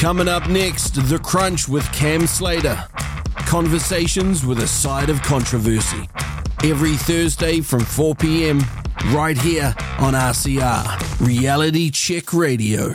Coming up next, The Crunch with Cam Slater. Conversations with a side of controversy. Every Thursday from 4 p.m. right here on RCR, Reality Check Radio.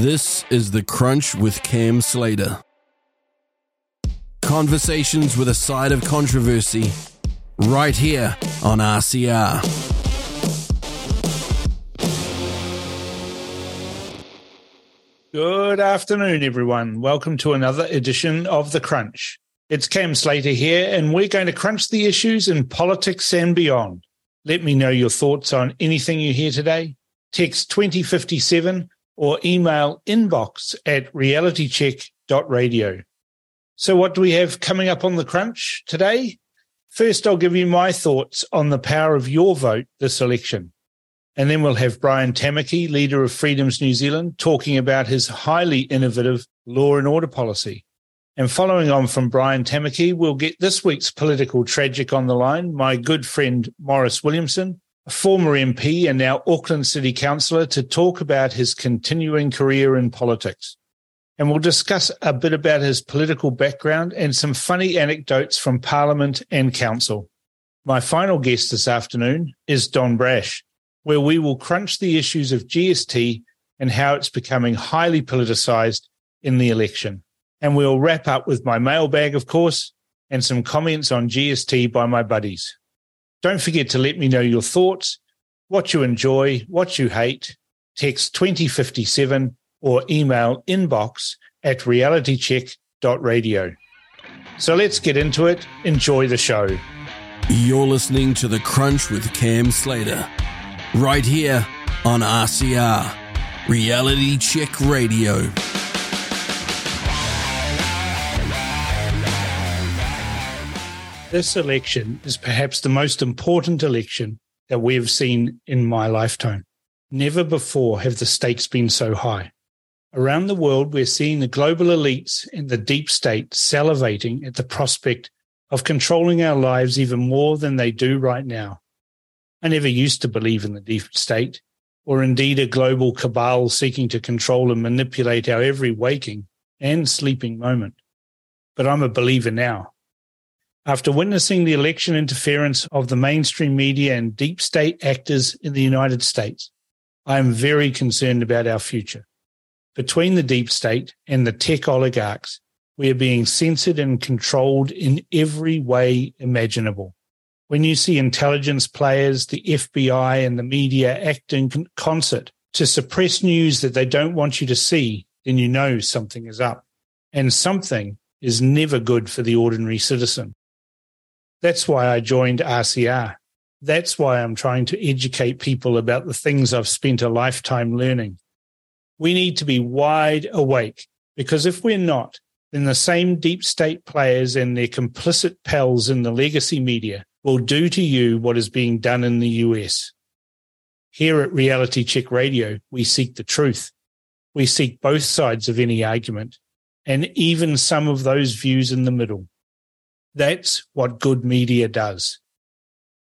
This is The Crunch with Cam Slater. Conversations with a side of controversy, right here on RCR. Good afternoon, everyone. Welcome to another edition of The Crunch. It's Cam Slater here, and we're going to crunch the issues in politics and beyond. Let me know your thoughts on anything you hear today. Text 2057 or email inbox at realitycheck.radio. So, what do we have coming up on the crunch today? First, I'll give you my thoughts on the power of your vote this election. And then we'll have Brian Tamaki, leader of Freedoms New Zealand, talking about his highly innovative law and order policy. And following on from Brian Tamaki, we'll get this week's political tragic on the line, my good friend Maurice Williamson, former MP and now Auckland City Councillor, to talk about his continuing career in politics. And we'll discuss a bit about his political background and some funny anecdotes from Parliament and Council. My final guest this afternoon is Don Brash, where we will crunch the issues of GST and how it's becoming highly politicised in the election. And we'll wrap up with my mailbag, of course, and some comments on GST by my buddies. Don't forget to let me know your thoughts, what you enjoy, what you hate. Text 2057 or email inbox at realitycheck.radio. So let's get into it. Enjoy the show. You're listening to The Crunch with Cam Slater, right here on RCR, Reality Check Radio. This election is perhaps the most important election that we have seen in my lifetime. Never before have the stakes been so high. Around the world, we're seeing the global elites and the deep state salivating at the prospect of controlling our lives even more than they do right now. I never used to believe in the deep state, or indeed a global cabal seeking to control and manipulate our every waking and sleeping moment. But I'm a believer now. After witnessing the election interference of the mainstream media and deep state actors in the United States, I am very concerned about our future. Between the deep state and the tech oligarchs, we are being censored and controlled in every way imaginable. When you see intelligence players, the FBI, and the media act in concert to suppress news that they don't want you to see, then you know something is up. And something is never good for the ordinary citizen. That's why I joined RCR. That's why I'm trying to educate people about the things I've spent a lifetime learning. We need to be wide awake because if we're not, then the same deep state players and their complicit pals in the legacy media will do to you what is being done in the US. Here at Reality Check Radio, we seek the truth. We seek both sides of any argument and even some of those views in the middle. That's what good media does.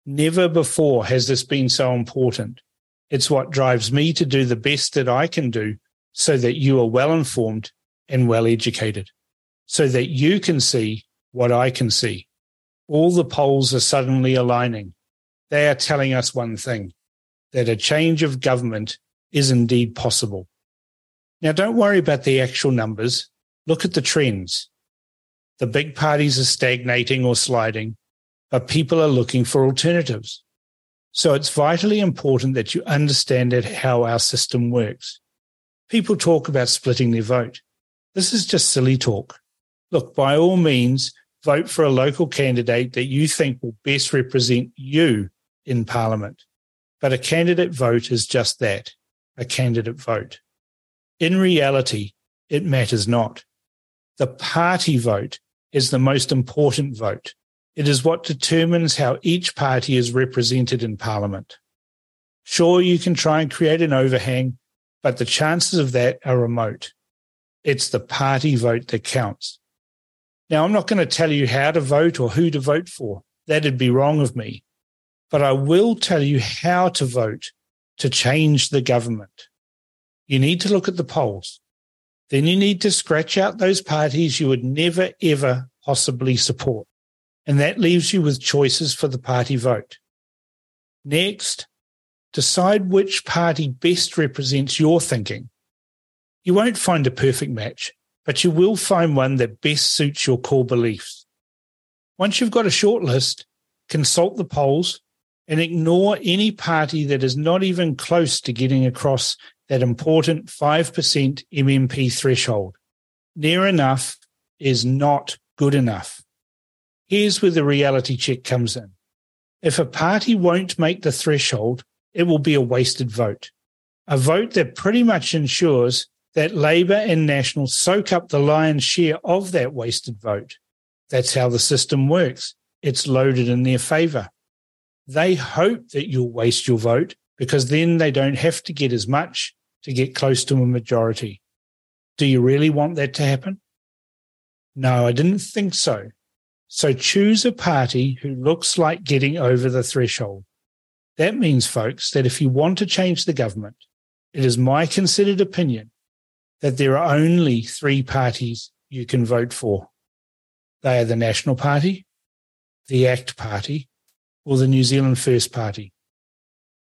Never before has this been so important. It's what drives me to do the best that I can do so that you are well informed and well educated, so that you can see what I can see. All the polls are suddenly aligning. They are telling us one thing that a change of government is indeed possible. Now, don't worry about the actual numbers. Look at the trends. The big parties are stagnating or sliding, but people are looking for alternatives. So it's vitally important that you understand how our system works. People talk about splitting their vote. This is just silly talk. Look, by all means, vote for a local candidate that you think will best represent you in Parliament. But a candidate vote is just that a candidate vote. In reality, it matters not. The party vote is the most important vote. It is what determines how each party is represented in Parliament. Sure, you can try and create an overhang, but the chances of that are remote. It's the party vote that counts. Now, I'm not going to tell you how to vote or who to vote for. That'd be wrong of me. But I will tell you how to vote to change the government. You need to look at the polls. Then you need to scratch out those parties you would never, ever possibly support. And that leaves you with choices for the party vote. Next, decide which party best represents your thinking. You won't find a perfect match, but you will find one that best suits your core beliefs. Once you've got a short list, consult the polls and ignore any party that is not even close to getting across that important 5% MMP threshold. Near enough is not good enough. Here's where the reality check comes in. If a party won't make the threshold, it will be a wasted vote. A vote that pretty much ensures that Labour and National soak up the lion's share of that wasted vote. That's how the system works. It's loaded in their favour. They hope that you'll waste your vote because then they don't have to get as much to get close to a majority. Do you really want that to happen? No, I didn't think so. So choose a party who looks like getting over the threshold. That means, folks, that if you want to change the government, it is my considered opinion that there are only three parties you can vote for. They are the National Party, the ACT Party, or the New Zealand First Party.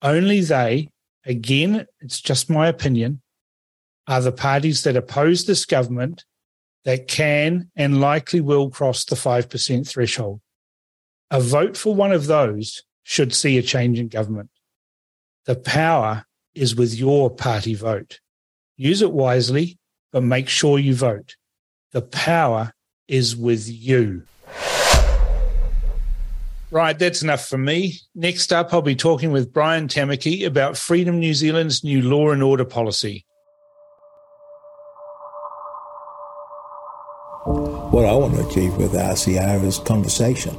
Only they, again, it's just my opinion, are the parties that oppose this government that can and likely will cross the 5% threshold. A vote for one of those should see a change in government. The power is with your party vote. Use it wisely, but make sure you vote. The power is with you. Right, that's enough for me. Next up, I'll be talking with Brian Tamaki about Freedom New Zealand's new law and order policy. What I want to achieve with RCR is conversation.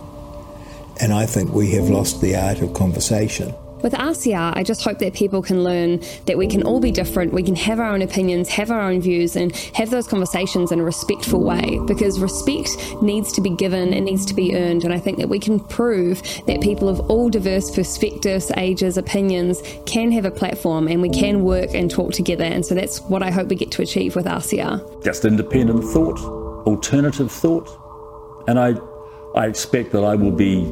And I think we have lost the art of conversation. With RCR, I just hope that people can learn that we can all be different, we can have our own opinions, have our own views, and have those conversations in a respectful way because respect needs to be given, it needs to be earned. And I think that we can prove that people of all diverse perspectives, ages, opinions can have a platform and we can work and talk together. And so that's what I hope we get to achieve with RCR. Just independent thought, alternative thought. And I, I expect that I will be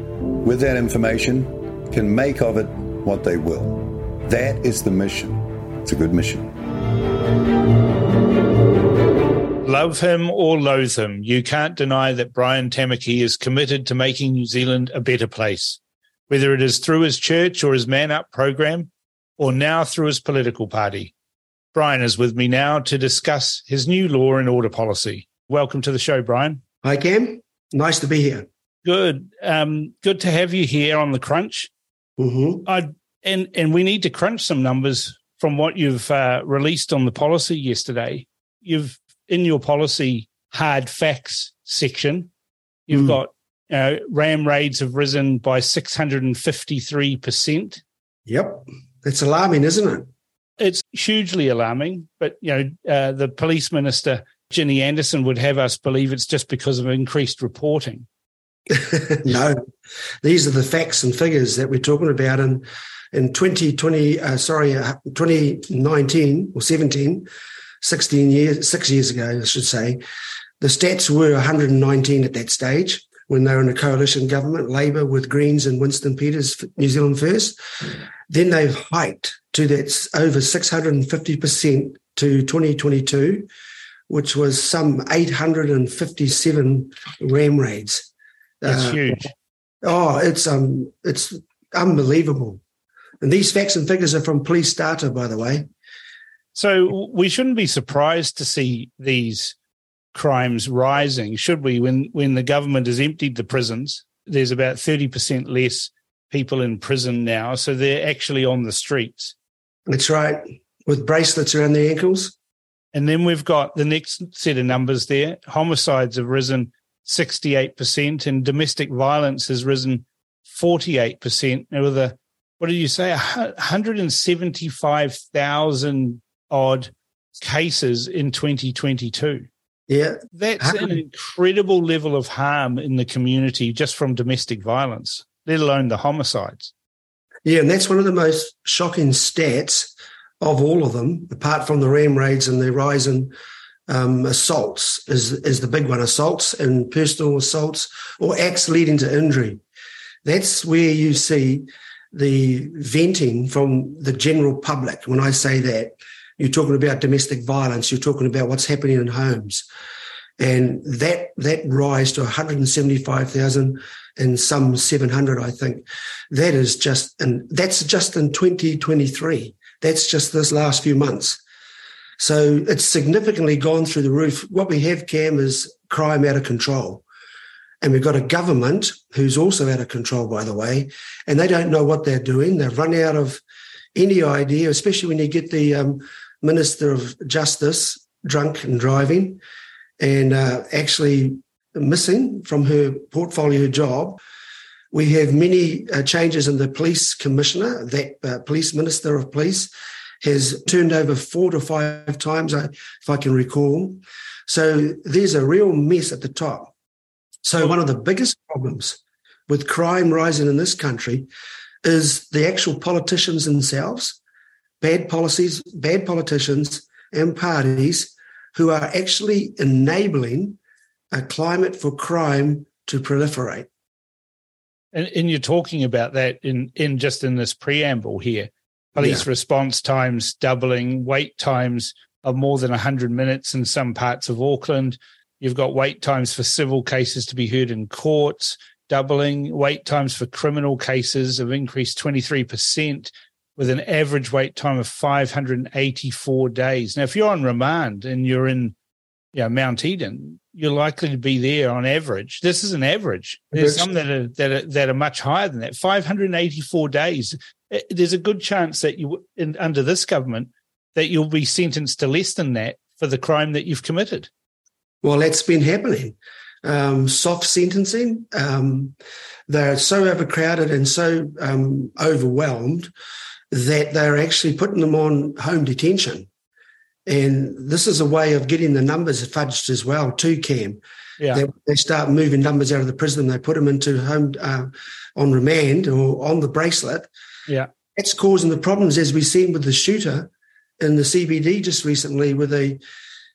with that information, can make of it what they will. That is the mission. It's a good mission. Love him or loathe him, you can't deny that Brian Tamaki is committed to making New Zealand a better place. whether it is through his church or his Man Up program, or now through his political party. Brian is with me now to discuss his new law and order policy. Welcome to the show, Brian. Hi, Cam. Nice to be here. Good. Um, good to have you here on the crunch. Mm-hmm. I and and we need to crunch some numbers from what you've uh, released on the policy yesterday. You've in your policy hard facts section. You've Mm. got uh, ram raids have risen by six hundred and fifty three percent. Yep. It's alarming, isn't it? It's hugely alarming. But you know, uh, the police minister Ginny Andersen would have us believe it's just because of increased reporting. no. These are the facts and figures that we're talking about. And in 2020, uh, sorry, uh, 2019 or 17, 16 years, six years ago, I should say, the stats were 119 at that stage when they were in a coalition government, Labor with Greens and Winston Peters, New Zealand First. Then they've hiked to that over 650% to 2022, which was some 857 ram raids. It's Uh, huge. Oh, it's um, it's unbelievable. And these facts and figures are from Police Data, by the way. So we shouldn't be surprised to see these crimes rising, should we? When when the government has emptied the prisons, there's about thirty percent less people in prison now, so they're actually on the streets. That's right, with bracelets around their ankles. And then we've got the next set of numbers there. Homicides have risen 68%, and domestic violence has risen 48%. Now, with a, what did you say, 175,000 odd cases in 2022. Yeah, That's an incredible level of harm in the community just from domestic violence, let alone the homicides. yeah, and that's one of the most shocking stats of all of them, apart from the ram raids and the rise in um, assaults, is is the big one: assaults and personal assaults or acts leading to injury. That's where you see the venting from the general public. When I say that, you're talking about domestic violence. You're talking about what's happening in homes, and that that rise to 175,000 and some 700, I think, that is just and that's just in 2023. That's just this last few months. So it's significantly gone through the roof. What we have, Cam, is crime out of control. And we've got a government who's also out of control, by the way, and they don't know what they're doing. They've run out of any idea, especially when you get the um, Minister of Justice drunk and driving and uh, actually missing from her portfolio job. We have many uh, changes in the police commissioner, that uh, police minister of police has turned over four to five times, uh, if I can recall. So there's a real mess at the top. So one of the biggest problems with crime rising in this country is the actual politicians themselves, bad policies, bad politicians and parties who are actually enabling a climate for crime to proliferate. And, and you're talking about that in, in just in this preamble here. Police Yeah. response times doubling, wait times of more than 100 minutes in some parts of Auckland. You've got wait times for civil cases to be heard in courts doubling. Wait times for criminal cases have increased 23%, with an average wait time of 584 days. Now, if you're on remand and you're in you know, Mount Eden, you're likely to be there on average. This is an average. There's some that are that are, that are much higher than that. 584 days. Eh, There's a good chance that you, in, under this government, that you'll be sentenced to less than that for the crime that you've committed. Well, that's been happening. Um, soft sentencing. Um, they're so overcrowded and so um, overwhelmed that they're actually putting them on home detention. And this is a way of getting the numbers fudged as well, too, Cam. Yeah. They, they start moving numbers out of the prison. They put them into home uh, on remand or on the bracelet. Yeah. That's causing the problems, as we've seen with the shooter in the CBD just recently, with a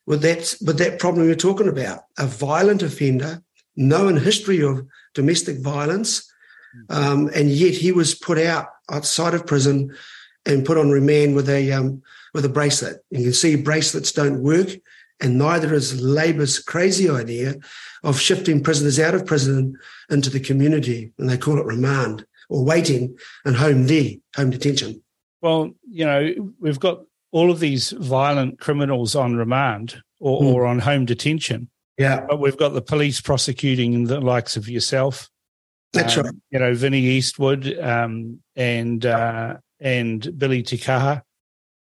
with that with that problem we're talking about, a violent offender, known history of domestic violence, um, and yet he was put out outside of prison and put on remand with a um, with a bracelet. You can see bracelets don't work, and neither is Labor's crazy idea of shifting prisoners out of prison into the community, and they call it remand. or waiting and home D, home detention. Well, you know, we've got all of these violent criminals on remand or, mm. or on home detention. Yeah. But we've got the police prosecuting the likes of yourself. That's um, right. You know, Vinnie Eastwood um, and uh, and Billy Te Kahika.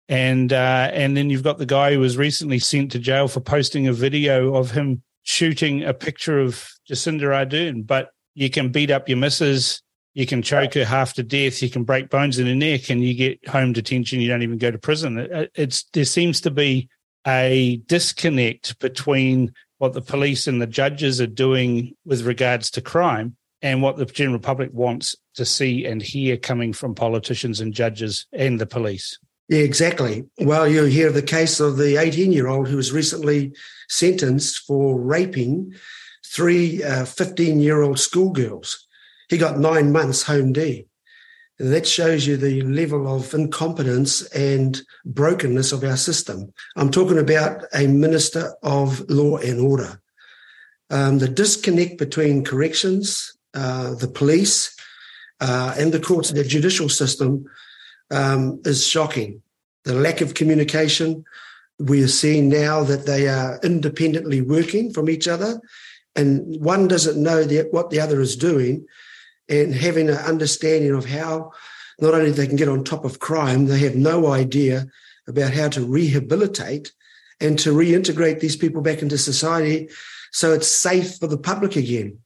And uh, and then you've got the guy who was recently sent to jail for posting a video of him shooting a picture of Jacinda Ardern. But you can beat up your missus, you can choke her half to death, you can break bones in her neck, and you get home detention. You don't even go to prison. It, it's there seems to be a disconnect between what the police and the judges are doing with regards to crime and what the general public wants to see and hear coming from politicians and judges and the police. Yeah, exactly. Well, you hear the case of the 18 year old who was recently sentenced for raping three 15 uh, year old schoolgirls. He got nine months home D. And that shows you the level of incompetence and brokenness of our system. I'm talking about a minister of law and order. Um, the disconnect between corrections, uh, the police, uh, and the courts, the judicial system um, is shocking. The lack of communication. We are seeing now that they are independently working from each other, and one doesn't know the, what the other is doing, and having an understanding of how not only they can get on top of crime, they have no idea about how to rehabilitate and to reintegrate these people back into society so it's safe for the public again.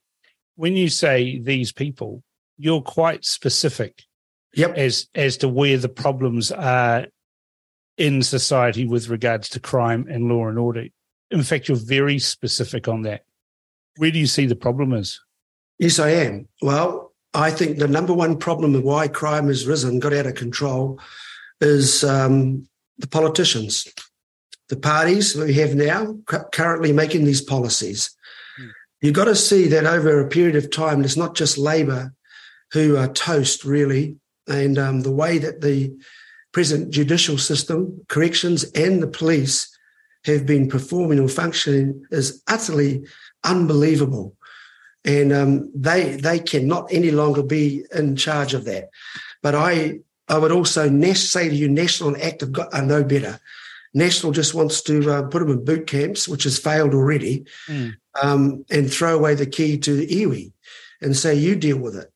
When you say these people, you're quite specific Yep. As as to where the problems are in society with regards to crime and law and order. In fact, you're very specific on that. Where do you see the problem is? Yes, I am. Well, I think the number one problem of why crime has risen, got out of control, is um, the politicians, the parties that we have now currently making these policies. Hmm. You've got to see that over a period of time, it's not just Labor who are toast, really and um, the way that the present judicial system, corrections, and the police have been performing or functioning is utterly unbelievable. And um, they they cannot any longer be in charge of that. But I I would also say to you, National and Active are no better. National just wants to uh, put them in boot camps, which has failed already, mm. um, and throw away the key to the iwi and say, you deal with it.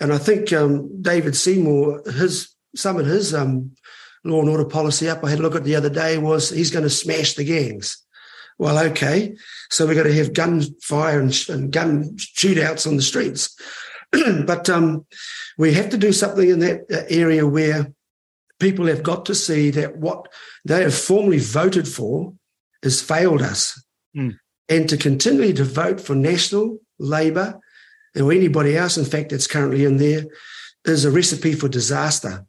And I think um, David Seymour, his some of his um, law and order policy up, I had a look at the other day, was he's going to smash the gangs. Well, okay, so we're going to have gunfire and, and gun shootouts on the streets, but um, we have to do something in that uh, area where people have got to see that what they have formally voted for has failed us, mm. and to continually to vote for National Labor or anybody else, in fact, that's currently in there, is a recipe for disaster,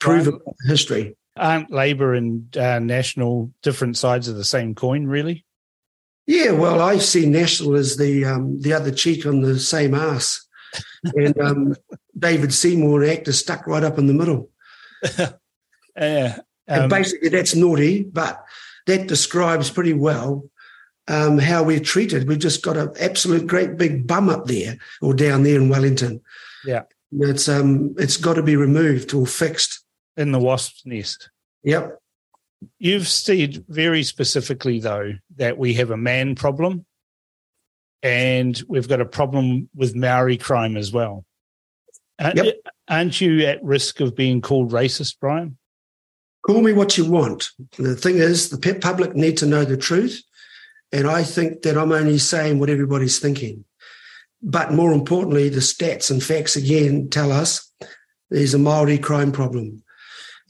proven right. history. Aren't Labor and uh, National different sides of the same coin, really? Yeah, well, I see National as the um, the other cheek on the same ass, and um, David Seymour, an actor, stuck right up in the middle. yeah, um, and basically that's naughty, but that describes pretty well um, how we're treated. We've just got an absolute great big bum up there or down there in Wellington. Yeah. It's um it's got to be removed or fixed. In the wasp's nest. Yep. You've said very specifically though that we have a man problem and we've got a problem with Maori crime as well. Yep. Aren't you at risk of being called racist, Brian? Call me what you want. The thing is, the public need to know the truth. And I think that I'm only saying what everybody's thinking. But more importantly, the stats and facts again tell us there's a Maori crime problem.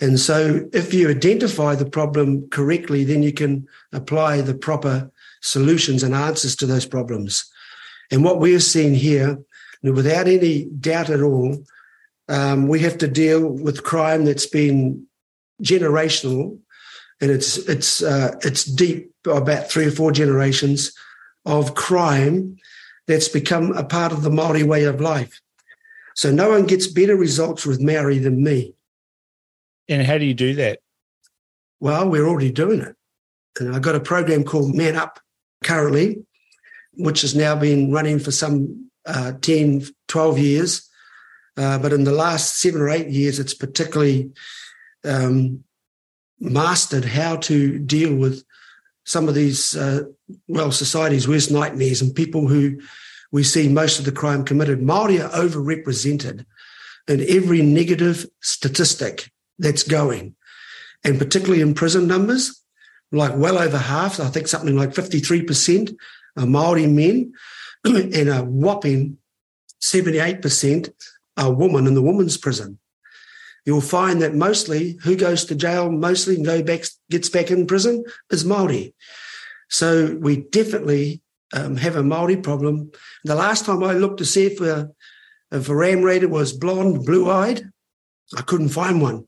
And so if you identify the problem correctly, then you can apply the proper solutions and answers to those problems. And what we're seeing here, without any doubt at all, um, we have to deal with crime that's been generational and it's it's uh, it's deep about three or four generations of crime that's become a part of the Maori way of life. So no one gets better results with Maori than me. And how do you do that? Well, we're already doing it. And I've got a program called Man Up currently, which has now been running for some uh, 10, 12 years. Uh, but in the last seven or eight years, it's particularly um, mastered how to deal with some of these, uh, well, society's worst nightmares and people who we see most of the crime committed. Maori are overrepresented in every negative statistic that's going, and particularly in prison numbers, like well over half, I think something like 53% are Maori men, and a whopping 78% are women in the women's prison. You'll find that mostly who goes to jail mostly go back gets back in prison is Maori. So we definitely um, have a Maori problem. The last time I looked to see if a, if a ram raider was blonde, blue eyed, I couldn't find one.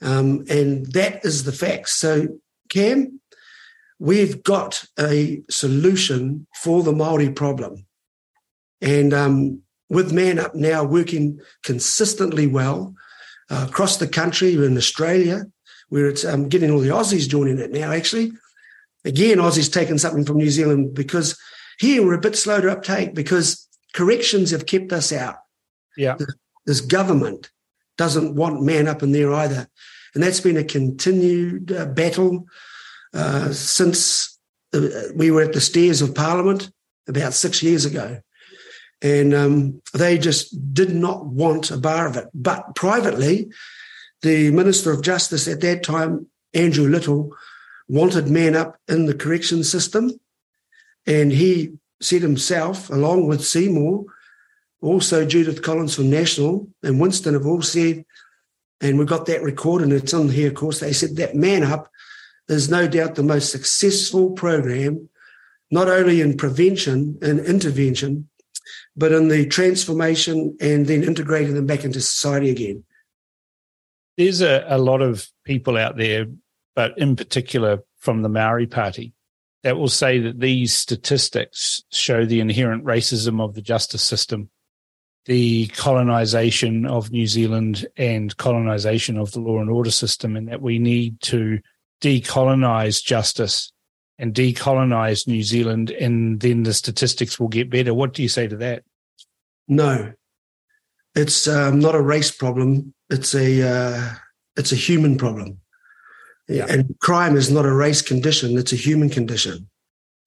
Um, and that is the fact. So, Cam, we've got a solution for the Maori problem. And um, with Man Up now working consistently well uh, across the country, in Australia, where it's um, getting all the Aussies joining it now, actually. Again, Aussies taking something from New Zealand because here we're a bit slow to uptake because corrections have kept us out. Yeah. This government doesn't want man up in there either. And that's been a continued uh, battle uh, since uh, we were at the stairs of Parliament about six years ago. And um, they just did not want a bar of it. But privately, the Minister of Justice at that time, Andrew Little, wanted man up in the correction system. And he said himself, along with Seymour, also Judith Collins from National and Winston have all said, and we've got that recorded, and it's on here, of course, they said that Man Up is no doubt the most successful program, not only in prevention and intervention, but in the transformation and then integrating them back into society again. There's a, a lot of people out there but in particular from the Maori Party, that will say that these statistics show the inherent racism of the justice system, the colonization of New Zealand and colonization of the law and order system, and that we need to decolonize justice and decolonize New Zealand, and then the statistics will get better. What do you say to that? No, it's um, not a race problem. It's a uh, it's a human problem. Yeah. And crime is not a race condition, it's a human condition.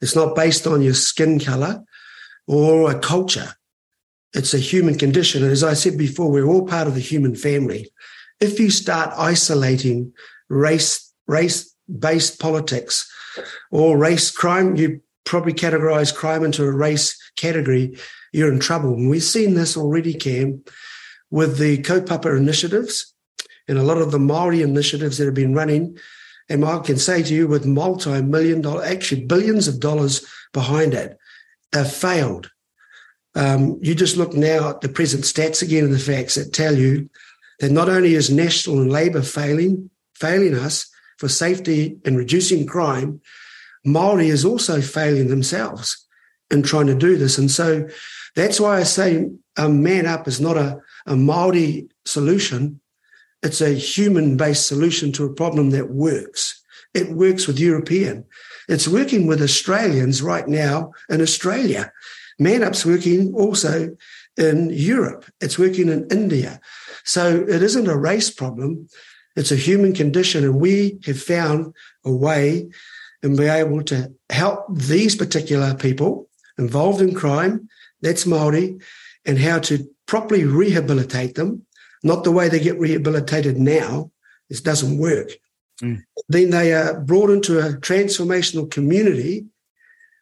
It's not based on your skin color or a culture. It's a human condition. And as I said before, we're all part of the human family. If you start isolating race, race based politics or race crime, you probably categorize crime into a race category, you're in trouble. And we've seen this already, Cam, with the kaupapa initiatives and a lot of the Maori initiatives that have been running. And I can say to you, with multi-million dollar, actually billions of dollars behind it, have failed. Um, you just look now at the present stats again and the facts that tell you that not only is National and Labour failing, failing us for safety and reducing crime, Maori is also failing themselves in trying to do this. And so that's why I say um, Man Up is not a, a Maori solution. It's a human based solution to a problem that works. It works with European. It's working with Australians right now in Australia. Man up's working also in Europe. It's working in India. So it isn't a race problem. It's a human condition. And we have found a way and be able to help these particular people involved in crime, that's Maori, and how to properly rehabilitate them not the way they get rehabilitated now. This doesn't work. Mm. Then they are brought into a transformational community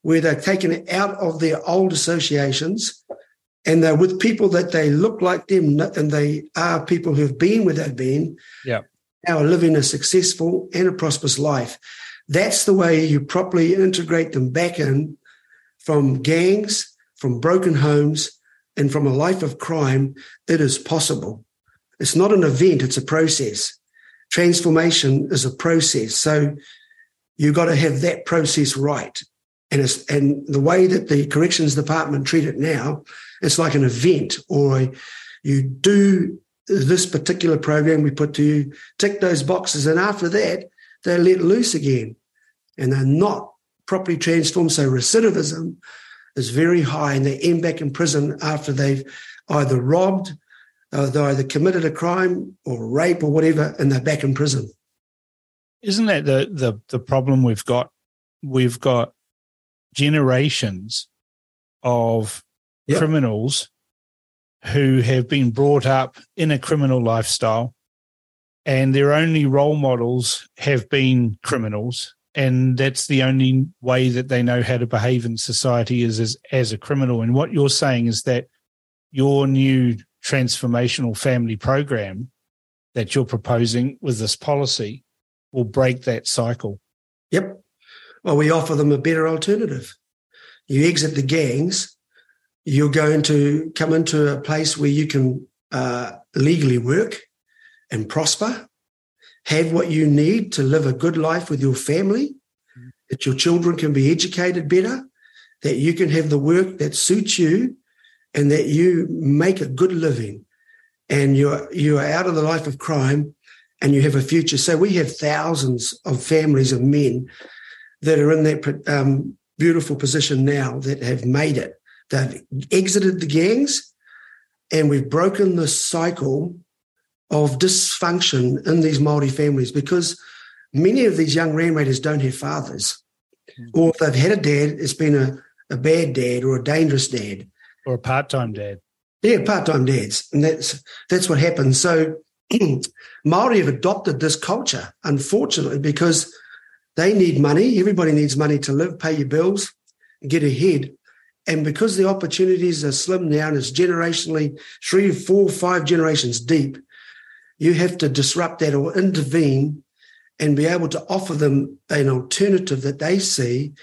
where they're taken out of their old associations and they're with people that they look like them and they are people who've been where they've been. Yeah. Now are living a successful and a prosperous life. That's the way you properly integrate them back in from gangs, from broken homes, and from a life of crime. It is possible. It's not an event, it's a process. Transformation is a process. So you've got to have that process right. And, it's, and the way that the corrections department treat it now, it's like an event or you do this particular program we put to you, tick those boxes. And after that, they're let loose again and they're not properly transformed. So recidivism is very high and they end back in prison after they've either robbed, uh, they either committed a crime or rape or whatever, and they're back in prison. Isn't that the the the problem we've got? We've got generations of yep. criminals who have been brought up in a criminal lifestyle and their only role models have been criminals and that's the only way that they know how to behave in society is as, as a criminal. And what you're saying is that your new transformational family program that you're proposing with this policy will break that cycle. Yep. Well we offer them a better alternative. You exit the gangs you're going to come into a place where you can uh, legally work and prosper, have what you need to live a good life with your family, that your children can be educated better, that you can have the work that suits you, and that you make a good living, and you're you are out of the life of crime, and you have a future. So we have thousands of families of men that are in that um, beautiful position now that have made it They've exited the gangs and we've broken the cycle of dysfunction in these Māori families because many of these young ram raiders don't have fathers. Mm. Or if they've had a dad, it's been a, a bad dad or a dangerous dad. Or a part-time dad. Yeah, part-time dads. And that's that's what happens. So Maori have adopted this culture, unfortunately, because they need money. Everybody needs money to live, pay your bills, get ahead. And because the opportunities are slim now and it's generationally three, four, five generations deep, you have to disrupt that or intervene and be able to offer them an alternative that they see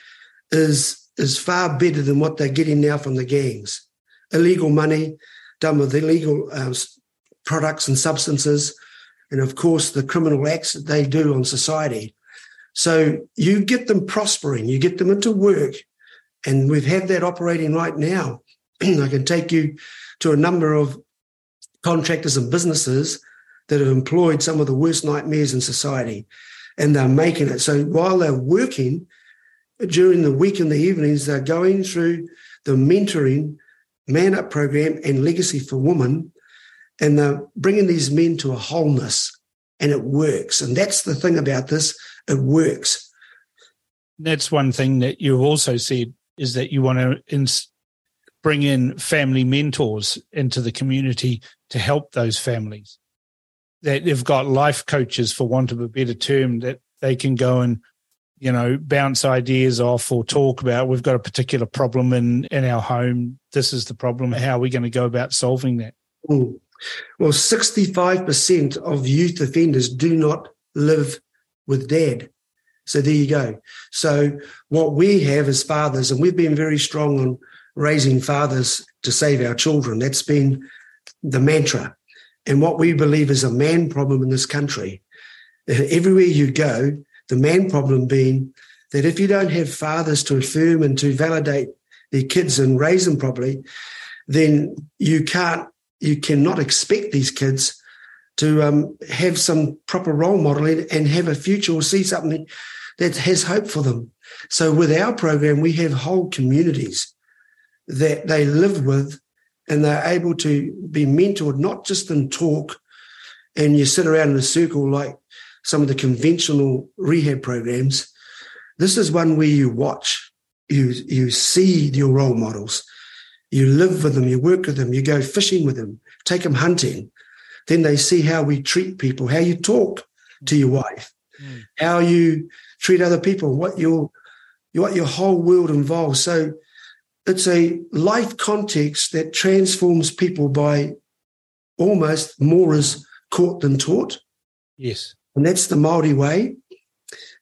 is, is far better than what they're getting now from the gangs. Illegal money done with illegal uh, products and substances, and of course the criminal acts that they do on society. So you get them prospering, you get them into work, and we've had that operating right now. I can take you to a number of contractors and businesses that have employed some of the worst nightmares in society and they're making it. So while they're working during the week and the evenings, they're going through the mentoring man up program and legacy for women and they're bringing these men to a wholeness and it works. And that's the thing about this, it works. That's one thing that you've also said is that you want to ins- bring in family mentors into the community to help those families. That they've got life coaches, for want of a better term, that they can go and you know bounce ideas off or talk about. We've got a particular problem in in our home. This is the problem. How are we going to go about solving that? Mm. Well, sixty five percent of youth offenders do not live with dad. So there you go. So what we have as fathers, and we've been very strong on raising fathers to save our children. That's been the mantra. And what we believe is a man problem in this country. Everywhere you go, the man problem being that if you don't have fathers to affirm and to validate their kids and raise them properly, then you can't, you cannot expect these kids to um, have some proper role modeling and have a future or see something that has hope for them. So with our program, we have whole communities that they live with and they're able to be mentored, not just in talk and you sit around in a circle like some of the conventional rehab programs. This is one where you watch, you, you see your role models, you live with them, you work with them, you go fishing with them, take them hunting. Then they see how we treat people, how you talk to your wife, mm. how you treat other people, what your what your whole world involves. So it's a life context that transforms people by almost more as caught than taught. Yes. And that's the Maori way.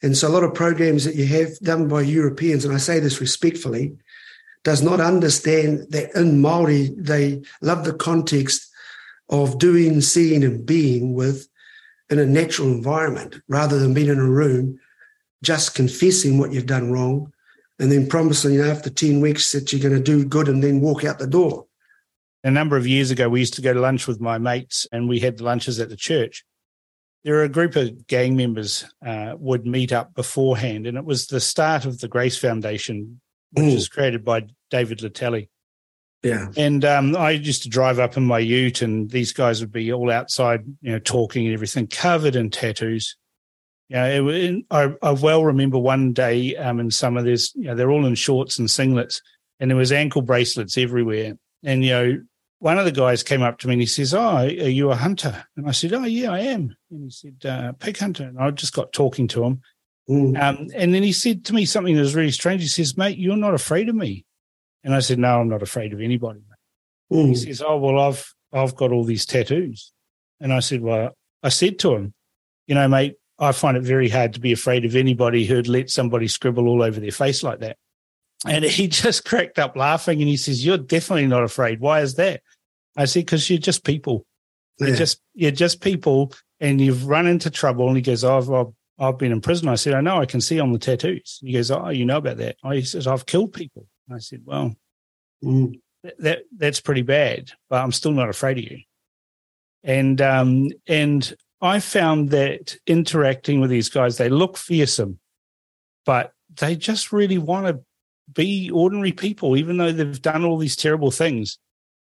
And so a lot of programs that you have done by Europeans, and I say this respectfully, does not understand that in Maori they love the context of doing, seeing, and being with in a natural environment rather than being in a room just confessing what you've done wrong and then promising after 10 weeks that you're going to do good and then walk out the door. A number of years ago, we used to go to lunch with my mates and we had lunches at the church. There were a group of gang members uh, would meet up beforehand, and it was the start of the Grace Foundation, which mm. was created by David Latelli. Yeah. And um, I used to drive up in my ute, and these guys would be all outside, you know, talking and everything, covered in tattoos. Yeah, you know, it, I, I well remember one day um, in summer, there's, you know, they're all in shorts and singlets, and there was ankle bracelets everywhere. And, you know, one of the guys came up to me and he says, Oh, are you a hunter? And I said, Oh, yeah, I am. And he said, uh, Pig hunter. And I just got talking to him. Um, and then he said to me something that was really strange. He says, Mate, you're not afraid of me. And I said, No, I'm not afraid of anybody. He hmm. says, Oh, well, I've I've got all these tattoos. And I said, Well, I said to him, you know, mate, I find it very hard to be afraid of anybody who'd let somebody scribble all over their face like that. And he just cracked up laughing and he says, You're definitely not afraid. Why is that? I said, Because you're just people. Yeah. You're just you're just people and you've run into trouble. And he goes, Oh, I've, I've been in prison. I said, I know, I can see on the tattoos. He goes, Oh, you know about that. I, he says, I've killed people. I said, Well, mm. that that's pretty bad, but I'm still not afraid of you. And um, and I found that interacting with these guys, they look fearsome, but they just really want to be ordinary people, even though they've done all these terrible things.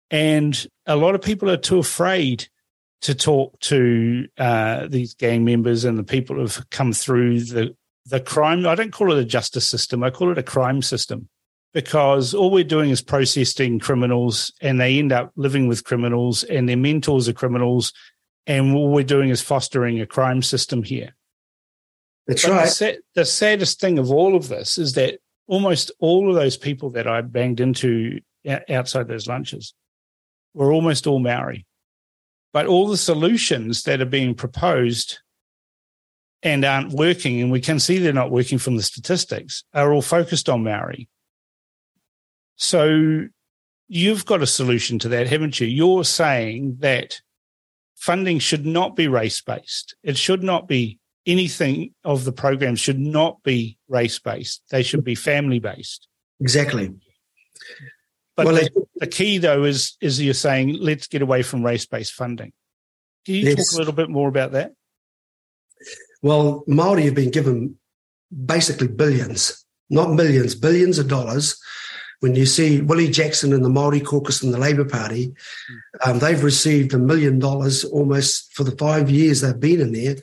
And a lot of people are too afraid to talk to uh, these gang members and the people who've come through the the crime. I don't call it a justice system. I call it a crime system because all we're doing is processing criminals and they end up living with criminals and their mentors are criminals. And all we're doing is fostering a crime system here. That's but right. The, sa- the saddest thing of all of this is that almost all of those people that I banged into outside those lunches were almost all Maori. But all the solutions that are being proposed and aren't working, and we can see they're not working from the statistics, are all focused on Maori. So you've got a solution to that, haven't you? You're saying that funding should not be race based. It should not be anything of the program should not be race based. They should be family based. Exactly. But well, the, the, key though is is you're saying let's get away from race based funding. Can you talk a little bit more about that? Well, Maori have been given basically billions, not millions, billions of dollars when you see Willie Jackson and the Maori caucus and the Labour Party, um, they've received a million dollars almost for the five years they've been in there.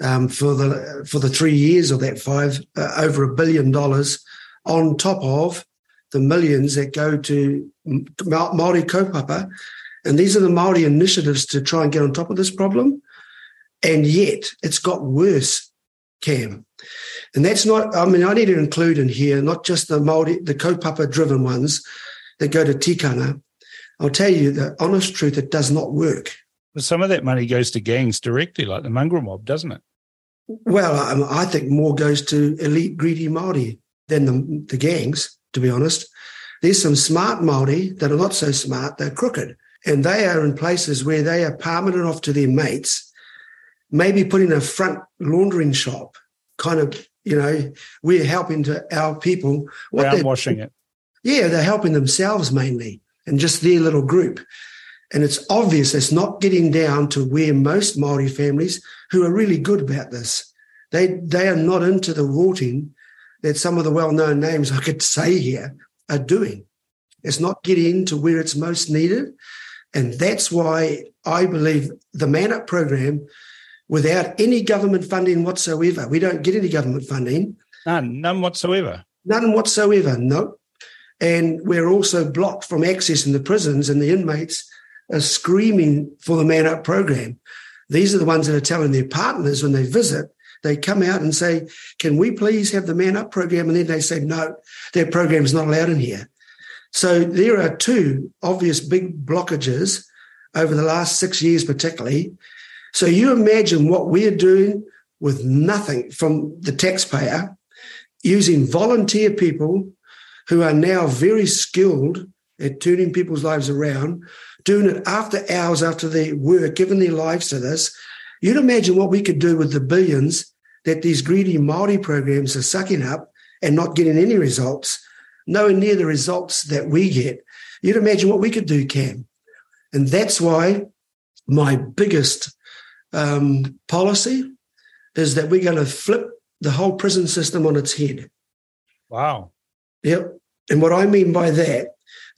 Um, for the for the three years of that five, uh, over a billion dollars on top of the millions that go to Maori kaupapa, and these are the Maori initiatives to try and get on top of this problem. And yet, it's got worse, Cam. And that's not, I mean, I need to include in here not just the Māori, the kaupapa driven ones that go to tikanga. I'll tell you the honest truth, it does not work. But some of that money goes to gangs directly, like the mongrel mob, doesn't it? Well, I, I think more goes to elite greedy Māori than the, the gangs, to be honest. There's some smart Māori that are not so smart, they're crooked. And they are in places where they are palming it off to their mates, maybe putting a front laundering shop, kind of you know, we're helping to our people. What washing it. Yeah, they're helping themselves mainly and just their little group. And it's obvious it's not getting down to where most Maori families who are really good about this. They they are not into the rorting that some of the well-known names I could say here are doing. It's not getting to where it's most needed. And that's why I believe the Man Up program without any government funding whatsoever. We don't get any government funding. None, none whatsoever. None whatsoever, no. And we're also blocked from accessing the prisons, and the inmates are screaming for the Man Up program. These are the ones that are telling their partners when they visit, they come out and say, Can we please have the Man Up program? And then they say, No, their program is not allowed in here. So there are two obvious big blockages over the last six years, particularly, so you imagine what we're doing with nothing from the taxpayer, using volunteer people who are now very skilled at turning people's lives around, doing it after hours after they work, giving their lives to this. You'd imagine what we could do with the billions that these greedy Maori programs are sucking up and not getting any results, nowhere near the results that we get. You'd imagine what we could do, Cam. And that's why my biggest um, policy is that we're going to flip the whole prison system on its head. Wow. Yep. And what I mean by that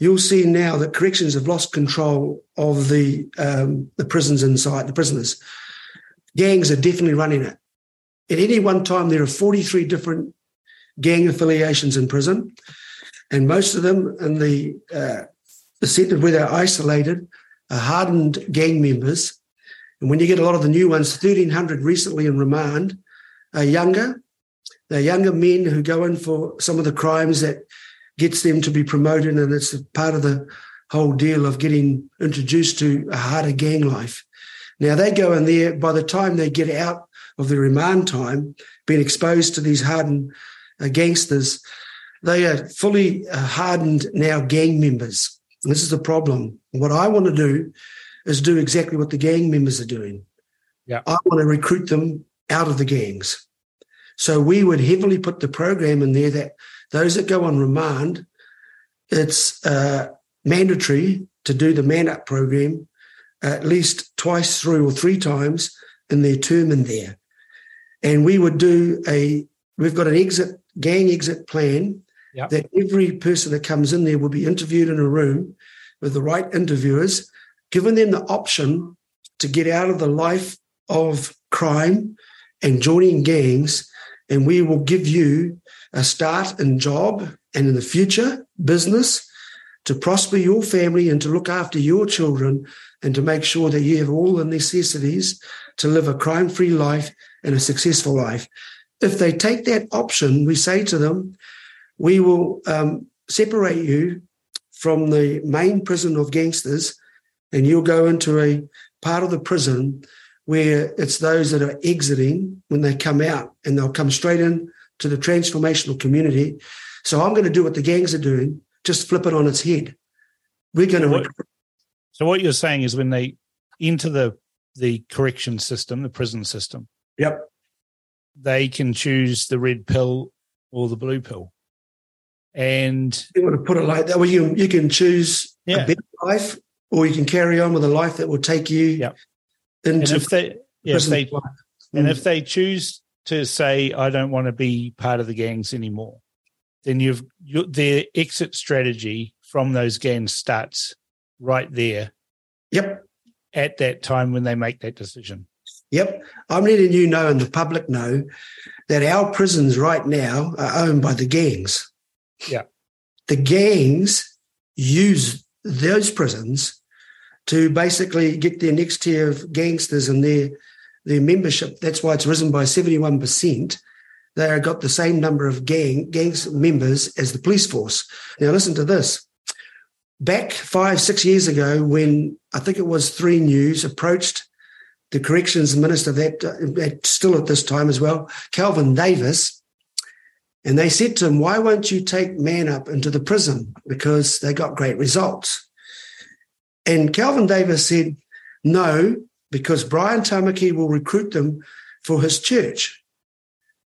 you'll see now that corrections have lost control of the um, the prisons inside the prisoners. Gangs are definitely running it. At any one time, there are 43 different gang affiliations in prison, and most of them in the uh, the centre where they're isolated are hardened gang members. And when you get a lot of the new ones, 1,300 recently in remand, are younger. They're younger men who go in for some of the crimes that gets them to be promoted, and it's part of the whole deal of getting introduced to a harder gang life. Now they go in there. By the time they get out of the remand time, being exposed to these hardened uh, gangsters, they are fully uh, hardened now gang members. And this is the problem. What I want to do is do exactly what the gang members are doing. Yeah. I want to recruit them out of the gangs. So we would heavily put the program in there that those that go on remand, it's uh, mandatory to do the man up program at least twice through or three times in their term in there. And we would do a, we've got an exit, gang exit plan Yep. that every person that comes in there will be interviewed in a room with the right interviewers, giving them the option to get out of the life of crime and joining gangs. And we will give you a start in job and in the future business to prosper your family and to look after your children and to make sure that you have all the necessities to live a crime free life and a successful life. If they take that option, we say to them, we will um, separate you from the main prison of gangsters and you'll go into a part of the prison where it's those that are exiting when they come out and they'll come straight in to the transformational community. So I'm going to do what the gangs are doing, just flip it on its head. We're going to What- So what you're saying is when they enter the the correction system, the prison system, Yep. they can choose the red pill or the blue pill. And You want to put it like that. Well, you you can choose Yeah. a better life, or you can carry on with a life that will take you Yep. and into if they yeah, if they life. and Mm. if they choose to say I don't want to be part of the gangs anymore, then you've you, their exit strategy from those gangs starts right there Yep. at that time when they make that decision. Yep. I'm letting you know and the public know that our prisons right now are owned by the gangs. Yeah. The gangs use those prisons to basically get their next tier of gangsters and their their membership. That's why it's risen by 71%. They have got the same number of gang gangs members as the police force. Now listen to this. Back five, six years ago, when I think it was Three News approached the corrections minister that, uh, that still at this time as well, Kelvin Davis, and they said to him, "Why won't you take man up into the prison because they got great results?" And Kelvin Davis said, "No, because Brian Tamaki will recruit them for his church."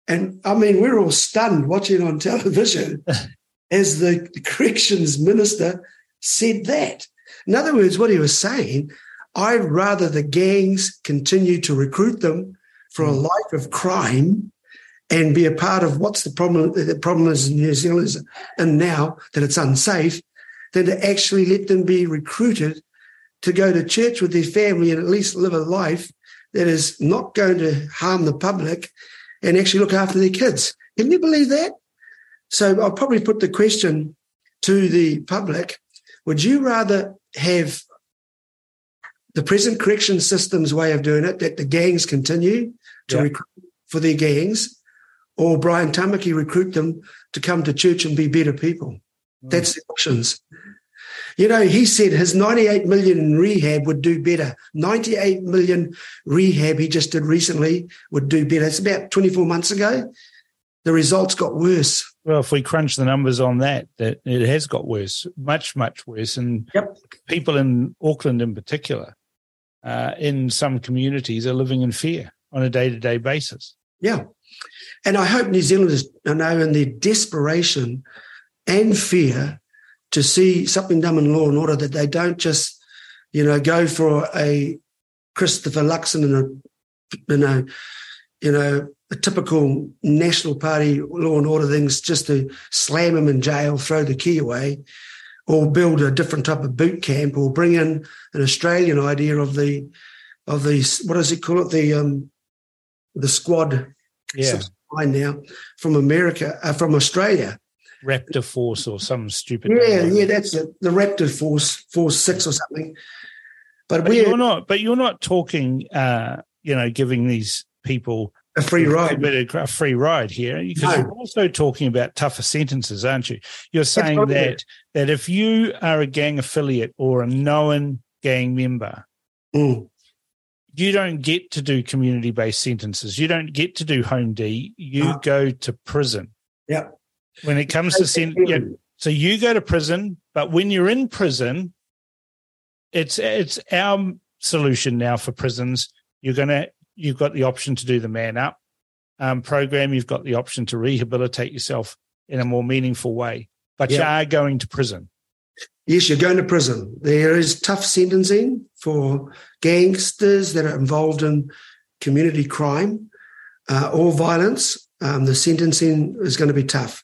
And I mean, we're all stunned watching on television as the corrections minister said that. In other words, what he was saying, I'd rather the gangs continue to recruit them for a hmm. life of crime and be a part of what's the problem. The problem is in New Zealand is, and now that it's unsafe, than to actually let them be recruited to go to church with their family and at least live a life that is not going to harm the public and actually look after their kids. Can you believe that? So I'll probably put the question to the public would you rather have the present correction system's way of doing it, that the gangs continue to Yeah. recruit for their gangs, or Brian Tamaki recruit them to come to church and be better people? That's the options. You know, he said his 98 million in rehab would do better. 98 million rehab he just did recently would do better. It's about 24 months ago. The results got worse. Well, if we crunch the numbers on that, that it has got worse, much, much worse. And Yep. people in Auckland, in particular, uh, in some communities, are living in fear on a day-to-day basis. Yeah. And I hope New Zealanders are now in their desperation and fear to see something done in law and order that they don't just, you know, go for a Christopher Luxon and a, you know, you know, a typical National Party law and order things just to slam him in jail, throw the key away. or build a different type of boot camp, or bring in an Australian idea of the of the what does it call it the um, the squad Yeah. now from America uh, from Australia. Raptor Force or some stupid. Yeah, yeah, that's it. The Raptor Force Force Six or something. But, But we're you're not. But you're not talking. Uh, you know, giving these people a free a ride. of a free ride here because No. you're also talking about tougher sentences, aren't you? You're saying that that if you are a gang affiliate or a known gang member, Mm. you don't get to do community based sentences. You don't get to do home D. You No. go to prison. Yeah. When it comes to sen- yeah, so you go to prison, but when you're in prison, it's it's our solution now for prisons. You're gonna you've got the option to do the man up um, program. You've got the option to rehabilitate yourself in a more meaningful way, but you are going to prison. Yes, you're going to prison. There is tough sentencing for gangsters that are involved in community crime uh, or violence. Um, the sentencing is going to be tough.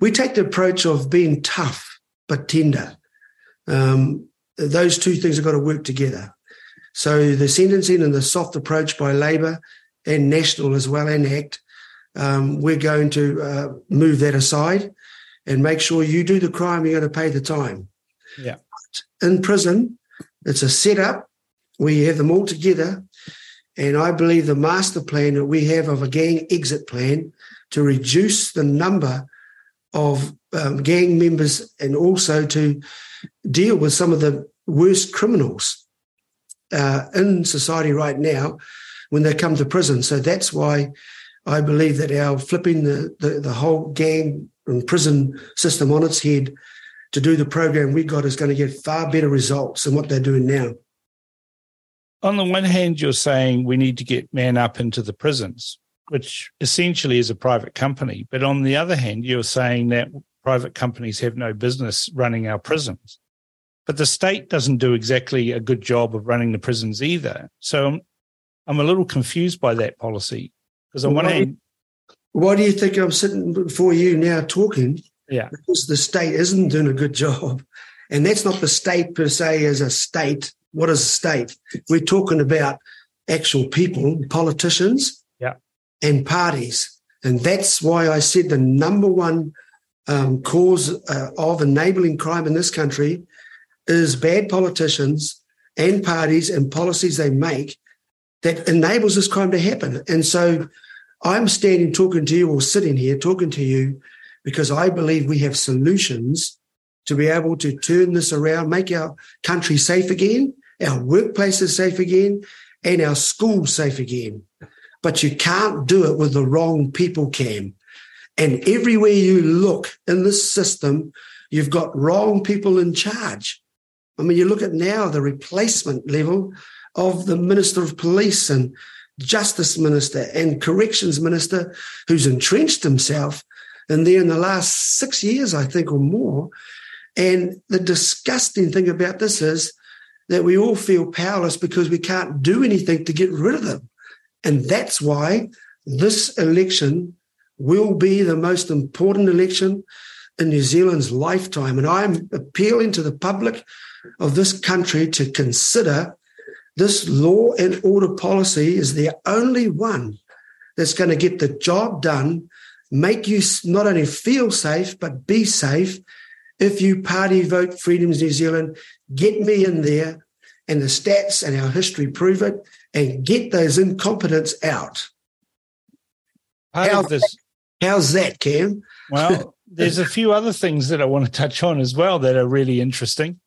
We take the approach of being tough but tender. Um, those two things have got to work together. So the sentencing and the soft approach by Labor and National as well and ACT, um, we're going to uh, move that aside and make sure you do the crime, you're going to pay the time Yeah. in prison. It's a setup where you have them all together. And I believe the master plan that we have of a gang exit plan to reduce the number of um, gang members and also to deal with some of the worst criminals uh, in society right now when they come to prison. So that's why I believe that our flipping the, the, the whole gang and prison system on its head to do the program we got is going to get far better results than what they're doing now. on the one hand, you're saying we need to get men up into the prisons, which essentially is a private company. But on the other hand, you're saying that private companies have no business running our prisons. But the state doesn't do exactly a good job of running the prisons either. So I'm, I'm a little confused by that policy. Because on one Why- hand, Why do you think I'm sitting before you now talking? yeah, Because the state isn't doing a good job. And that's not the state per se as a state. What is a state? We're talking about actual people, politicians. And parties. And that's why I said the number one um, cause uh, of enabling crime in this country is bad politicians and parties and policies they make that enables this crime to happen. And so I'm standing talking to you or sitting here talking to you because I believe we have solutions to be able to turn this around, make our country safe again, our workplaces safe again, and our schools safe again. But you can't do it with the wrong people, Cam. And everywhere you look in this system, you've got wrong people in charge. I mean, you look at now the replacement level of the Minister of Police and Justice Minister and Corrections Minister who's entrenched himself in there in the last six years, I think, or more. And the disgusting thing about this is that we all feel powerless because we can't do anything to get rid of them. And that's why this election will be the most important election in New Zealand's lifetime. And I'm appealing to the public of this country to consider this law and order policy is the only one that's going to get the job done, make you not only feel safe, but be safe. If you party vote Freedoms New Zealand, get me in there, and the stats and our history prove it, and get those incompetents out. part How- this, How's that, Cam? Well, there's a few other things that I want to touch on as well that are really interesting.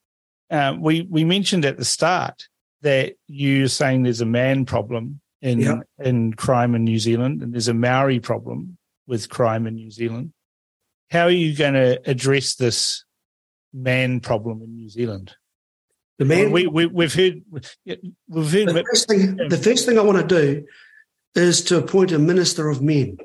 Uh, we we mentioned at the start that you're saying there's a man problem in Yeah. in crime in New Zealand, and there's a Maori problem with crime in New Zealand. How are you going to address this man problem in New Zealand? The man. we, we we've heard we've heard the first thing. The first thing I want to do is to appoint a minister of men.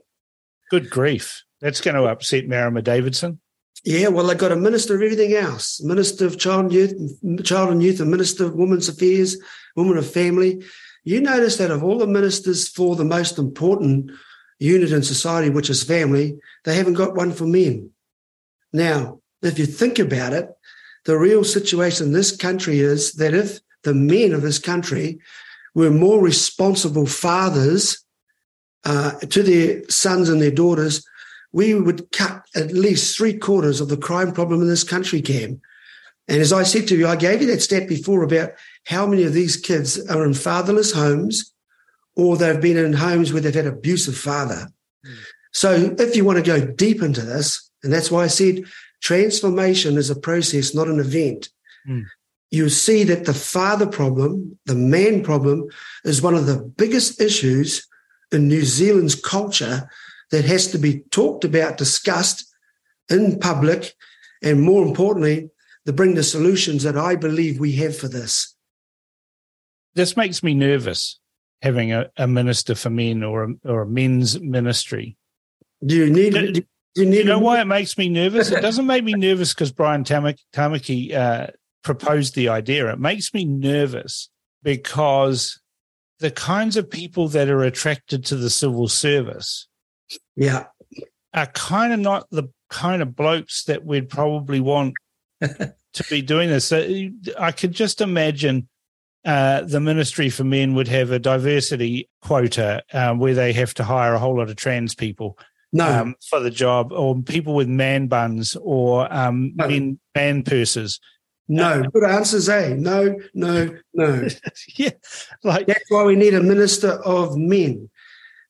good grief. That's going to upset Marama Davidson. Yeah, well, they've got a minister of everything else: minister of child and youth, child and youth, a minister of women's affairs, women of family. You notice that of all the ministers for the most important unit in society, which is family, they haven't got one for men. Now, if you think about it, The real situation in this country is that if the men of this country were more responsible fathers uh, to their sons and their daughters, we would cut at least three quarters of the crime problem in this country, Cam. And as I said to you, I gave you that stat before about how many of these kids are in fatherless homes or they've been in homes where they've had abusive father. Mm. So if you want to go deep into this, and that's why I said transformation is a process, not an event. Mm. You see that the father problem, the man problem, is one of the biggest issues in New Zealand's culture that has to be talked about, discussed in public, and more importantly, to bring the solutions that I believe we have for this. This makes me nervous having a, a minister for men or a, or a men's ministry. Do you need? Do, you, know why it makes me nervous? it doesn't make me nervous because Brian Tamaki uh, proposed the idea. It makes me nervous because the kinds of people that are attracted to the civil service yeah are kind of not the kind of blokes that we'd probably want to be doing this so i could just imagine uh, the ministry for men would have a diversity quota um, where they have to hire a whole lot of trans people no. Um, for the job or people with man buns or um, no. men man purses no, good answers, eh? No, no, no. yeah, like that's why we need a minister of men,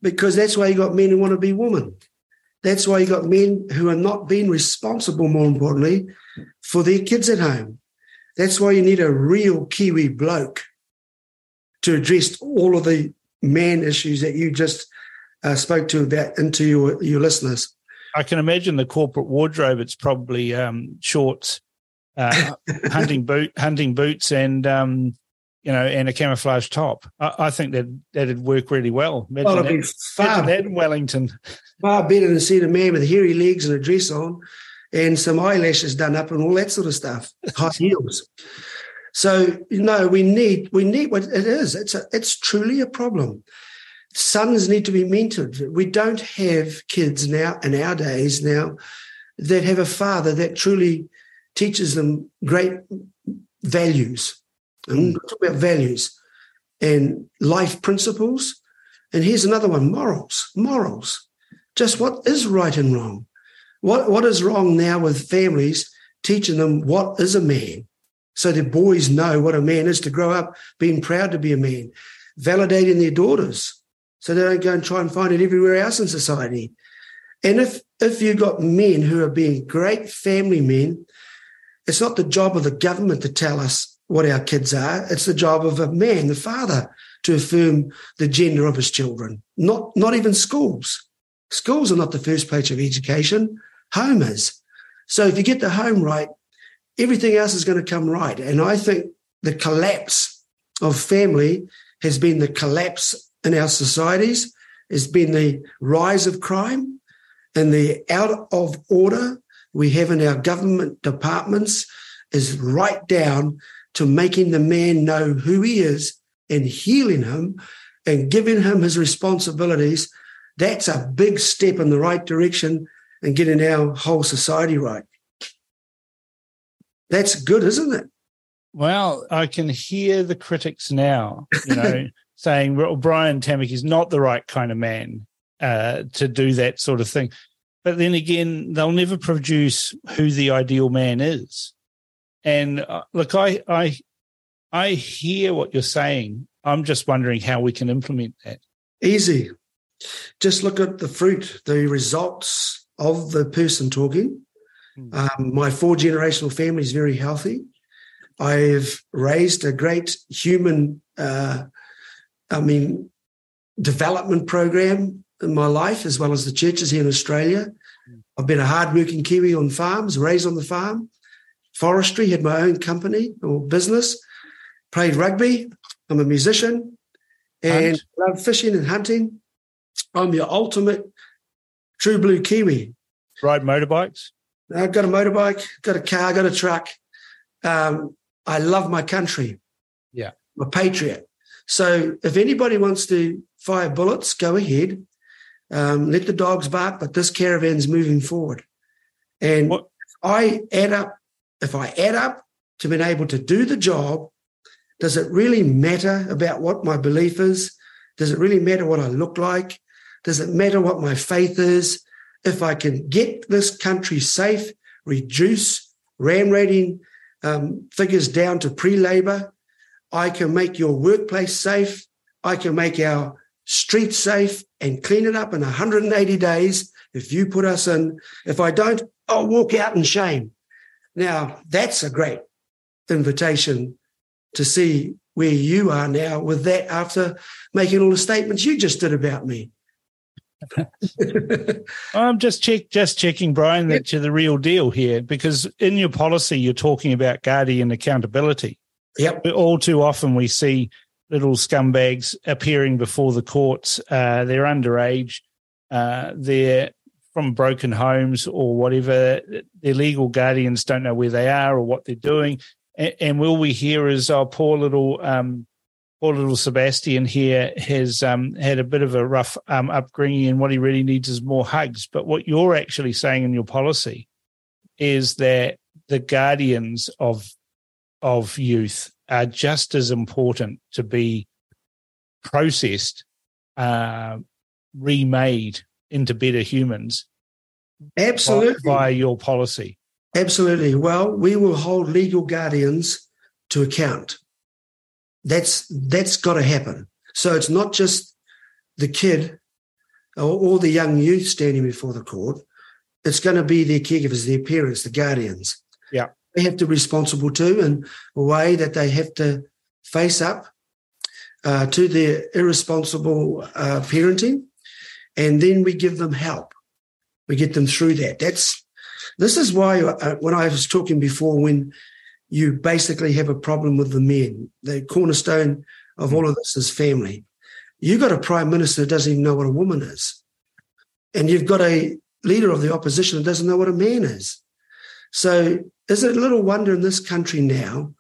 because that's why you got men who want to be women. That's why you got men who are not being responsible, more importantly, for their kids at home. That's why you need a real Kiwi bloke to address all of the man issues that you just uh, spoke to that into your your listeners. I can imagine the corporate wardrobe. It's probably um, shorts uh, hunting boot, hunting boots, and um, you know, and a camouflage top. I, I think that that'd work really well. Imagine well, it'd that, be far that in Wellington. Far better than seeing a man with hairy legs and a dress on, and some eyelashes done up and all that sort of stuff, high heels. So you know, we need we need what it is. It's a, it's truly a problem. Sons need to be mentored. We don't have kids now in our days now that have a father that truly teaches them great values. And mm. talk about values and life principles. And here's another one morals. Morals. Just what is right and wrong. What, what is wrong now with families teaching them what is a man? So the boys know what a man is to grow up being proud to be a man, validating their daughters so they don't go and try and find it everywhere else in society. And if if you've got men who are being great family men it's not the job of the government to tell us what our kids are. It's the job of a man, the father, to affirm the gender of his children. Not, not even schools. Schools are not the first place of education. Home is. So if you get the home right, everything else is going to come right. And I think the collapse of family has been the collapse in our societies, has been the rise of crime and the out of order we have in our government departments is right down to making the man know who he is and healing him and giving him his responsibilities. That's a big step in the right direction and getting our whole society right. That's good, isn't it? Well, I can hear the critics now, you know, saying well, Brian Tamaki is not the right kind of man uh, to do that sort of thing. But then again, they'll never produce who the ideal man is. And uh, look, I, I, I hear what you're saying. I'm just wondering how we can implement that. Easy. Just look at the fruit, the results of the person talking. Hmm. Um, my four generational family is very healthy. I've raised a great human, uh, I mean, development program in my life, as well as the churches here in Australia. I've been a hardworking Kiwi on farms, raised on the farm, forestry, had my own company or business, played rugby. I'm a musician and Hunt. love fishing and hunting. I'm your ultimate true blue Kiwi. Ride motorbikes? I've got a motorbike, got a car, got a truck. Um, I love my country. Yeah. I'm a patriot. So if anybody wants to fire bullets, go ahead. Um, let the dogs bark, but this caravan's moving forward. And what? I add up, if I add up to being able to do the job, does it really matter about what my belief is? Does it really matter what I look like? Does it matter what my faith is? If I can get this country safe, reduce ram raiding um, figures down to pre labor, I can make your workplace safe. I can make our streets safe and clean it up in 180 days if you put us in. If I don't, I'll walk out in shame. Now, that's a great invitation to see where you are now with that after making all the statements you just did about me. I'm just check just checking, Brian, that you're the real deal here because in your policy you're talking about guardian accountability. Yep. All too often we see little scumbags appearing before the courts. Uh, they're underage. Uh, they're from broken homes or whatever. Their legal guardians don't know where they are or what they're doing. And, and will we hear as our poor little um, poor little Sebastian here has um, had a bit of a rough um, upbringing, and what he really needs is more hugs. But what you're actually saying in your policy is that the guardians of of youth are just as important to be processed, uh, remade into better humans. Absolutely. By, your policy. Absolutely. Well, we will hold legal guardians to account. That's that's got to happen. So it's not just the kid or, or the young youth standing before the court. It's going to be their caregivers, their parents, the guardians. Yeah they have to be responsible too, and a way that they have to face up uh, to their irresponsible uh, parenting, and then we give them help. We get them through that. That's this is why uh, when I was talking before, when you basically have a problem with the men, the cornerstone of all of this is family. You've got a prime minister that doesn't even know what a woman is, and you've got a leader of the opposition that doesn't know what a man is. So is it a little wonder in this country now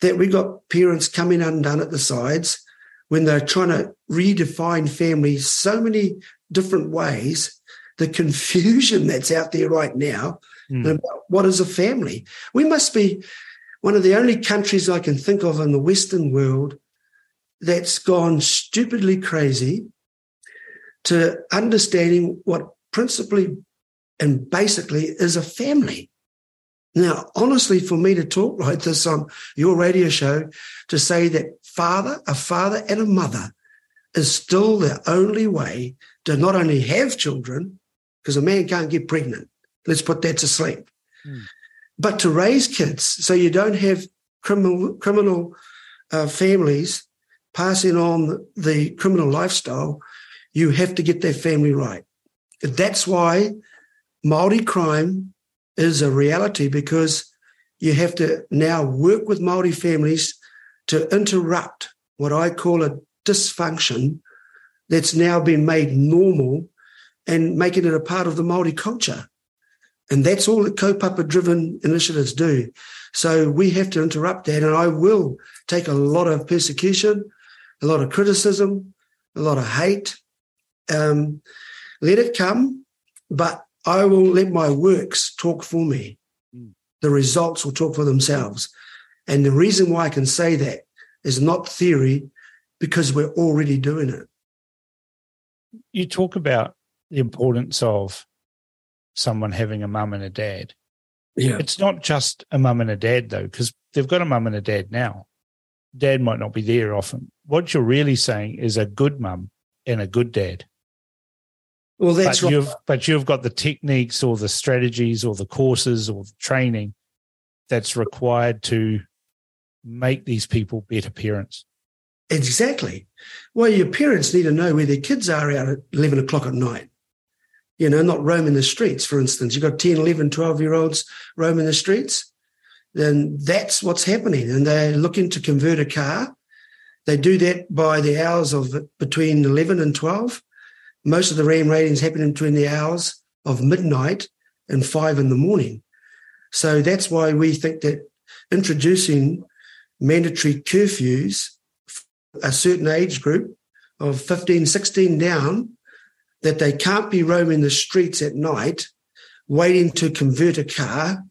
that we got parents coming undone at the sides when they're trying to redefine family so many different ways? The confusion that's out there right now mm. about what is a family. We must be one of the only countries I can think of in the Western world that's gone stupidly crazy to understanding what principally and basically is a family. Now, honestly, for me to talk like this on your radio show, to say that father, a father and a mother is still the only way to not only have children, because a man can't get pregnant. Let's put that to sleep. Mm. But to raise kids so you don't have criminal, criminal uh, families passing on the criminal lifestyle, you have to get that family right. That's why Maori crime is a reality because you have to now work with Maori families to interrupt what I call a dysfunction that's now been made normal and making it a part of the Maori culture. And that's all that kaupapa driven initiatives do. So we have to interrupt that. And I will take a lot of persecution, a lot of criticism, a lot of hate. Um, let it come, but I will let my works talk for me. Mm. The results will talk for themselves. And the reason why I can say that is not theory, because we're already doing it. You talk about the importance of someone having a mum and a dad. Yeah. It's not just a mum and a dad, though, because they've got a mum and a dad now. Dad might not be there often. What you're really saying is a good mum and a good dad. Well, that's but right. You've, but you've got the techniques or the strategies or the courses or the training that's required to make these people better parents. Exactly. Well, your parents need to know where their kids are out at 11 o'clock at night. You know, not roaming the streets, for instance. You've got 10, 11, 12 year olds roaming the streets. Then that's what's happening. And they're looking to convert a car. They do that by the hours of between 11 and 12 most of the RAM raidings happen between the hours of midnight and five in the morning. So that's why we think that introducing mandatory curfews, a certain age group of 15, 16 down, that they can't be roaming the streets at night waiting to convert a car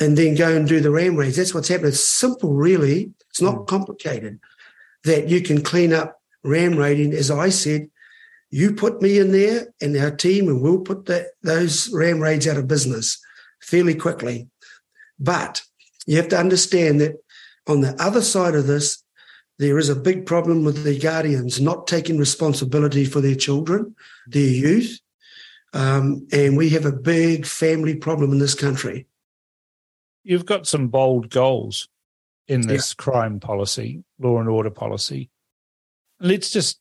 and then go and do the ram raids. That's what's happening. It's simple, really. It's not Mm. complicated. That you can clean up ram raiding, as I said. You put me in there and our team, and we'll put that, those ram raids out of business fairly quickly. But you have to understand that on the other side of this, there is a big problem with the guardians not taking responsibility for their children, their youth. Um, and we have a big family problem in this country. You've got some bold goals in this crime policy, law and order policy. Let's just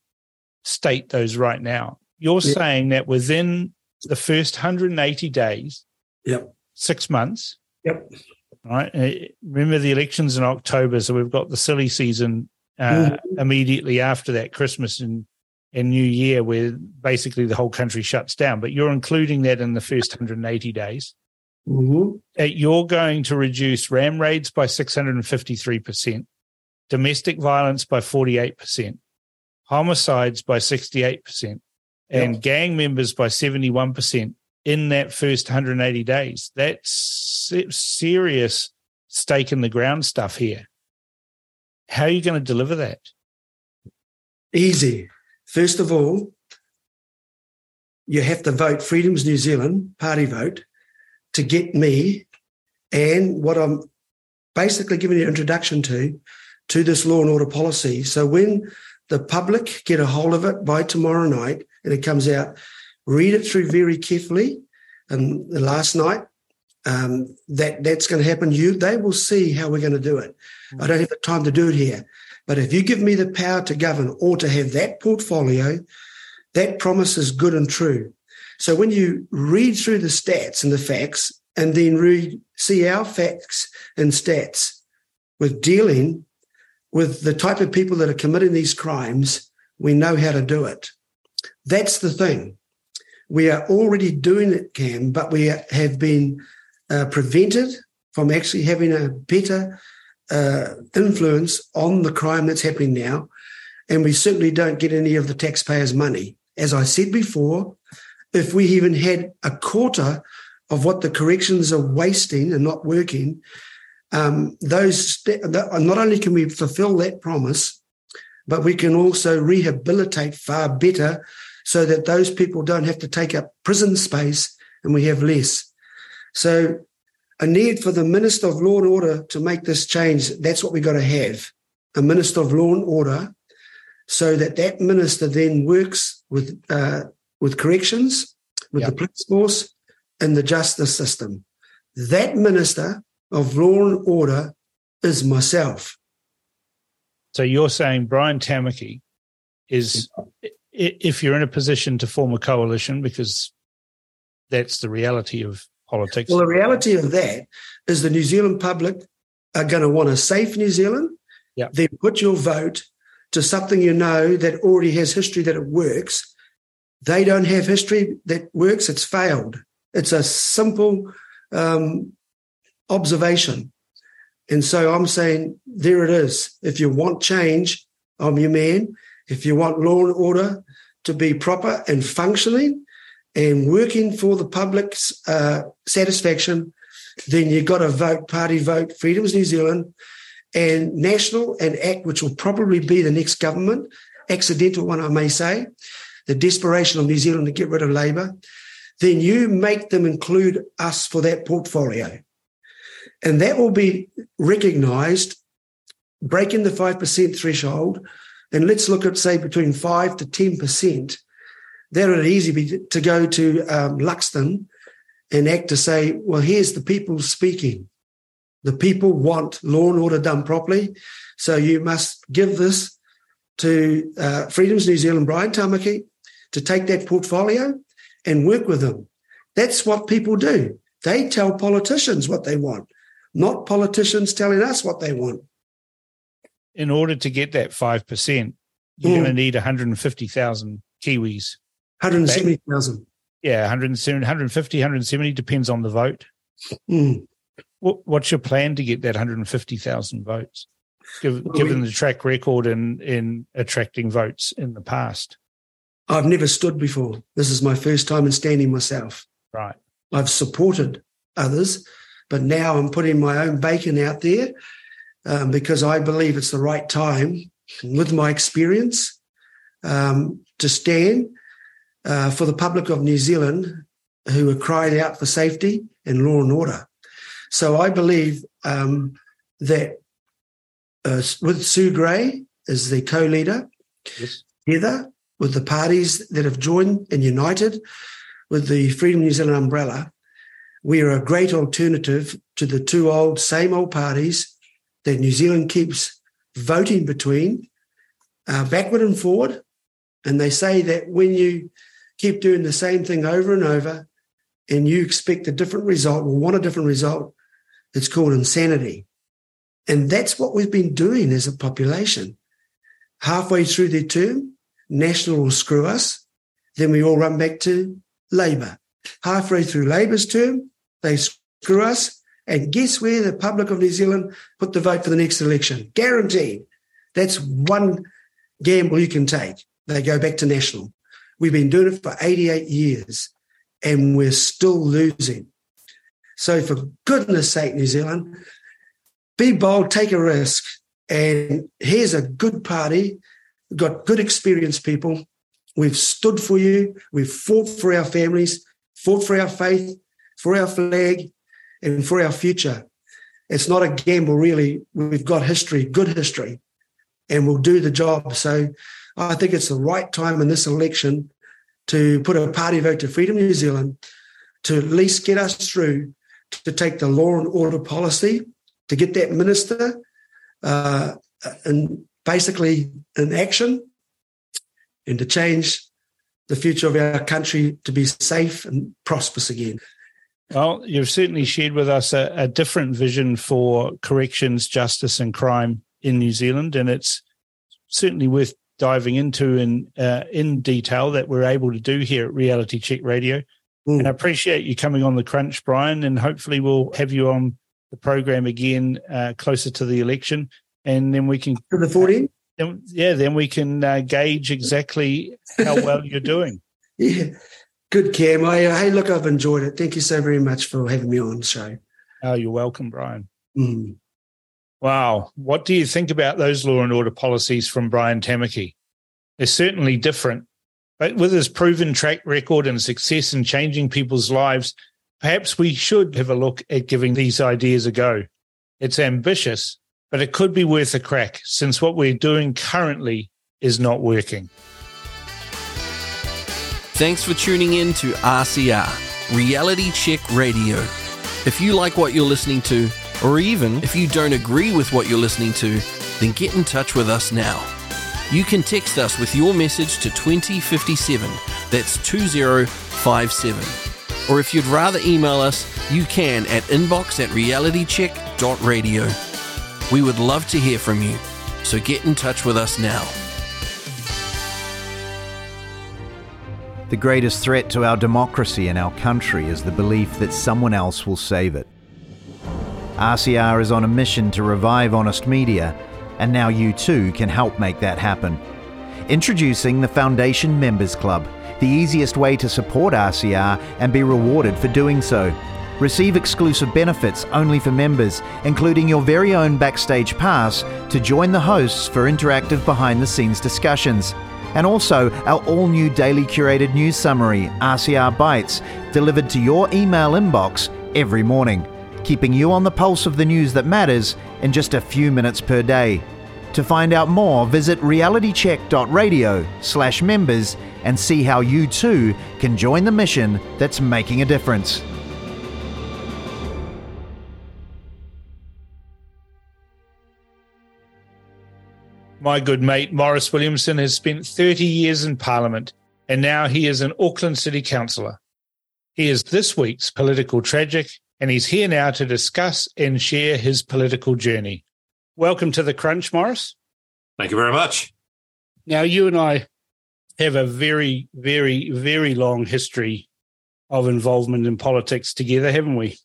state those right now. You're Yeah. saying that within the first 180 days, Yep. six months, Yep. right? Uh, Remember the elections in October, so we've got the silly season uh, immediately after that, Christmas and and New Year, where basically the whole country shuts down. But you're including that in the first 180 days. Mhm. Uh, you're going to reduce ram raids by 653%, domestic violence by 48%, homicides by 68%, and Yep. gang members by 71% in that first 180 days. That's serious stake in the ground stuff here. How are you going to deliver that? Easy. First of all, you have to vote Freedoms New Zealand party vote to get me and what I'm basically giving you an introduction to to this law and order policy. So when the public get a hold of it by tomorrow night and it comes out, read it through very carefully. And the last night, um, that that's going to happen. You they will see how we're going to do it. I don't have the time to do it here. But if you give me the power to govern or to have that portfolio, that promise is good and true. So when you read through the stats and the facts and then read, see our facts and stats with dealing with the type of people that are committing these crimes, we know how to do it. That's the thing. We are already doing it, Cam, but we have been uh, prevented from actually having a better uh, influence on the crime that's happening now. And we certainly don't get any of the taxpayers' money. As I said before, if we even had a quarter of what the corrections are wasting and not working, um, those not only can we fulfill that promise, but we can also rehabilitate far better so that those people don't have to take up prison space and we have less. So a need for the Minister of Law and Order to make this change, that's what we've got to have. A Minister of Law and Order so that that minister then works with uh, with corrections, with Yep. the police force and the justice system. That minister of law and order is myself. So you're saying Brian Tamaki is, if you're in a position to form a coalition, because that's the reality of politics. Well, the reality of that is the New Zealand public are going to want a safe New Zealand. Yep. Then put your vote to something you know that already has history that it works. They don't have history that works. It's failed. It's a simple um, observation. And so I'm saying, there it is. If you want change, I'm your man. If you want law and order to be proper and functioning and working for the public's uh, satisfaction, then you've got to vote, party vote, Freedoms New Zealand and National and ACT, which will probably be the next government, accidental one, I may say, the desperation of New Zealand to get rid of Labor. Then you make them include us for that portfolio. And that will be recognised, breaking the 5% threshold. And let's look at, say, between 5 to 10%. That would be easy to go to um, Luxton and act to say, well, here's the people speaking. The people want law and order done properly. So you must give this to uh, Freedoms New Zealand, Brian Tamaki, to take that portfolio and work with them. That's what people do. They tell politicians what they want, not politicians telling us what they want. in order to get that 5%, you're Mm. going to need 150,000 Kiwis. 170,000. Yeah, 170, 150, 170, depends on the vote. Mm. What, what's your plan to get that 150,000 votes, Giv Well, given we- the track record in, in attracting votes in the past? I've never stood before. This is my first time in standing myself. Right. I've supported others, but now I'm putting my own bacon out there um, because I believe it's the right time with my experience um, to stand uh, for the public of New Zealand who are crying out for safety and law and order. So I believe um, that uh, with Sue Grey as the co-leader, yes. together with the parties that have joined and united with the Freedom New Zealand umbrella, we are a great alternative to the two old, same old parties that New Zealand keeps voting between, uh, backward and forward. And they say that when you keep doing the same thing over and over and you expect a different result or want a different result, it's called insanity. And that's what we've been doing as a population. Halfway through their term, National will screw us. Then we all run back to Labour. Halfway through Labour's term, they screw us. And guess where the public of New Zealand put the vote for the next election? Guaranteed. That's one gamble you can take. They go back to National. We've been doing it for 88 years and we're still losing. So, for goodness sake, New Zealand, be bold, take a risk. And here's a good party, We've got good experienced people. We've stood for you. We've fought for our families, fought for our faith, for our flag, and for our future. It's not a gamble, really. We've got history, good history, and we'll do the job. So I think it's the right time in this election to put a party vote to Freedom New Zealand to at least get us through to take the law and order policy, to get that minister uh, and basically in action, and to change the future of our country to be safe and prosperous again. Well, you've certainly shared with us a, a, different vision for corrections, justice, and crime in New Zealand, and it's certainly worth diving into in uh, in detail that we're able to do here at Reality Check Radio. Mm. And I appreciate you coming on the crunch, Brian, and hopefully we'll have you on the program again uh, closer to the election, and then we can to the 14. Then, yeah, then we can uh, gauge exactly how well you're doing. Yeah, good, Cam. I, uh, hey, look, I've enjoyed it. Thank you so very much for having me on the show. Oh, you're welcome, Brian. Mm. Wow. What do you think about those law and order policies from Brian Tamaki? They're certainly different, but with his proven track record and success in changing people's lives, perhaps we should have a look at giving these ideas a go. It's ambitious, but it could be worth a crack since what we're doing currently is not working. Thanks for tuning in to RCR, Reality Check Radio. If you like what you're listening to, or even if you don't agree with what you're listening to, then get in touch with us now. You can text us with your message to 2057, that's 2057. Or if you'd rather email us, you can at inbox at realitycheck.radio. We would love to hear from you, so get in touch with us now. The greatest threat to our democracy and our country is the belief that someone else will save it. RCR is on a mission to revive honest media, and now you too can help make that happen. Introducing the Foundation Members Club, the easiest way to support RCR and be rewarded for doing so. Receive exclusive benefits only for members, including your very own backstage pass to join the hosts for interactive behind the scenes discussions. And also our all new daily curated news summary, RCR Bites, delivered to your email inbox every morning, keeping you on the pulse of the news that matters in just a few minutes per day. To find out more, visit realitycheck.radio slash members and see how you too can join the mission that's making a difference. My good mate Maurice Williamson has spent 30 years in Parliament and now he is an Auckland City Councillor. He is this week's political tragic and he's here now to discuss and share his political journey. Welcome to the Crunch, Maurice. Thank you very much. Now, you and I have a very, very, very long history of involvement in politics together, haven't we?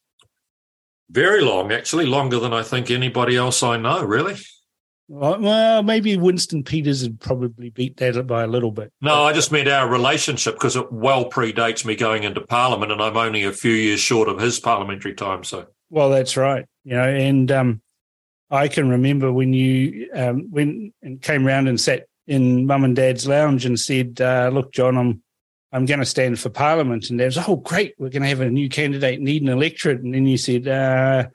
Very long, actually, longer than I think anybody else I know, really. Well, maybe Winston Peters would probably beat that by a little bit. No, I just meant our relationship because it well predates me going into Parliament, and I'm only a few years short of his parliamentary time. So Well, that's right. You know, and um, I can remember when you um, went and came round and sat in mum and dad's lounge and said, uh, "Look, John, I'm I'm going to stand for Parliament," and there's, "Oh, great, we're going to have a new candidate, need an electorate," and then you said, uh,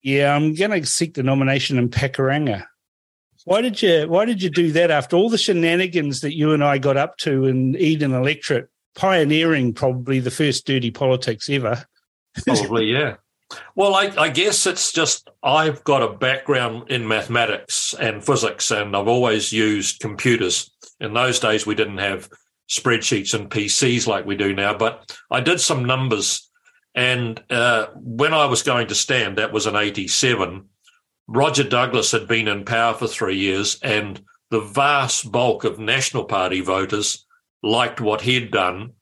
"Yeah, I'm going to seek the nomination in Pakuranga." Why did you Why did you do that after all the shenanigans that you and I got up to in Eden electorate, pioneering probably the first dirty politics ever? Probably, yeah. Well, I, I, guess it's just I've got a background in mathematics and physics, and I've always used computers. In those days, we didn't have spreadsheets and PCs like we do now, but I did some numbers. And uh, when I was going to stand, that was in 87, Roger Douglas had been in power for three years, and the vast bulk of National Party voters liked what he'd done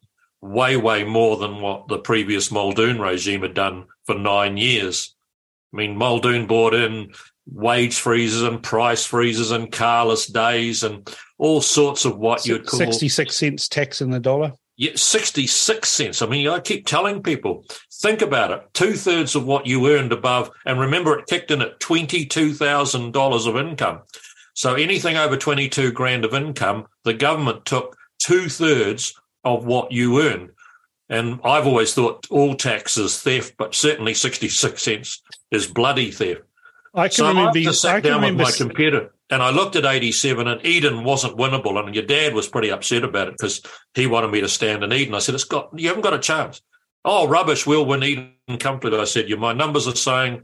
way, way more than what the previous Muldoon regime had done for nine years. I mean, Muldoon brought in wage freezes and price freezes and carless days and all sorts of what you'd call 66 cents tax in the dollar. Yeah, 66 cents. I mean, I keep telling people, think about it. Two thirds of what you earned above, and remember it kicked in at $22,000 of income. So anything over 22 grand of income, the government took two thirds of what you earned. And I've always thought all tax is theft, but certainly 66 cents is bloody theft. I can so remember. I sat down with my computer and I looked at 87 and Eden wasn't winnable. And your dad was pretty upset about it because he wanted me to stand in Eden. I said, it's got, you haven't got a chance. Oh, rubbish. We'll win Eden comfortably. I said, you, my numbers are saying,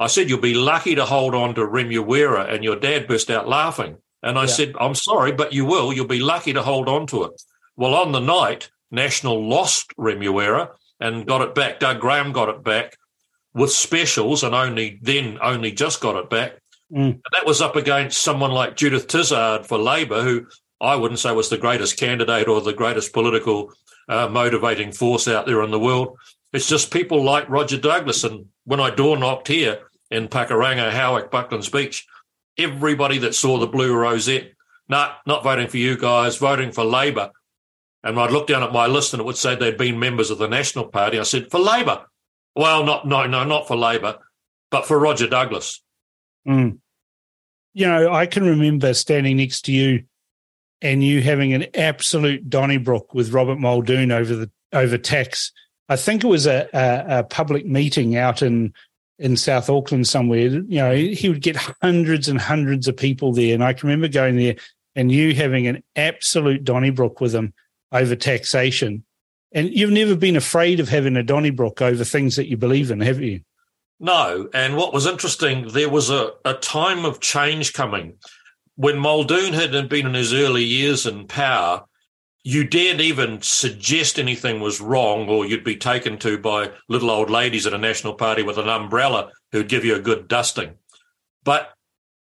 I said, you'll be lucky to hold on to Remuera. And your dad burst out laughing. And I yeah. said, I'm sorry, but you will. You'll be lucky to hold on to it. Well, on the night, National lost Remuera and got it back. Doug Graham got it back with specials and only then only just got it back. Mm. That was up against someone like Judith Tizard for Labor, who I wouldn't say was the greatest candidate or the greatest political uh, motivating force out there in the world. It's just people like Roger Douglas. And when I door knocked here in Pakuranga, Howick, Bucklands Beach, everybody that saw the blue rosette, nah, not voting for you guys, voting for Labor. And I'd look down at my list and it would say they'd been members of the National Party. I said, for Labor. Well, not no, no, not for Labor, but for Roger Douglas. Mm. You know, I can remember standing next to you and you having an absolute Donnybrook with Robert Muldoon over the over tax. I think it was a, a, a public meeting out in in South Auckland somewhere. You know, he would get hundreds and hundreds of people there, and I can remember going there and you having an absolute Donnybrook with him over taxation. And you've never been afraid of having a Donnybrook over things that you believe in, have you? No. And what was interesting, there was a, a time of change coming. When Muldoon had been in his early years in power, you dared even suggest anything was wrong, or you'd be taken to by little old ladies at a national party with an umbrella who'd give you a good dusting. But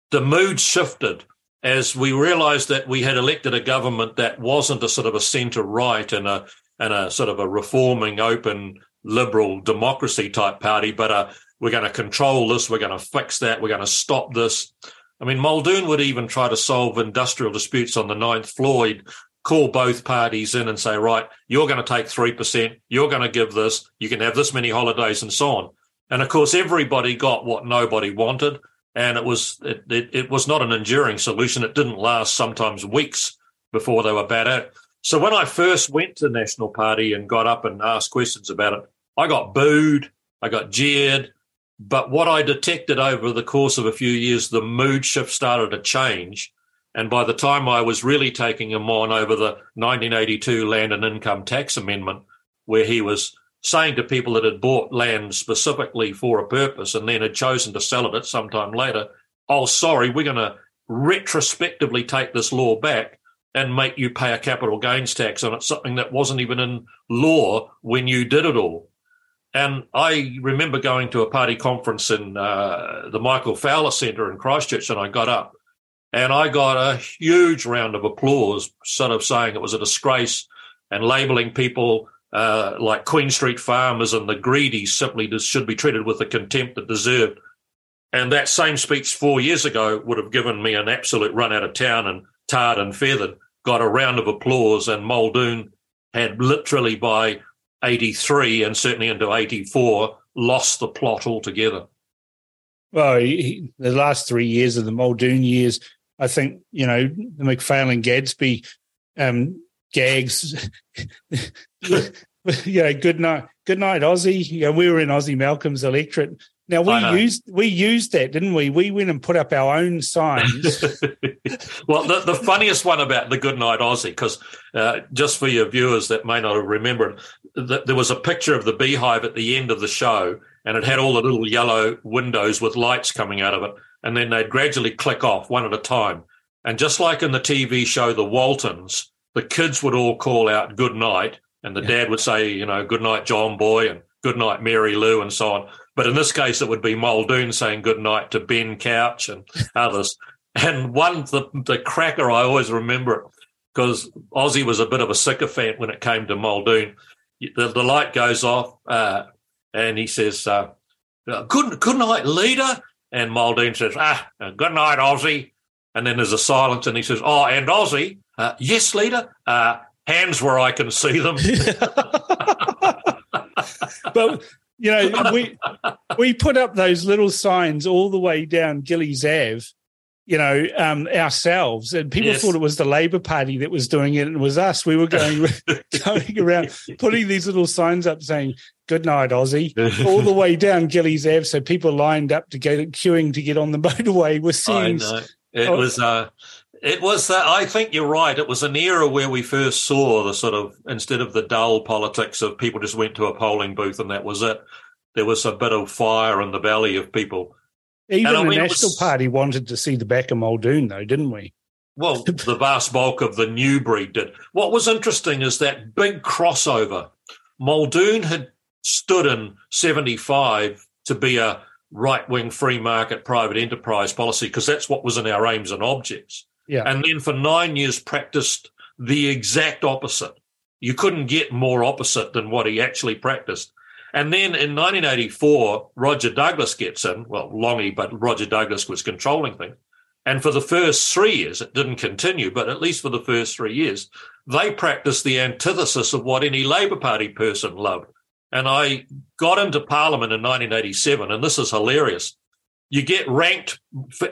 the mood shifted as we realised that we had elected a government that wasn't a sort of a centre right and a and a sort of a reforming, open, liberal democracy type party, but uh, we're going to control this, we're going to fix that, we're going to stop this. I mean, Muldoon would even try to solve industrial disputes on the ninth floor. He'd call both parties in and say, right, you're going to take 3%, you're going to give this, you can have this many holidays and so on. And of course, everybody got what nobody wanted and it was it, it, it, was not an enduring solution. It didn't last sometimes weeks before they were bad at. So when I first went to the National Party and got up and asked questions about it, I got booed, I got jeered. But what I detected over the course of a few years, the mood shift started to change. And by the time I was really taking him on over the 1982 Land and Income Tax Amendment, where he was saying to people that had bought land specifically for a purpose and then had chosen to sell it at some time later, oh, sorry, we're going to retrospectively take this law back and make you pay a capital gains tax on it, something that wasn't even in law when you did it all. And I remember going to a party conference in uh, the Michael Fowler Centre in Christchurch, and I got up and I got a huge round of applause, sort of saying it was a disgrace and labeling people uh, like Queen Street farmers and the greedy simply should be treated with the contempt that deserved. And that same speech four years ago would have given me an absolute run out of town and tarred and feathered, got a round of applause, and Muldoon had literally by 83 and certainly into 84 lost the plot altogether. Well, he, the last three years of the Muldoon years, I think you know the McPhail Gadsby um, gags. yeah, good night, good night, Aussie. Yeah, we were in Aussie Malcolm's electorate. Now we used we used that, didn't we? We went and put up our own signs. well, the, the funniest one about the Good Night Aussie, because uh, just for your viewers that may not have remembered, that there was a picture of the beehive at the end of the show, and it had all the little yellow windows with lights coming out of it, and then they'd gradually click off one at a time. And just like in the TV show The Waltons, the kids would all call out "Good night," and the yeah. dad would say, you know, "Good night, John Boy," and "Good night, Mary Lou," and so on but in this case, it would be Muldoon saying good night to Ben Couch and others. And one, the, the cracker, I always remember it because Aussie was a bit of a sycophant when it came to Muldoon. The, the light goes off uh, and he says, uh, good, good night, leader. And Muldoon says, ah, good night, Aussie. And then there's a silence and he says, oh, and Aussie, uh, yes, leader, uh, hands where I can see them. but you know, we we put up those little signs all the way down Gillies Ave, you know, um, ourselves, and people yes. thought it was the Labor Party that was doing it, and it was us. We were going going around putting these little signs up saying "Good night, Aussie," all the way down Gillies Ave, so people lined up to get queuing to get on the motorway were seeing. It oh, was. Uh, it was that I think you're right. It was an era where we first saw the sort of instead of the dull politics of people just went to a polling booth and that was it. There was a bit of fire in the belly of people. Even the National was, Party wanted to see the back of Muldoon, though, didn't we? Well, the vast bulk of the new breed did. What was interesting is that big crossover. Muldoon had stood in 75 to be a right wing free market private enterprise policy because that's what was in our aims and objects. Yeah. And then for nine years practiced the exact opposite. You couldn't get more opposite than what he actually practiced. And then in 1984, Roger Douglas gets in. Well, Longy, but Roger Douglas was controlling things. And for the first three years, it didn't continue, but at least for the first three years, they practiced the antithesis of what any Labour Party person loved. And I got into Parliament in 1987, and this is hilarious you get ranked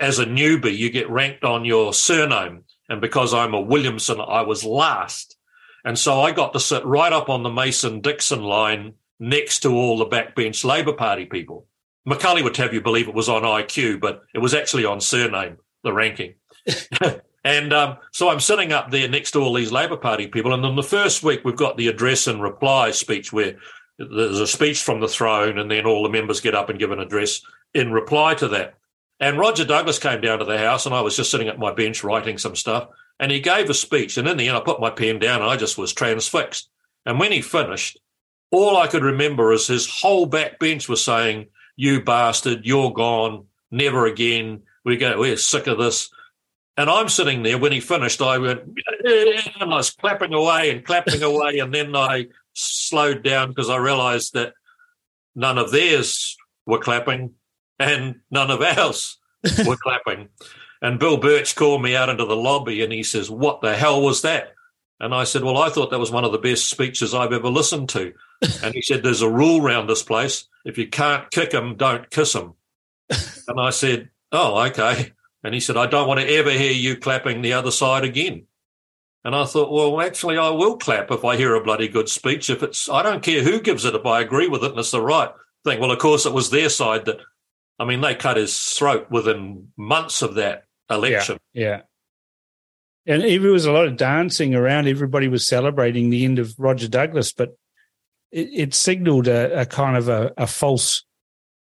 as a newbie, you get ranked on your surname. And because I'm a Williamson, I was last. And so I got to sit right up on the Mason Dixon line next to all the backbench Labor Party people. Macaulay would have you believe it was on IQ, but it was actually on surname, the ranking. and um, so I'm sitting up there next to all these Labor Party people. And then the first week, we've got the address and reply speech where there's a speech from the throne, and then all the members get up and give an address in reply to that. And Roger Douglas came down to the house, and I was just sitting at my bench writing some stuff. And he gave a speech. And in the end, I put my pen down and I just was transfixed. And when he finished, all I could remember is his whole back bench was saying, You bastard, you're gone, never again. We go, we're sick of this. And I'm sitting there when he finished, I went, and I was clapping away and clapping away. And then I slowed down because I realized that none of theirs were clapping and none of ours were clapping. And Bill Birch called me out into the lobby and he says, What the hell was that? And I said, Well, I thought that was one of the best speeches I've ever listened to. And he said, There's a rule around this place. If you can't kick him, don't kiss him. And I said, Oh, okay. And he said, I don't want to ever hear you clapping the other side again. And I thought, well, actually, I will clap if I hear a bloody good speech. If it's, I don't care who gives it, if I agree with it and it's the right thing. Well, of course, it was their side that I mean, they cut his throat within months of that election. Yeah. yeah. And there was a lot of dancing around. Everybody was celebrating the end of Roger Douglas, but it, it signaled a, a, kind of a, a false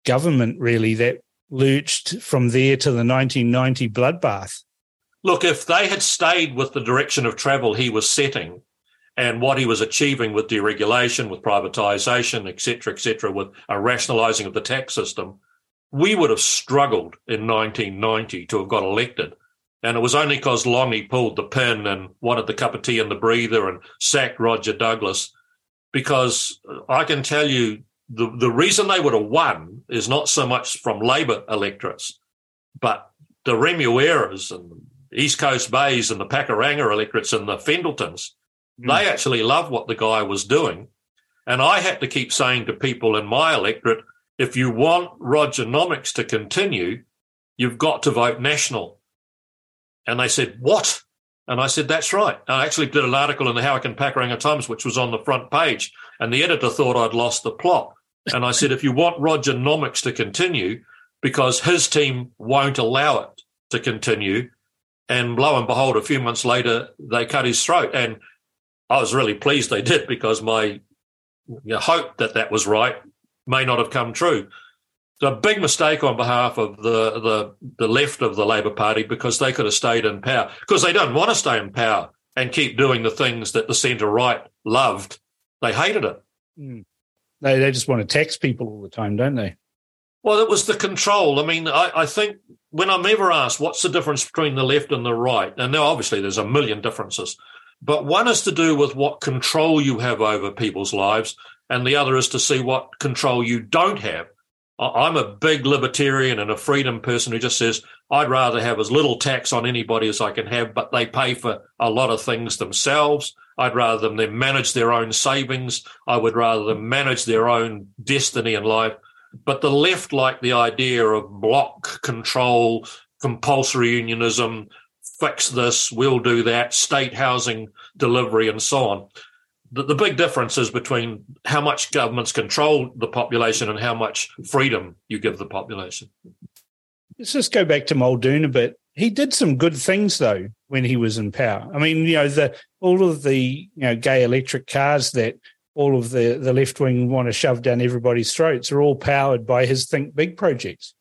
government, really, that lurched from there to the 1990 bloodbath. Look, if they had stayed with the direction of travel he was setting and what he was achieving with deregulation, with privatisation, etc., etc., with a rationalising of the tax system, we would have struggled in 1990 to have got elected. And it was only because Longy pulled the pin and wanted the cup of tea and the breather and sacked Roger Douglas. Because I can tell you the, the reason they would have won is not so much from Labor electorates, but the Remueras and East Coast Bays and the Pakuranga electorates and the Fendaltons. Mm. They actually loved what the guy was doing. And I had to keep saying to people in my electorate, if you want Rogernomics to continue, you've got to vote national. And they said, What? And I said, That's right. I actually did an article in the Howick and Pakuranga Times, which was on the front page. And the editor thought I'd lost the plot. And I said, If you want Rogernomics to continue, because his team won't allow it to continue. And lo and behold, a few months later, they cut his throat. And I was really pleased they did because my hope that that was right may not have come true. It's a big mistake on behalf of the, the, the left of the Labour Party because they could have stayed in power because they don't want to stay in power and keep doing the things that the centre right loved. They hated it. Mm. They, they just want to tax people all the time, don't they? Well, it was the control. I mean, I, I, think when I'm ever asked what's the difference between the left and the right, and now obviously there's a million differences, but one is to do with what control you have over people's lives, and the other is to see what control you don't have. I'm a big libertarian and a freedom person who just says, I'd rather have as little tax on anybody as I can have, but they pay for a lot of things themselves. I'd rather them manage their own savings. I would rather them manage their own destiny in life. But the left like the idea of block control, compulsory unionism, fix this, we'll do that, state housing delivery, and so on. The, the big difference is between how much governments control the population and how much freedom you give the population. Let's just go back to Muldoon a bit. He did some good things though when he was in power. I mean, you know, the all of the you know gay electric cars that all of the, the left wing want to shove down everybody's throats are all powered by his Think Big projects.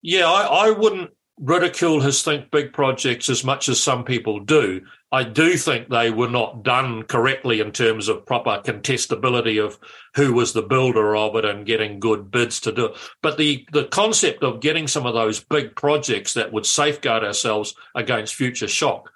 Yeah, I, I wouldn't ridicule his Think Big projects as much as some people do. I do think they were not done correctly in terms of proper contestability of who was the builder of it and getting good bids to do it. But the, the concept of getting some of those big projects that would safeguard ourselves against future shock,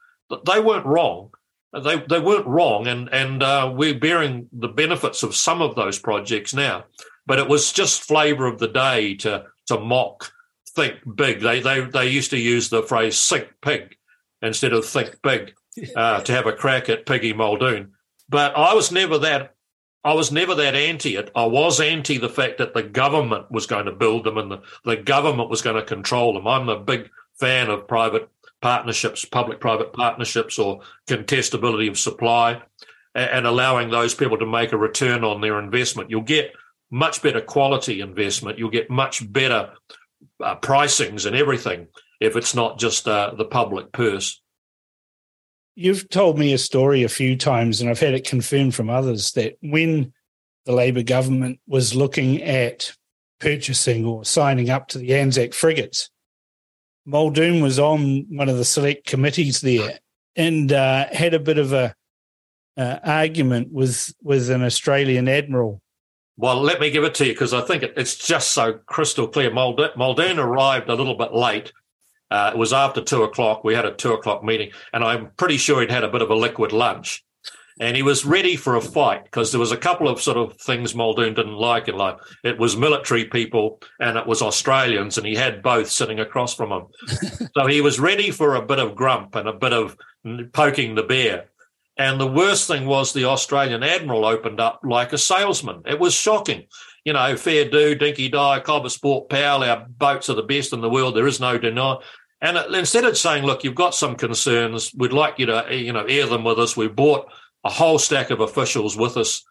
they weren't wrong they they weren't wrong, and and uh, we're bearing the benefits of some of those projects now. But it was just flavour of the day to to mock think big. They they they used to use the phrase "sink pig" instead of "think big" uh, to have a crack at Piggy Muldoon. But I was never that. I was never that anti it. I was anti the fact that the government was going to build them and the, the government was going to control them. I'm a big fan of private partnerships, public private partnerships, or contestability of supply, and allowing those people to make a return on their investment. You'll get much better quality investment. You'll get much better uh, pricings and everything if it's not just uh, the public purse. You've told me a story a few times, and I've had it confirmed from others that when the Labour government was looking at purchasing or signing up to the Anzac frigates, Muldoon was on one of the select committees there and uh, had a bit of a uh, argument with with an Australian admiral. Well, let me give it to you because I think it, it's just so crystal clear. Muldoon, Muldoon arrived a little bit late. Uh, it was after two o'clock. We had a two o'clock meeting, and I'm pretty sure he'd had a bit of a liquid lunch and he was ready for a fight because there was a couple of sort of things Muldoon didn't like in life. It was military people and it was Australians, and he had both sitting across from him. so he was ready for a bit of grump and a bit of poking the bear. And the worst thing was the Australian admiral opened up like a salesman. It was shocking. You know, fair do, dinky die, cobber sport pal, our boats are the best in the world. There is no deny. And instead of saying, look, you've got some concerns, we'd like you to, you know, air them with us. We brought a whole stack of officials with us.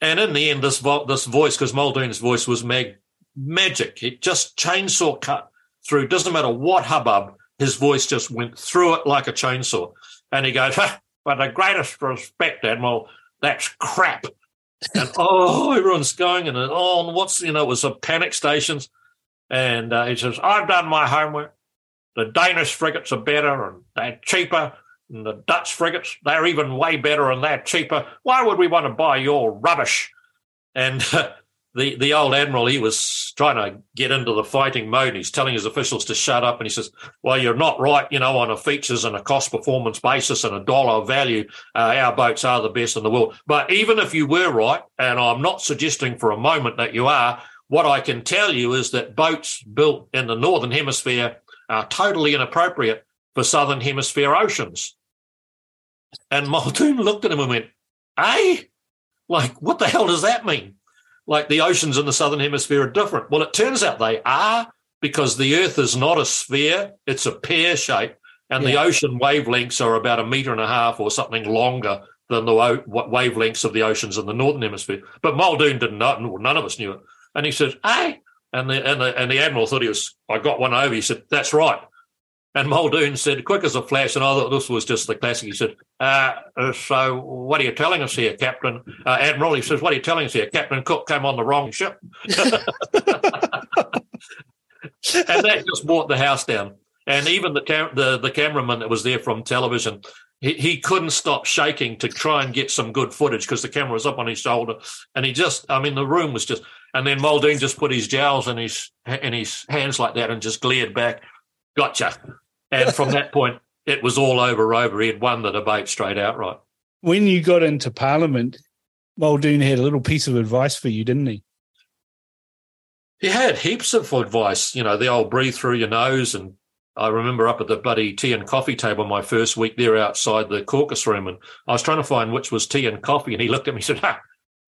And in the end, this vo- this voice, because Muldoon's voice was mag- magic, it just chainsaw cut through. Doesn't matter what hubbub, his voice just went through it like a chainsaw. And he goes, "But the greatest respect, Admiral, that's crap." and oh, everyone's going and oh, what's you know, it was a panic stations. And uh, he says, "I've done my homework. The Danish frigates are better and they're cheaper." And the Dutch frigates, they're even way better and they're cheaper. Why would we want to buy your rubbish? And uh, the, the old admiral, he was trying to get into the fighting mode. He's telling his officials to shut up. And he says, Well, you're not right, you know, on a features and a cost performance basis and a dollar value. Uh, our boats are the best in the world. But even if you were right, and I'm not suggesting for a moment that you are, what I can tell you is that boats built in the Northern Hemisphere are totally inappropriate for Southern Hemisphere oceans. And Muldoon looked at him and went, "Eh? Like, what the hell does that mean?" like the oceans in the southern hemisphere are different. Well, it turns out they are because the Earth is not a sphere; it's a pear shape, and yeah. the ocean wavelengths are about a meter and a half or something longer than the wavelengths of the oceans in the northern hemisphere. But Muldoon didn't know; none of us knew it. And he said, "Hey," and the and the and the admiral thought he was. I got one over. He said, "That's right." And Muldoon said, quick as a flash, and I thought this was just the classic. He said, uh, uh, So, what are you telling us here, Captain? Uh, Admiral, he says, What are you telling us here? Captain Cook came on the wrong ship. and that just brought the house down. And even the, cam- the, the cameraman that was there from television, he, he couldn't stop shaking to try and get some good footage because the camera was up on his shoulder. And he just, I mean, the room was just, and then Muldoon just put his jowls in his, in his hands like that and just glared back. Gotcha. And from that point, it was all over over. He had won the debate straight outright. When you got into Parliament, Muldoon had a little piece of advice for you, didn't he? He had heaps of advice, you know, the old breathe through your nose. And I remember up at the buddy tea and coffee table my first week there outside the caucus room, and I was trying to find which was tea and coffee. And he looked at me and said,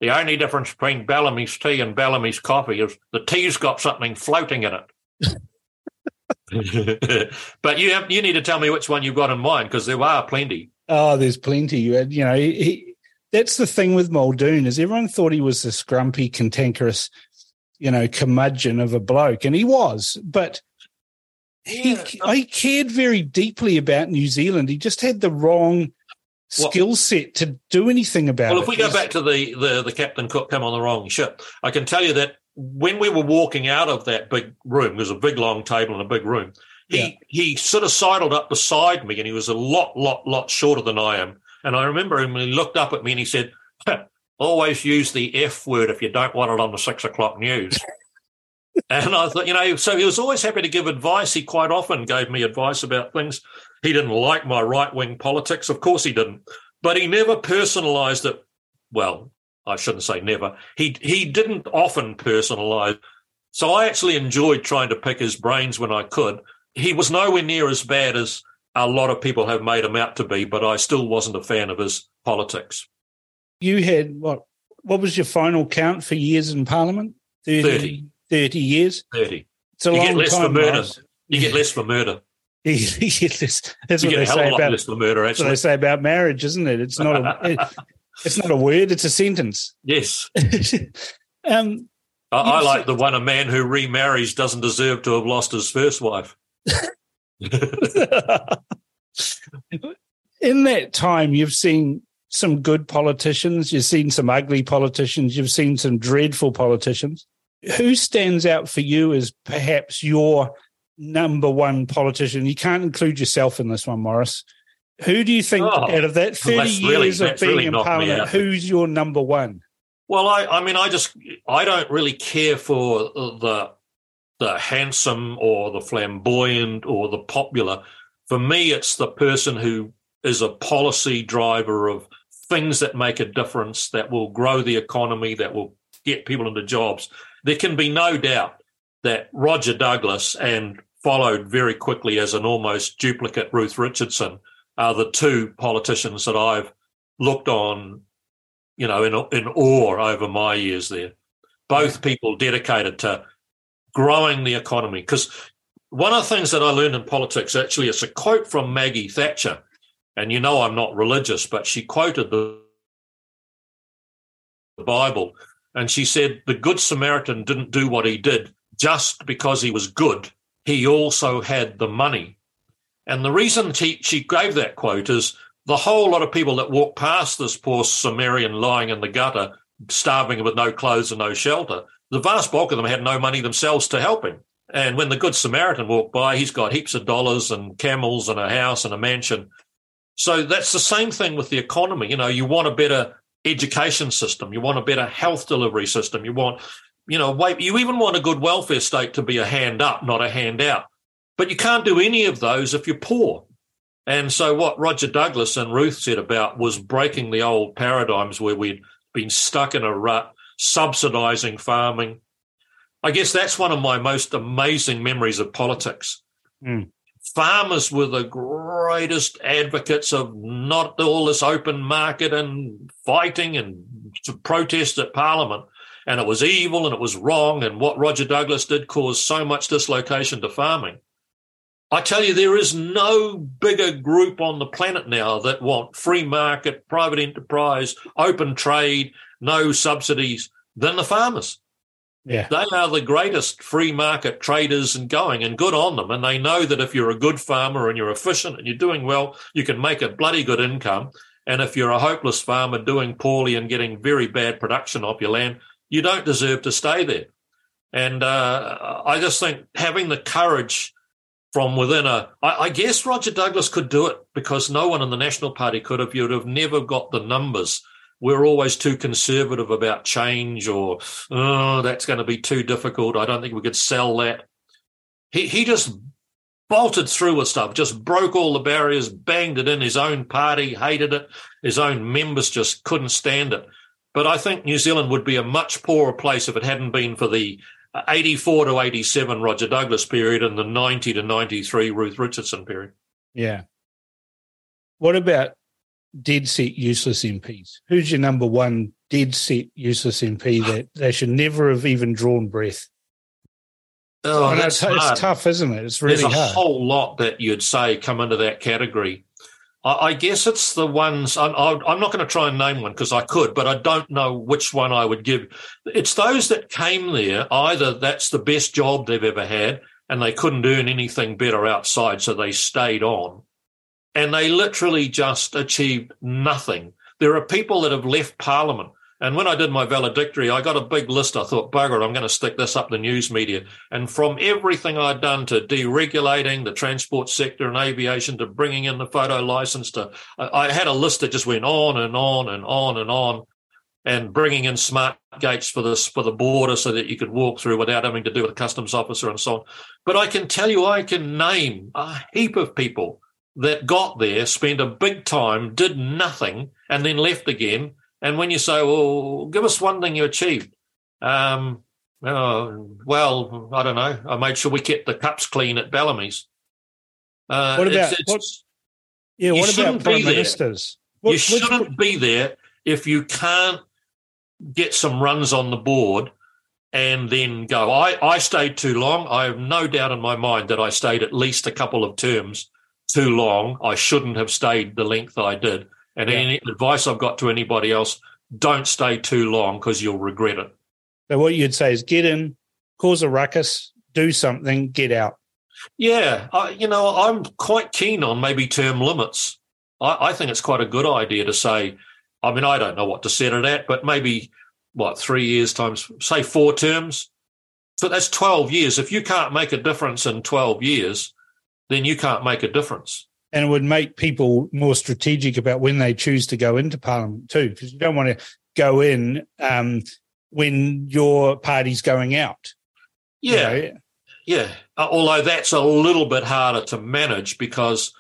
the only difference between Bellamy's tea and Bellamy's coffee is the tea's got something floating in it. but you have, you need to tell me which one you've got in mind because there are plenty. Oh, there's plenty. You had, you know, he, that's the thing with Muldoon is everyone thought he was this grumpy, cantankerous, you know, curmudgeon of a bloke, and he was, but yeah. he I cared very deeply about New Zealand. He just had the wrong skill set to do anything about well, it. Well, if we go back to the, the the Captain Cook come on the wrong ship, I can tell you that when we were walking out of that big room, there's a big long table in a big room. He yeah. he sort of sidled up beside me, and he was a lot, lot, lot shorter than I am. And I remember him when he looked up at me and he said, "Always use the F word if you don't want it on the six o'clock news." and I thought, you know, so he was always happy to give advice. He quite often gave me advice about things. He didn't like my right wing politics, of course he didn't, but he never personalised it. Well, I shouldn't say never. He he didn't often personalize. So I actually enjoyed trying to pick his brains when I could. He was nowhere near as bad as a lot of people have made him out to be, but I still wasn't a fan of his politics. You had what what was your final count for years in Parliament? 30. 30, 30 years? 30. It's a you long get less time, for murder. You get less for murder. you get less, that's you what they say about less for murder, actually. They say about marriage, isn't it? It's not a, it, it's not a word; it's a sentence. Yes. um, I, I like the one: a man who remarries doesn't deserve to have lost his first wife. In that time, you've seen some good politicians, you've seen some ugly politicians, you've seen some dreadful politicians. Who stands out for you as perhaps your number one politician? You can't include yourself in this one, Maurice. Who do you think oh, out of that 30 years really, of being really in Parliament, who's your number one? Well, I, I mean, I just, I don't really care for the, the handsome or the flamboyant or the popular. For me, it's the person who is a policy driver of things that make a difference, that will grow the economy, that will get people into jobs. There can be no doubt that Roger Douglas and followed very quickly as an almost duplicate Ruth Richardson are the two politicians that I've looked on, you know, in, in awe over my years there. Both people dedicated to growing the economy. Because one of the things that I learned in politics actually is a quote from Maggie Thatcher. And you know, I'm not religious, but she quoted the, the Bible. And she said, The Good Samaritan didn't do what he did just because he was good. He also had the money and the reason she, she gave that quote is the whole lot of people that walked past this poor Sumerian lying in the gutter, starving with no clothes and no shelter, the vast bulk of them had no money themselves to help him. And when the Good Samaritan walked by, he's got heaps of dollars and camels and a house and a mansion. So that's the same thing with the economy. You know, you want a better education system, you want a better health delivery system, you want, you know, wait, you even want a good welfare state to be a hand up, not a handout. But you can't do any of those if you're poor. And so, what Roger Douglas and Ruth said about was breaking the old paradigms where we'd been stuck in a rut, subsidizing farming. I guess that's one of my most amazing memories of politics. Mm. Farmers were the greatest advocates of not all this open market and fighting and protest at Parliament. and it was evil and it was wrong, and what Roger Douglas did caused so much dislocation to farming. I tell you, there is no bigger group on the planet now that want free market, private enterprise, open trade, no subsidies than the farmers. Yeah. They are the greatest free market traders and going, and good on them. And they know that if you're a good farmer and you're efficient and you're doing well, you can make a bloody good income. And if you're a hopeless farmer doing poorly and getting very bad production off your land, you don't deserve to stay there. And uh, I just think having the courage from within a, I, I guess Roger Douglas could do it because no one in the National Party could have. You'd have never got the numbers we're always too conservative about change or oh that's going to be too difficult. I don't think we could sell that. He, he just bolted through with stuff just broke all the barriers banged it in his own party hated it. His own members just couldn't stand it. But i think new zealand would be a much poorer place if it hadn't been for the 84 to 87 roger douglas period and the 90 to 93 ruth richardson period. Yeah. What about dead set useless MPs? Who's your number one dead set useless MP that they should never have even drawn breath? Oh, that's it's, it's, tough, isn't it? It's really There's a hard. whole lot that you'd say come into that category. I, I guess it's the ones I'm, I'm not going to try and name one because I could, but I don't know which one I would give. It's those that came there. Either that's the best job they've ever had, and they couldn't earn anything better outside, so they stayed on, and they literally just achieved nothing. There are people that have left Parliament. And when I did my valedictory, I got a big list. I thought, bugger, I'm going to stick this up the news media. And from everything I'd done to deregulating the transport sector and aviation to bringing in the photo license to, I had a list that just went on and on and on and on. And bringing in smart gates for this for the border so that you could walk through without having to do with a customs officer and so on. But I can tell you, I can name a heap of people that got there, spent a big time, did nothing, and then left again. And when you say, well, give us one thing you achieved. Um, oh, well, I don't know. I made sure we kept the cups clean at Bellamy's. Uh, what about, it's, it's, what, yeah, what about prime ministers? What, you shouldn't be there if you can't get some runs on the board and then go. I, I stayed too long. I have no doubt in my mind that I stayed at least a couple of terms too long. I shouldn't have stayed the length I did. And yeah. any advice I've got to anybody else, don't stay too long because you'll regret it. So what you'd say is get in, cause a ruckus, do something, get out. Yeah, I, you know, I'm quite keen on maybe term limits. I, I think it's quite a good idea to say. I mean, I don't know what to set it at, but maybe what three years times, say four terms. So that's twelve years. If you can't make a difference in twelve years, then you can't make a difference. And it would make people more strategic about when they choose to go into Parliament too, because you don't want to go in um, when your party's going out. Yeah, you know? yeah. Uh, although that's a little bit harder to manage because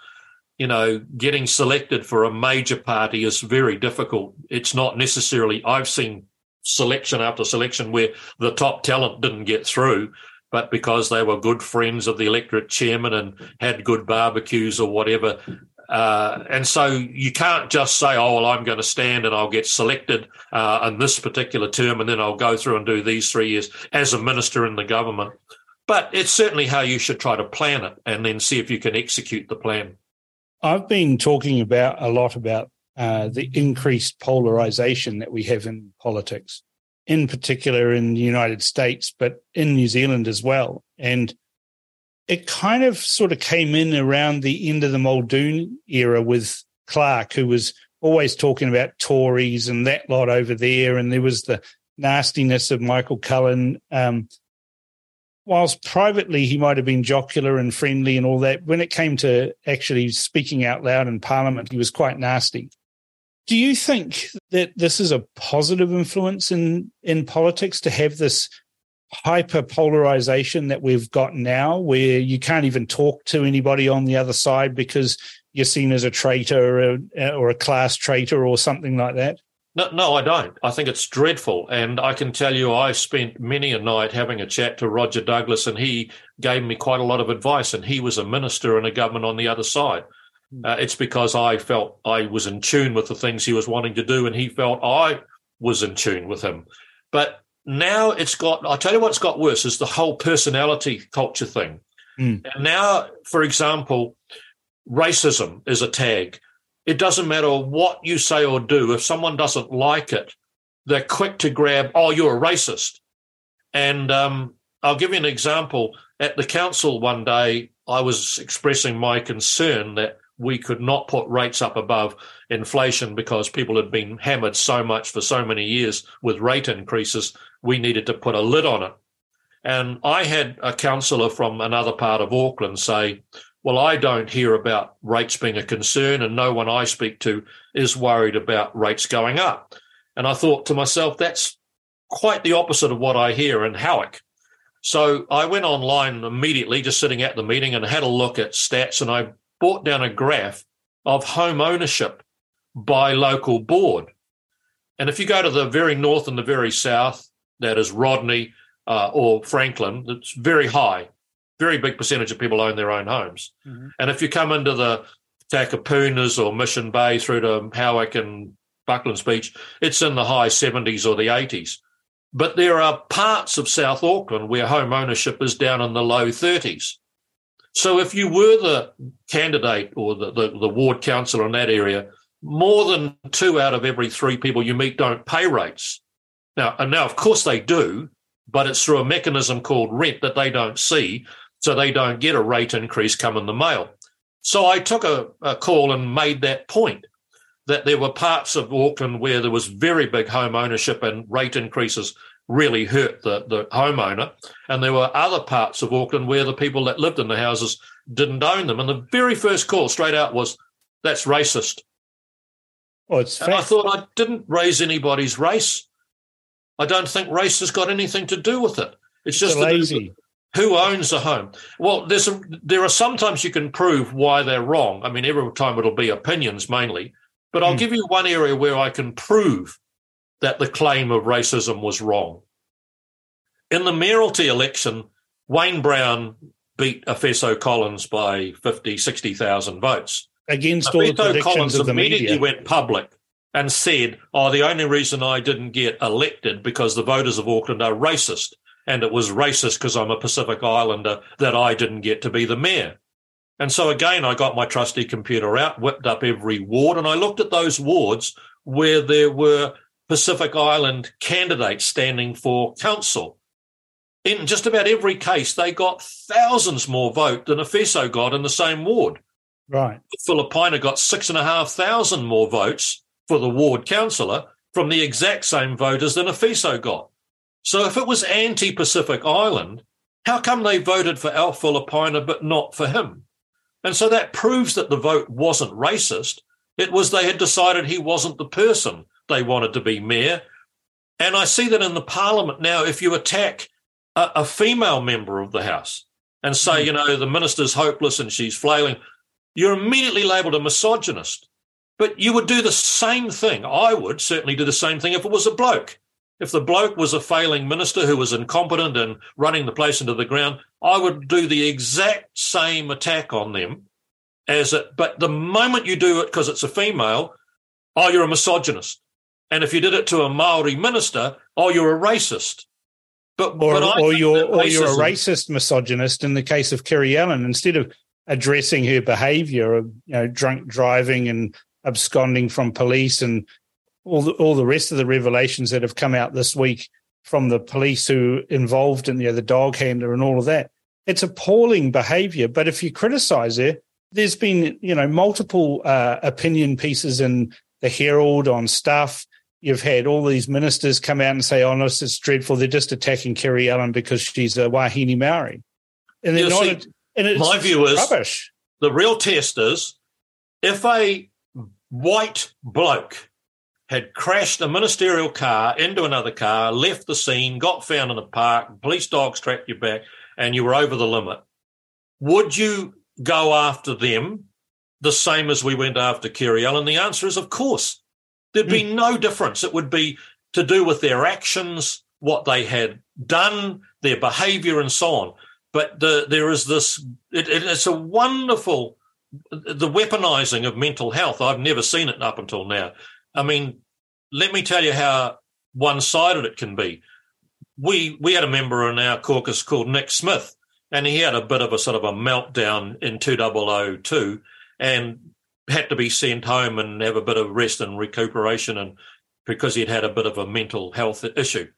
you know getting selected for a major party is very difficult. It's not necessarily. I've seen selection after selection where the top talent didn't get through but because they were good friends of the electorate chairman and had good barbecues or whatever. Uh, and so you can't just say, oh, well, I'm going to stand and I'll get selected uh, in this particular term and then I'll go through and do these three years as a minister in the government. But it's certainly how you should try to plan it and then see if you can execute the plan. I've been talking about a lot about uh, the increased polarization that we have in politics in particular in the United States, but in New Zealand as well. And it kind of sort of came in around the end of the Muldoon era with Clark, who was always talking about Tories and that lot over there. And there was the nastiness of Michael Cullen. Um, whilst privately he might have been jocular and friendly and all that, when it came to actually speaking out loud in Parliament, he was quite nasty. Do you think that this is a positive influence in, in politics to have this hyper polarization that we've got now, where you can't even talk to anybody on the other side because you're seen as a traitor or, or a class traitor or something like that? No, no, I don't. I think it's dreadful. And I can tell you, I spent many a night having a chat to Roger Douglas, and he gave me quite a lot of advice. And he was a minister in a government on the other side. Uh, it's because I felt I was in tune with the things he was wanting to do, and he felt I was in tune with him. But now it's got, I'll tell you what's got worse is the whole personality culture thing. Mm. And now, for example, racism is a tag. It doesn't matter what you say or do. If someone doesn't like it, they're quick to grab, oh, you're a racist. And um, I'll give you an example. At the council one day, I was expressing my concern that we could not put rates up above inflation because people had been hammered so much for so many years with rate increases. We needed to put a lid on it. And I had a councillor from another part of Auckland say, Well, I don't hear about rates being a concern, and no one I speak to is worried about rates going up. And I thought to myself, that's quite the opposite of what I hear in Howick. So I went online immediately, just sitting at the meeting, and had a look at stats, and I brought down a graph of home ownership by local board. And if you go to the very north and the very south, that is Rodney, uh, or Franklin, it's very high. Very big percentage of people own their own homes. Mm-hmm. And if you come into the Takapunas or Mission Bay through to Howick and Bucklands Beach, it's in the high 70s or the 80s. But there are parts of South Auckland where home ownership is down in the low 30s. So if you were the candidate or the, the, the ward councillor in that area, more than two out of every three people you meet don't pay rates. Now, and now, of course, they do, but it's through a mechanism called rent that they don't see, so they don't get a rate increase come in the mail. So I took a, a call and made that point that there were parts of Auckland where there was very big home ownership and rate increases really hurt the, the homeowner. And there were other parts of Auckland where the people that lived in the houses didn't own them. And the very first call straight out was, that's racist. Well, it's and I thought I didn't raise anybody's race. I don't think race has got anything to do with it. It's, just lazy. who owns a home. Well, there's a, there are sometimes you can prove why they're wrong. I mean, every time it'll be opinions mainly, but I'll mm. give you one area where I can prove that the claim of racism was wrong. In the mayoralty election, Wayne Brown beat Efeso Collins by 50, 60,000 votes. Against all the predictions Collins of the immediately media. went public and said, "Oh, the only reason I didn't get elected because the voters of Auckland are racist, and it was racist because I'm a Pacific Islander that I didn't get to be the mayor." And so again, I got my trusty computer out, whipped up every ward, and I looked at those wards where there were Pacific Island candidates standing for council. In just about every case, they got thousands more vote than Efeso got in the same ward. Right. Filipaina got six and a half thousand more votes for the ward councillor from the exact same voters than Efeso got. So if it was anti Pacific Island, how come they voted for Alf Filipaina but not for him? And so that proves that the vote wasn't racist. It was they had decided he wasn't the person they wanted to be mayor. And I see that in the parliament now, if you attack a, a female member of the House and say, mm. you know, the minister's hopeless and she's flailing, you're immediately labelled a misogynist. But you would do the same thing. I would certainly do the same thing if it was a bloke. If the bloke was a failing minister who was incompetent and running the place into the ground, I would do the exact same attack on them as it. But the moment you do it because it's a female, oh, you're a misogynist. And if you did it to a Maori minister, oh, you're a racist. But, or, but or you're or you're a racist misogynist in the case of Kiri-Allan. Instead of addressing her behaviour of you know drunk driving and absconding from police and all the, all the rest of the revelations that have come out this week from the police who involved in you know, the dog handler and all of that. It's appalling behavior. But if you criticize it, there's been, you know, multiple uh, opinion pieces in the Herald on stuff. You've had all these ministers come out and say, oh, no, it's dreadful. They're just attacking Kiri Allan because she's a Wahine Maori. And they're not. See, and my view is rubbish. The real test is if a white bloke had crashed a ministerial car into another car, left the scene, got found in a park, police dogs tracked you back, and you were over the limit, would you go after them the same as we went after Kiri Allan? The answer is, of course. There'd be mm. no difference. It would be to do with their actions, what they had done, their behavior, and so on. But the, there is this, it, it, it's a wonderful the weaponizing of mental health, I've never seen it up until now. I mean, let me tell you how one sided it can be. we we had a member in our caucus called Nick Smith, and he had a bit of a sort of a meltdown in 2002 and had to be sent home and have a bit of rest and recuperation and because he'd had a bit of a mental health issue.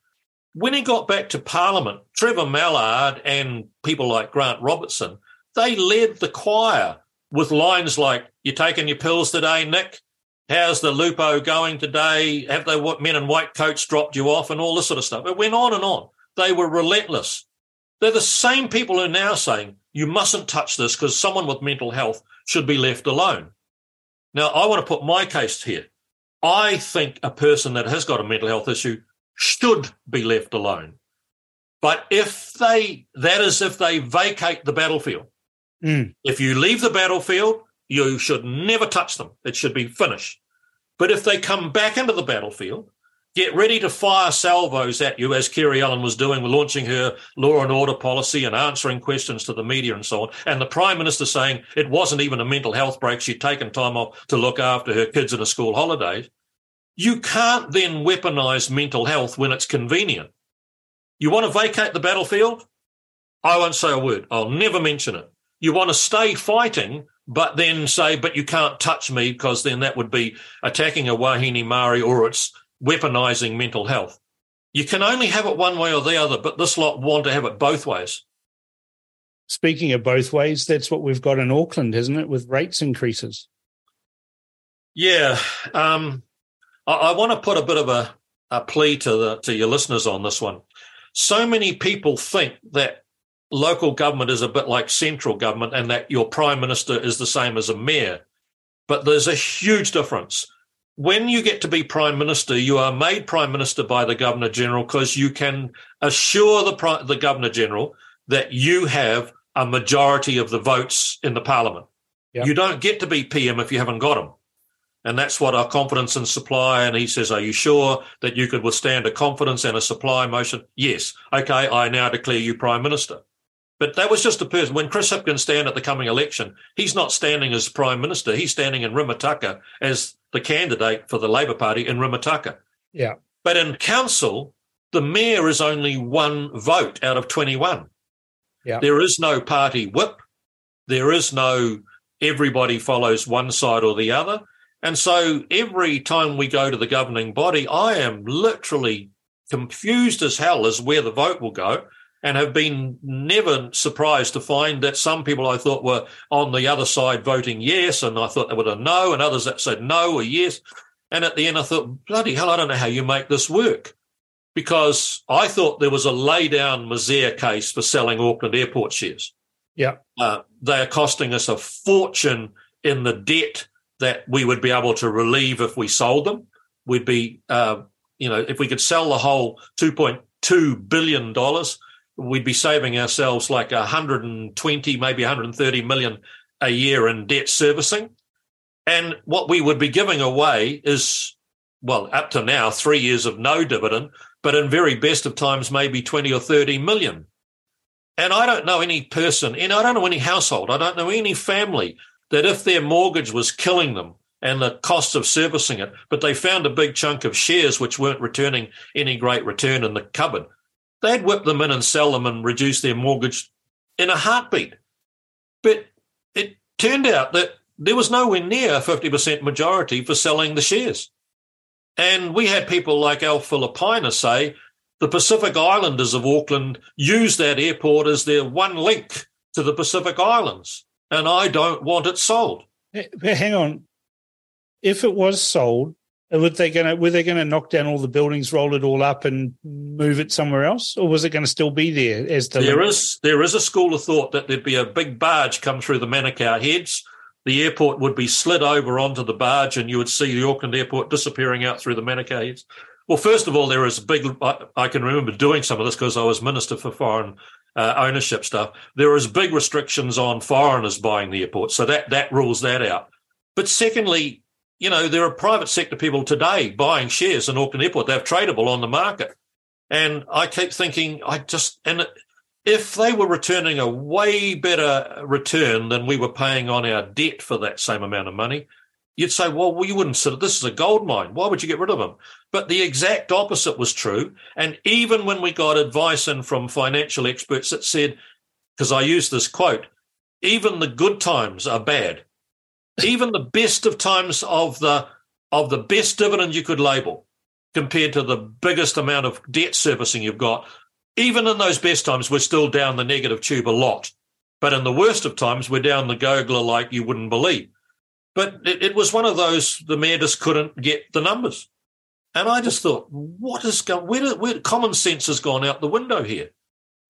When he got back to Parliament, Trevor Mallard and people like Grant Robertson, they led the choir with lines like, You taking your pills today, Nick? How's the Lupo going today? Have they what men in white coats dropped you off and all this sort of stuff? It went on and on. They were relentless. They're the same people who are now saying you mustn't touch this because someone with mental health should be left alone. Now, I want to put my case here. I think a person that has got a mental health issue should be left alone. But if they, that is if they vacate the battlefield. Mm. If you leave the battlefield, you should never touch them. It should be finished. But if they come back into the battlefield, get ready to fire salvos at you, as Kiri Allan was doing, launching her law and order policy and answering questions to the media and so on. And the Prime Minister saying it wasn't even a mental health break. She'd taken time off to look after her kids in a school holidays. You can't then weaponize mental health when it's convenient. You want to vacate the battlefield? I won't say a word. I'll never mention it. You want to stay fighting, but then say, but you can't touch me because then that would be attacking a Wahine Maori or it's weaponizing mental health. You can only have it one way or the other, but this lot want to have it both ways. Speaking of both ways, that's what we've got in Auckland, isn't it, with rates increases? Yeah. Um, I, I want to put a bit of a, a plea to the to your listeners on this one. So many people think that local government is a bit like central government and that your prime minister is the same as a mayor. But there's a huge difference. When you get to be prime minister, you are made prime minister by the governor general because you can assure the the governor general that you have a majority of the votes in the parliament. Yep. You don't get to be PM if you haven't got them. And that's what our confidence and supply. And he says, Are you sure that you could withstand a confidence and a supply motion? Yes. Okay, I now declare you Prime Minister. But that was just a person. When Chris Hipkins stand at the coming election, he's not standing as Prime Minister. He's standing in Rimutaka as the candidate for the Labour Party in Rimutaka. Yeah. But in council, the mayor is only one vote out of 21. Yeah. There is no party whip. There is no everybody follows one side or the other. And so every time we go to the governing body, I am literally confused as hell as where the vote will go and have been never surprised to find that some people I thought were on the other side voting yes, and I thought they would have no, and others that said no or yes. And at the end, I thought, bloody hell, I don't know how you make this work. Because I thought there was a lay down misere case for selling Auckland airport shares. Yeah. Uh, they are costing us a fortune in the debt that we would be able to relieve if we sold them. We'd be, uh, you know, if we could sell the whole $2.2 billion, we'd be saving ourselves like 120, maybe 130 million a year in debt servicing. And what we would be giving away is, well, up to now, three years of no dividend, but in very best of times, maybe 20 or 30 million. And I don't know any person, and I don't know any household, I don't know any family that if their mortgage was killing them and the cost of servicing it, but they found a big chunk of shares which weren't returning any great return in the cupboard, they'd whip them in and sell them and reduce their mortgage in a heartbeat. But it turned out that there was nowhere near a 50% majority for selling the shares. And we had people like Alf Filipaina say the Pacific Islanders of Auckland use that airport as their one link to the Pacific Islands. And I don't want it sold. But hang on. If it was sold, were they going to were they going to knock down all the buildings, roll it all up, and move it somewhere else, or was it going to still be there? As the there is there is a school of thought that there'd be a big barge come through the Manukau heads. The airport would be slid over onto the barge, and you would see the Auckland airport disappearing out through the Manukau heads. Well, first of all, there is a big. I, I can remember doing some of this because I was minister for foreign uh, ownership stuff. There is big restrictions on foreigners buying the airport, so that that rules that out. But secondly, you know, there are private sector people today buying shares in Auckland Airport. They're tradable on the market. And I keep thinking, I just, and if they were returning a way better return than we were paying on our debt for that same amount of money, you'd say, well, well, you wouldn't sit. This is a gold mine. Why would you get rid of them? But the exact opposite was true. And even when we got advice in from financial experts that said, because I use this quote, even the good times are bad. Even the best of times of the of the best dividend you could label compared to the biggest amount of debt servicing you've got, even in those best times, we're still down the negative tube a lot. But in the worst of times, we're down the gogler like you wouldn't believe. But it, it was one of those, the mayor just couldn't get the numbers. And I just thought, what is going, where, where common sense has gone out the window here?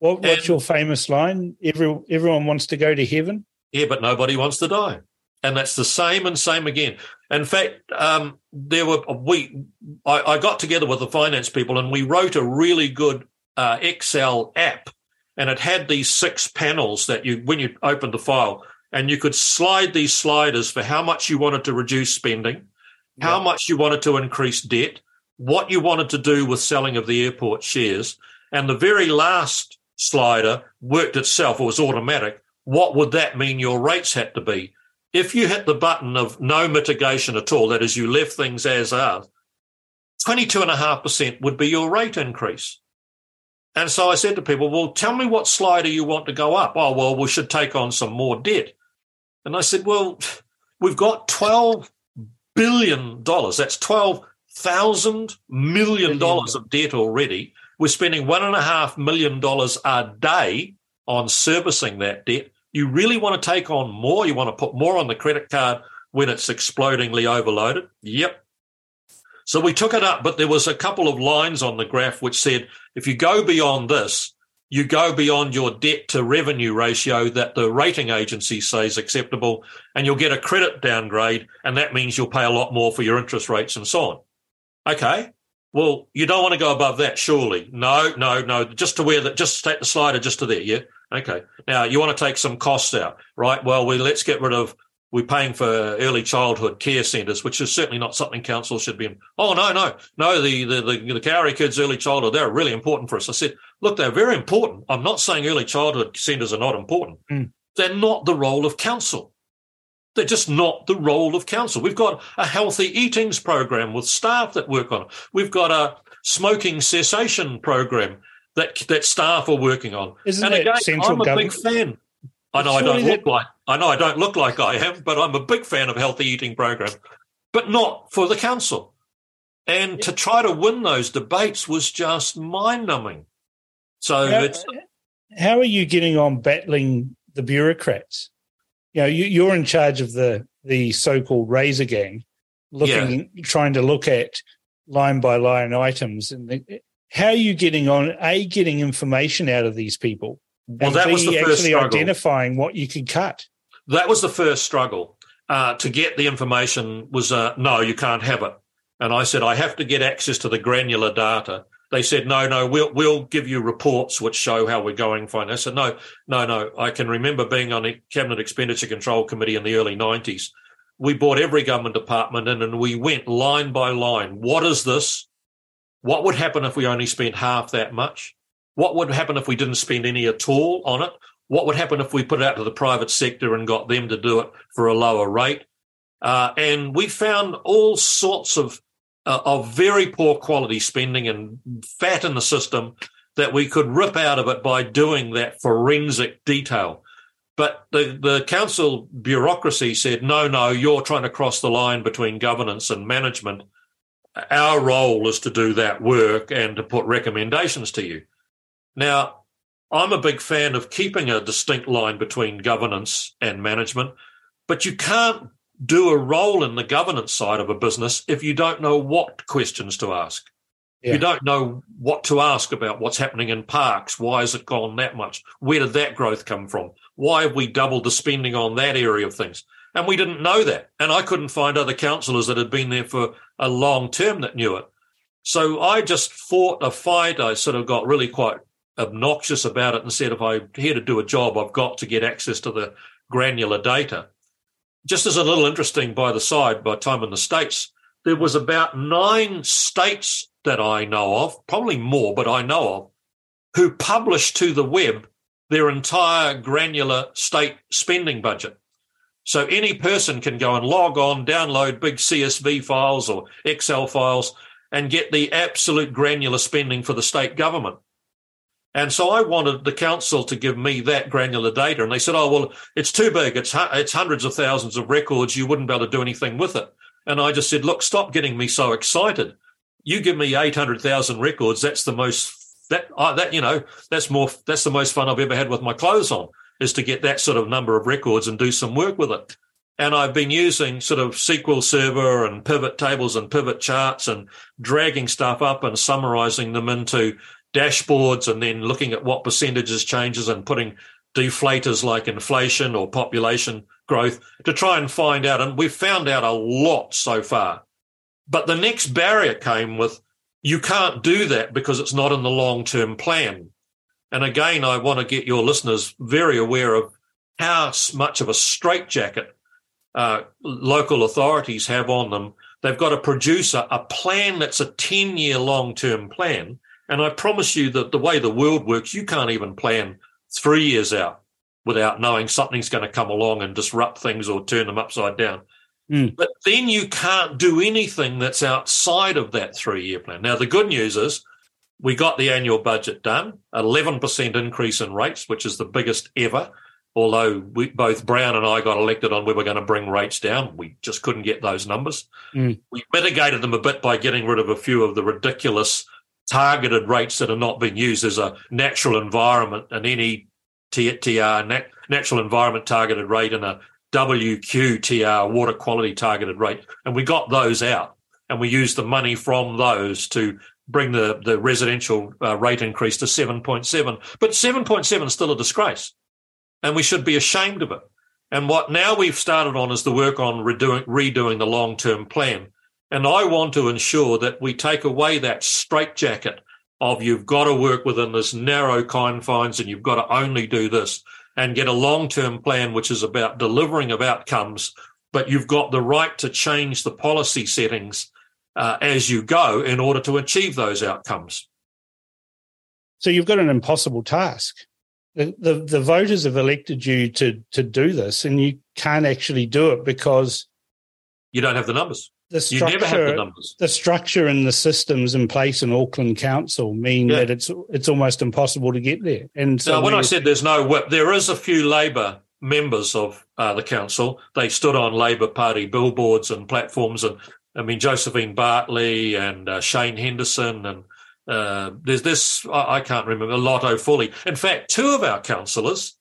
What, what's and, your famous line? Every, everyone wants to go to heaven. Yeah, but nobody wants to die. And that's the same and same again. In fact, um, there were we I, I, got together with the finance people and we wrote a really good uh, Excel app, and it had these six panels that you when you opened the file, and you could slide these sliders for how much you wanted to reduce spending, yeah. how much you wanted to increase debt, what you wanted to do with selling of the airport shares, and the very last slider worked itself or was automatic. What would that mean your rates had to be? If you hit the button of no mitigation at all, that is, you left things as are, 22.5% would be your rate increase. And so I said to people, well, tell me what slider you want to go up. Oh, well, we should take on some more debt. And I said, well, we've got $12 billion. That's $12,000 million of debt already. We're spending $1.5 million a day on servicing that debt. You really want to take on more? You want to put more on the credit card when it's explodingly overloaded? Yep. So we took it up, but there was a couple of lines on the graph which said if you go beyond this, you go beyond your debt to revenue ratio that the rating agency says acceptable, and you'll get a credit downgrade, and that means you'll pay a lot more for your interest rates and so on. Okay. Well, you don't want to go above that, surely. No, no, no. Just to where that, just take the slider just to there. Yeah. Okay. Now you want to take some costs out, right? Well, we let's get rid of. We're paying for early childhood care centres, which is certainly not something council should be. In. Oh no, no, no. The the the, the Kauri kids early childhood they're really important for us. I said, look, they're very important. I'm not saying early childhood centres are not important. Mm. They're not the role of council. They're just not the role of council. We've got a healthy eatings program with staff that work on it. We've got a smoking cessation program that that staff are working on. Isn't and again, I'm a government? big fan. I know I don't look like I know I don't look like I am, but I'm a big fan of healthy eating program, but not for the council. And yeah. to try to win those debates was just mind numbing. So how, how are you getting on battling the bureaucrats? You know, you, you're in charge of the the so-called razor gang, looking, yeah. trying to look at line by line items, and the, how are you getting on? A, getting information out of these people. Well, that B, was the first actually struggle. identifying what you could cut. That was the first struggle. Uh, to get the information was uh, no, you can't have it. And I said I have to get access to the granular data. They said no, no, we'll we'll give you reports which show how we're going fine. I said no, no, no. I can remember being on the cabinet expenditure control committee in the early nineties. We brought every government department in and we went line by line. What is this? What would happen if we only spent half that much? What would happen if we didn't spend any at all on it? What would happen if we put it out to the private sector and got them to do it for a lower rate? Uh, and we found all sorts of uh, of very poor quality spending and fat in the system that we could rip out of it by doing that forensic detail. But the, the council bureaucracy said, no, no, you're trying to cross the line between governance and management our role is to do that work and to put recommendations to you. Now, I'm a big fan of keeping a distinct line between governance and management, but you can't do a role in the governance side of a business if you don't know what questions to ask. Yeah. You don't know what to ask about what's happening in parks. Why has it gone that much? Where did that growth come from? Why have we doubled the spending on that area of things? And we didn't know that. And I couldn't find other councillors that had been there for a long term that knew it. So I just fought a fight. I sort of got really quite obnoxious about it and said, if I'm here to do a job, I've got to get access to the granular data. Just as a little interesting by the side, by time in the States, there was about nine states that I know of, probably more, but I know of, who published to the web their entire granular state spending budget. So any person can go and log on, download big CSV files or Excel files, and get the absolute granular spending for the state government. And so I wanted the council to give me that granular data. And they said, oh, well, it's too big. It's, it's hundreds of thousands of records. You wouldn't be able to do anything with it. And I just said, look, stop getting me so excited. You give me 800,000 records. That's the most, that, uh, that, you know, that's more, that's the most fun I've ever had with my clothes on is to get that sort of number of records and do some work with it. And I've been using sort of SQL Server and pivot tables and pivot charts and dragging stuff up and summarizing them into dashboards and then looking at what percentages changes and putting deflators like inflation or population growth to try and find out. And we've found out a lot so far. But the next barrier came with you can't do that because it's not in the long term plan. And again, I want to get your listeners very aware of how much of a straitjacket uh, local authorities have on them. They've got to produce a, a plan that's a 10 year long term plan. And I promise you that the way the world works, you can't even plan three years out without knowing something's going to come along and disrupt things or turn them upside down. Mm. But then you can't do anything that's outside of that three year plan. Now, the good news is we got the annual budget done, 11% increase in rates, which is the biggest ever. Although we, both Brown and I got elected on we were going to bring rates down, we just couldn't get those numbers. Mm. We mitigated them a bit by getting rid of a few of the ridiculous targeted rates that are not being used. There's a natural environment, an NETR, nat, natural environment targeted rate, and a WQTR, water quality targeted rate. And we got those out and we used the money from those to bring the, the residential uh, rate increase to 7.7. But 7.7 is still a disgrace, and we should be ashamed of it. And what now we've started on is the work on redoing, redoing the long term plan. And I want to ensure that we take away that straitjacket of you've got to work within this narrow confines and you've got to only do this and get a long term plan which is about delivering of outcomes, but you've got the right to change the policy settings uh, as you go in order to achieve those outcomes. So you've got an impossible task. The, the, the voters have elected you to to do this, and you can't actually do it because you don't have the numbers. The structure, you never have the. The structure and the systems in place in Auckland Council mean yeah. that it's it's almost impossible to get there. And so now, when I said there's no whip, there is a few Labor members of uh, the council. They stood on Labor Party billboards and platforms and I mean, Josephine Bartley and uh, Shane Henderson, and uh, there's this, I, I, can't remember, Lotu Fuli. In fact, two of our councillors,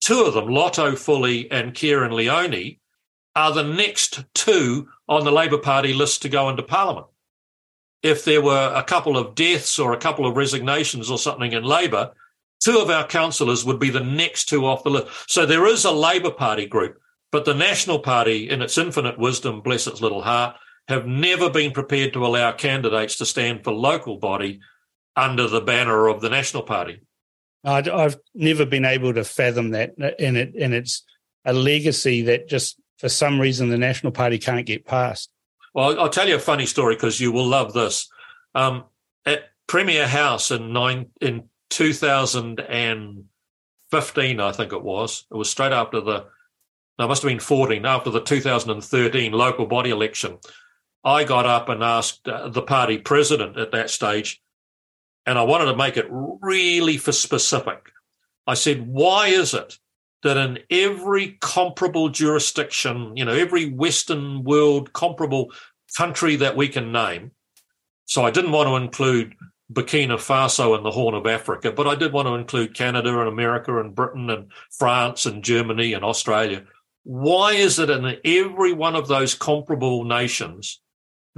two of them, Lotu Fuli and Kerrin Leoni, are the next two on the Labor Party list to go into Parliament. If there were a couple of deaths or a couple of resignations or something in Labor, two of our councillors would be the next two off the list. So there is a Labor Party group, but the National Party, in its infinite wisdom, bless its little heart, have never been prepared to allow candidates to stand for local body under the banner of the National Party. I've never been able to fathom that, and it and it's a legacy that just for some reason the National Party can't get past. Well, I'll tell you a funny story because you will love this. Um, at Premier House in nine in 2015, I think it was. It was straight after the. No, it must have been 14 after the 2013 local body election. I got up and asked uh, the party president at that stage, and I wanted to make it really for specific. I said, why is it that in every comparable jurisdiction, you know, every Western world comparable country that we can name, so I didn't want to include Burkina Faso and the Horn of Africa, but I did want to include Canada and America and Britain and France and Germany and Australia. Why is it in every one of those comparable nations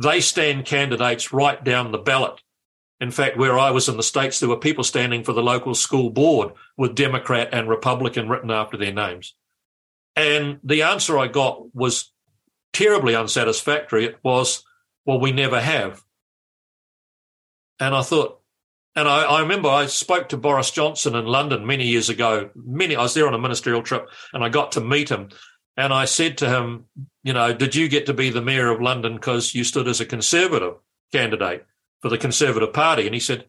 they stand candidates right down the ballot. In fact, where I was in the States, there were people standing for the local school board with Democrat and Republican written after their names. And the answer I got was terribly unsatisfactory. It was, well, we never have. And I thought, and I, I, remember I spoke to Boris Johnson in London many years ago. Many, I was there on a ministerial trip, and I got to meet him. And I said to him, you know, did you get to be the mayor of London because you stood as a conservative candidate for the Conservative Party? And he said,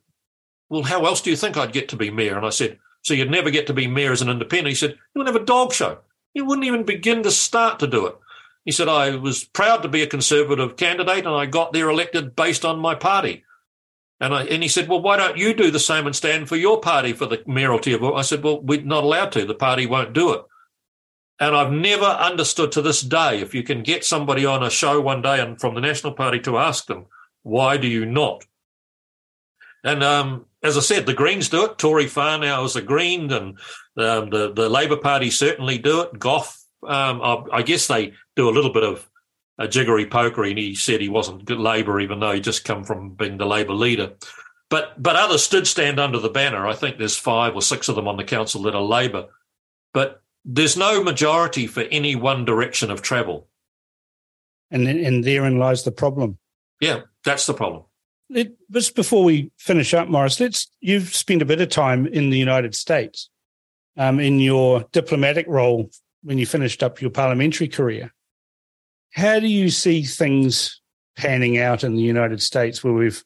well, how else do you think I'd get to be mayor? And I said, so you'd never get to be mayor as an independent? He said, you'll have a dog show. You wouldn't even begin to start to do it. He said, I was proud to be a Conservative candidate and I got there elected based on my party. And, I, and he said, Well, why don't you do the same and stand for your party for the mayoralty of I said, Well, we're not allowed to. The party won't do it. And I've never understood to this day if you can get somebody on a show one day and from the National Party to ask them, Why do you not? And um, as I said, the Greens do it. Tory Whanau is a Green, and um, the the Labor Party certainly do it. Goff, um, I, I, guess they do a little bit of a jiggery pokery, and he said he wasn't good Labor, even though he just come from being the Labor leader. But but others did stand under the banner. I think there's five or six of them on the council that are Labor, but there's no majority for any one direction of travel. And and therein lies the problem. Yeah, that's the problem. Let, just before we finish up, Maurice, let's you've spent a bit of time in the United States, um, in your diplomatic role when you finished up your parliamentary career. How do you see things panning out in the United States where we've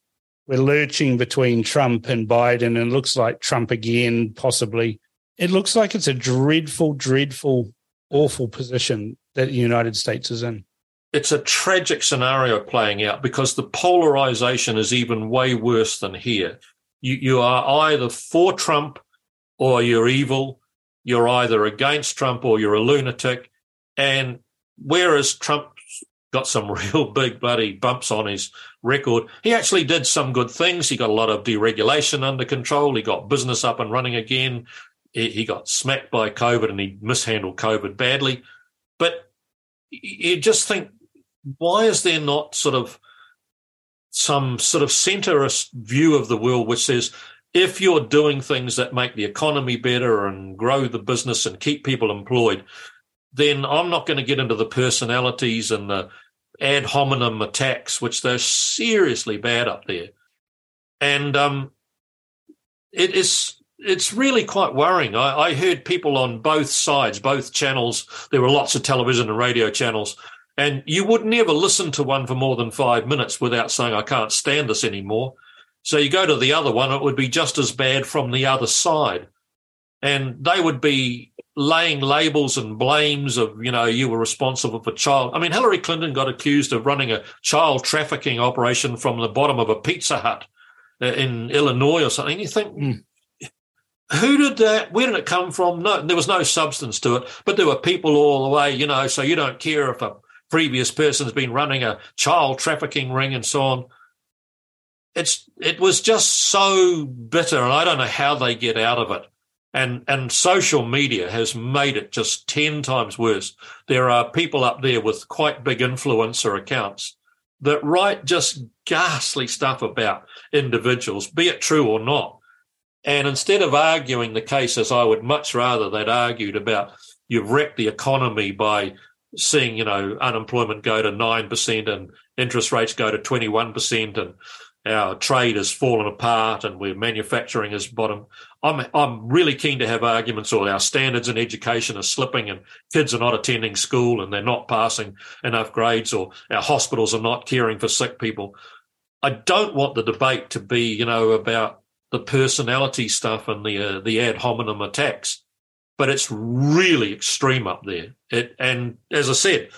we're lurching between Trump and Biden and it looks like Trump again, possibly. It looks like it's a dreadful, dreadful, awful position that the United States is in. It's a tragic scenario playing out because the polarization is even way worse than here. You, you are either for Trump or you're evil. You're either against Trump or you're a lunatic. And whereas Trump got some real big bloody bumps on his record. He actually did some good things. He got a lot of deregulation under control. He got business up and running again. He, he got smacked by COVID and he mishandled COVID badly. But you just think, why is there not sort of some sort of centrist view of the world which says, if you're doing things that make the economy better and grow the business and keep people employed, then I'm not going to get into the personalities and the ad hominem attacks, which they're seriously bad up there. And um, it is it's really quite worrying. I, I, heard people on both sides, both channels. There were lots of television and radio channels, and you would never listen to one for more than five minutes without saying, "I can't stand this anymore." So you go to the other one; it would be just as bad from the other side, and they would be laying labels and blames of, you know, you were responsible for child. I mean, Hillary Clinton got accused of running a child trafficking operation from the bottom of a Pizza Hut uh, in Illinois or something. You think, mm. who did that? Where did it come from? No, there was no substance to it, but there were people all the way, you know, so you don't care if a previous person's been running a child trafficking ring and so on. It's, it was just so bitter, and I don't know how they get out of it. And and social media has made it just 10 times worse. There are people up there with quite big influencer accounts that write just ghastly stuff about individuals be it true or not. And instead of arguing the cases i would much rather they'd argued about you've wrecked the economy by seeing you know unemployment go to 9% and interest rates go to 21% and our trade has fallen apart and we're manufacturing is bottom. I'm I'm really keen to have arguments or our standards in education are slipping and kids are not attending school and they're not passing enough grades or our hospitals are not caring for sick people. I don't want the debate to be, you know, about the personality stuff and the uh, the ad hominem attacks, but it's really extreme up there. It and as I said,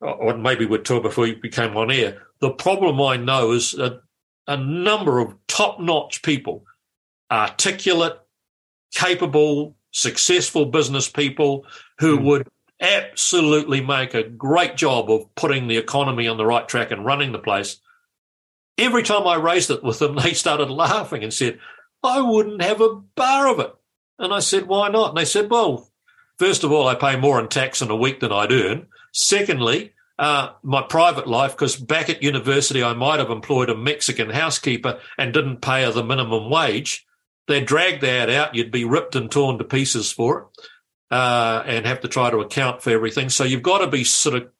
or maybe we'd talk before you became on air. The problem I know is that a number of top notch people, articulate, capable, successful business people who mm. would absolutely make a great job of putting the economy on the right track and running the place. Every time I raised it with them, they started laughing and said, I wouldn't have a bar of it. And I said, why not? And they said, well, first of all, I pay more in tax in a week than I'd earn. Secondly, uh, my private life because back at university I might have employed a Mexican housekeeper and didn't pay her the minimum wage. They'd drag that out, you'd be ripped and torn to pieces for it, uh, and have to try to account for everything. So you've got to be sort of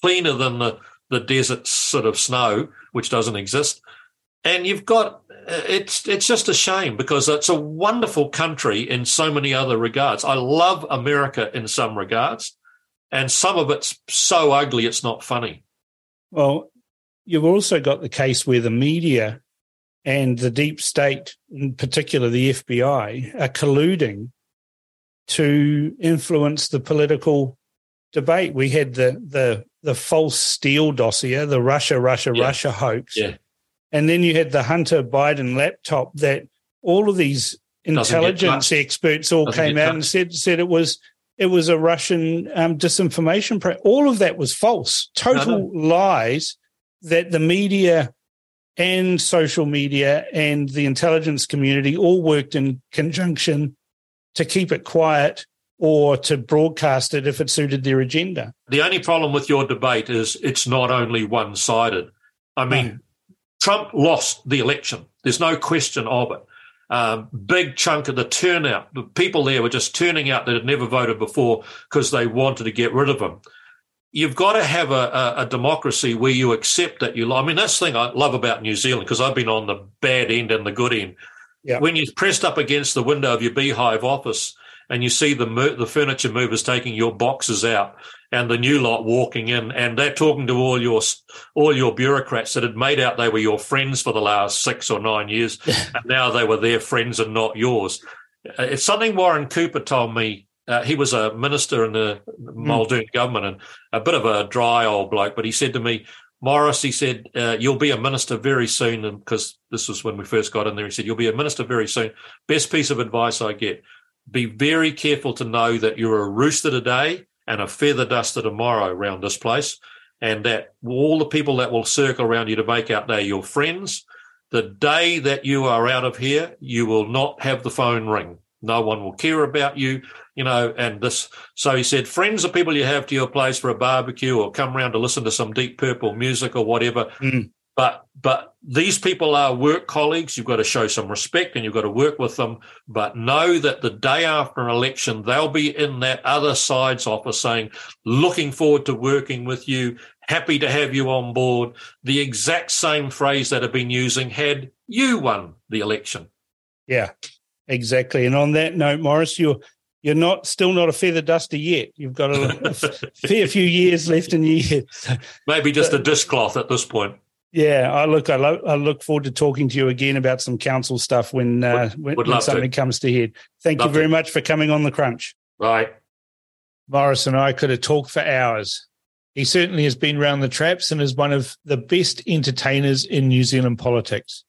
cleaner than the the desert sort of snow, which doesn't exist. And you've got it's it's just a shame because it's a wonderful country in so many other regards. I love America in some regards and some of it's so ugly it's not funny. Well, you've also got the case where the media and the deep state, in particular the FBI, are colluding to influence the political debate. We had the the the false Steele dossier, the Russia, Russia, Yeah. Russia hoax. Yeah. And then you had the Hunter Biden laptop that all of these intelligence experts all Doesn't came out and said said it was it was a Russian um, disinformation. Pro- all of that was false, total lies that the media and social media and the intelligence community all worked in conjunction to keep it quiet or to broadcast it if it suited their agenda. The only problem with your debate is it's not only one sided. I mean, Trump lost the election. There's no question of it. Um, big chunk of the turnout, the people there were just turning out that had never voted before because they wanted to get rid of him. You've got to have a, a, a democracy where you accept that you. I mean, that's the thing I love about New Zealand because I've been on the bad end and the good end. Yeah. When you're pressed up against the window of your beehive office and you see the the furniture movers taking your boxes out and the new lot walking in and they're talking to all your all your bureaucrats that had made out they were your friends for the last six or nine years and now they were their friends and not yours. Uh, It's something Warren Cooper told me. Uh, he was a minister in the Muldoon government and a bit of a dry old bloke, but he said to me, Maurice, he said, uh, you'll be a minister very soon. And because this was when we first got in there, he said, you'll be a minister very soon. Best piece of advice I get be very careful to know that you're a rooster today and a feather duster tomorrow around this place. And that all the people that will circle around you to make out they're your friends, the day that you are out of here, you will not have the phone ring. No one will care about you, you know, and this. So he said, friends are people you have to your place for a barbecue or come round to listen to some deep purple music or whatever. Mm. But, but these people are work colleagues. You've got to show some respect and you've got to work with them. But know that the day after an election, they'll be in that other side's office saying, looking forward to working with you, happy to have you on board. The exact same phrase that have been using had you won the election. Yeah, exactly. And on that note, Maurice, you're you're not still not a feather duster yet. You've got a, a fair few years left in you yet. Maybe just a dishcloth at this point. Yeah, I look I, lo- I look forward to talking to you again about some council stuff when uh, when, would when love to. something comes to head. Thank Love you very to. much for coming on the crunch. Right. Maurice and I could have talked for hours. He certainly has been round the traps and is one of the best entertainers in New Zealand politics.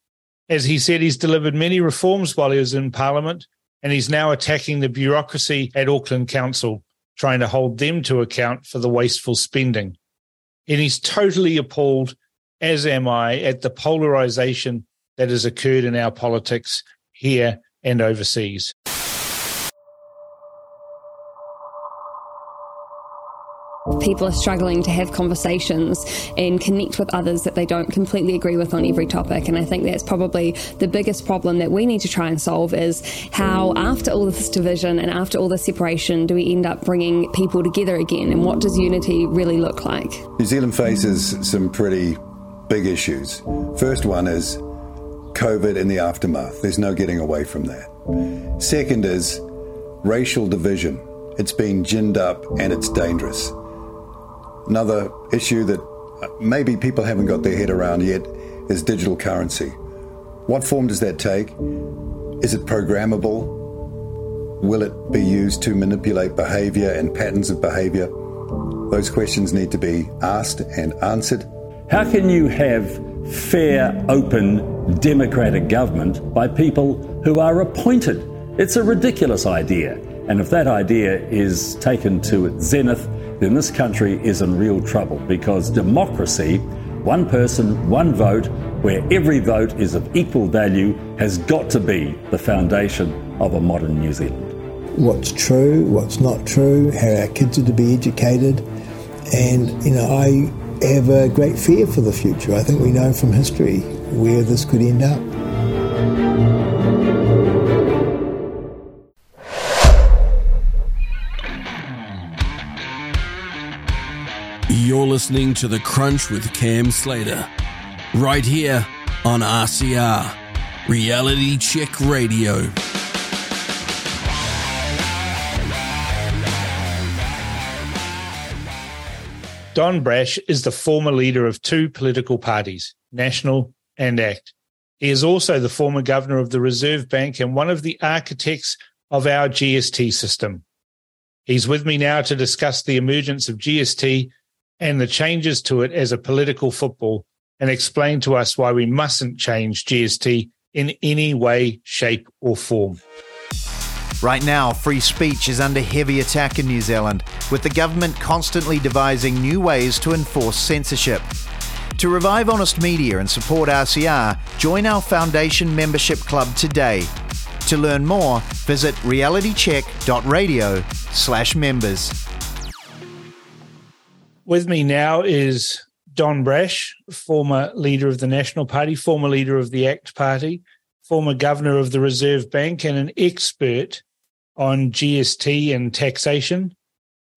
As he said, he's delivered many reforms while he was in Parliament, and he's now attacking the bureaucracy at Auckland Council, trying to hold them to account for the wasteful spending. And he's totally appalled, as am I, at the polarisation that has occurred in our politics here and overseas. people are struggling to have conversations and connect with others that they don't completely agree with on every topic. And I think that's probably the biggest problem that we need to try and solve is how, after all this division and after all this separation, do we end up bringing people together again? And what does unity really look like? New Zealand faces some pretty big issues. First one is COVID and the aftermath. There's no getting away from that. Second is racial division. It's been ginned up and it's dangerous. Another issue that maybe people haven't got their head around yet is digital currency. What form does that take? Is it programmable? Will it be used to manipulate behavior and patterns of behavior? Those questions need to be asked and answered. How can you have fair, open, democratic government by people who are appointed? It's a ridiculous idea. And if that idea is taken to its zenith, then this country is in real trouble because democracy, one person, one vote, where every vote is of equal value, has got to be the foundation of a modern New Zealand. What's true, what's not true, how our kids are to be educated. And, you know, I have a great fear for the future. I think we know from history where this could end up. You're listening to The Crunch with Cam Slater, right here on RCR, Reality Check Radio. Don Brash is the former leader of two political parties, National and ACT. He is also the former governor of the Reserve Bank and one of the architects of our GST system. He's with me now to discuss the emergence of GST and the changes to it as a political football and explain to us why we mustn't change GST in any way, shape, or form. Right now, free speech is under heavy attack in New Zealand, with the government constantly devising new ways to enforce censorship. To revive honest media and support RCR, join our foundation membership club today. To learn more, visit realitycheck.radio slash members. With me now is Don Brash, former leader of the National Party, former leader of the ACT Party, former governor of the Reserve Bank, and an expert on GST and taxation.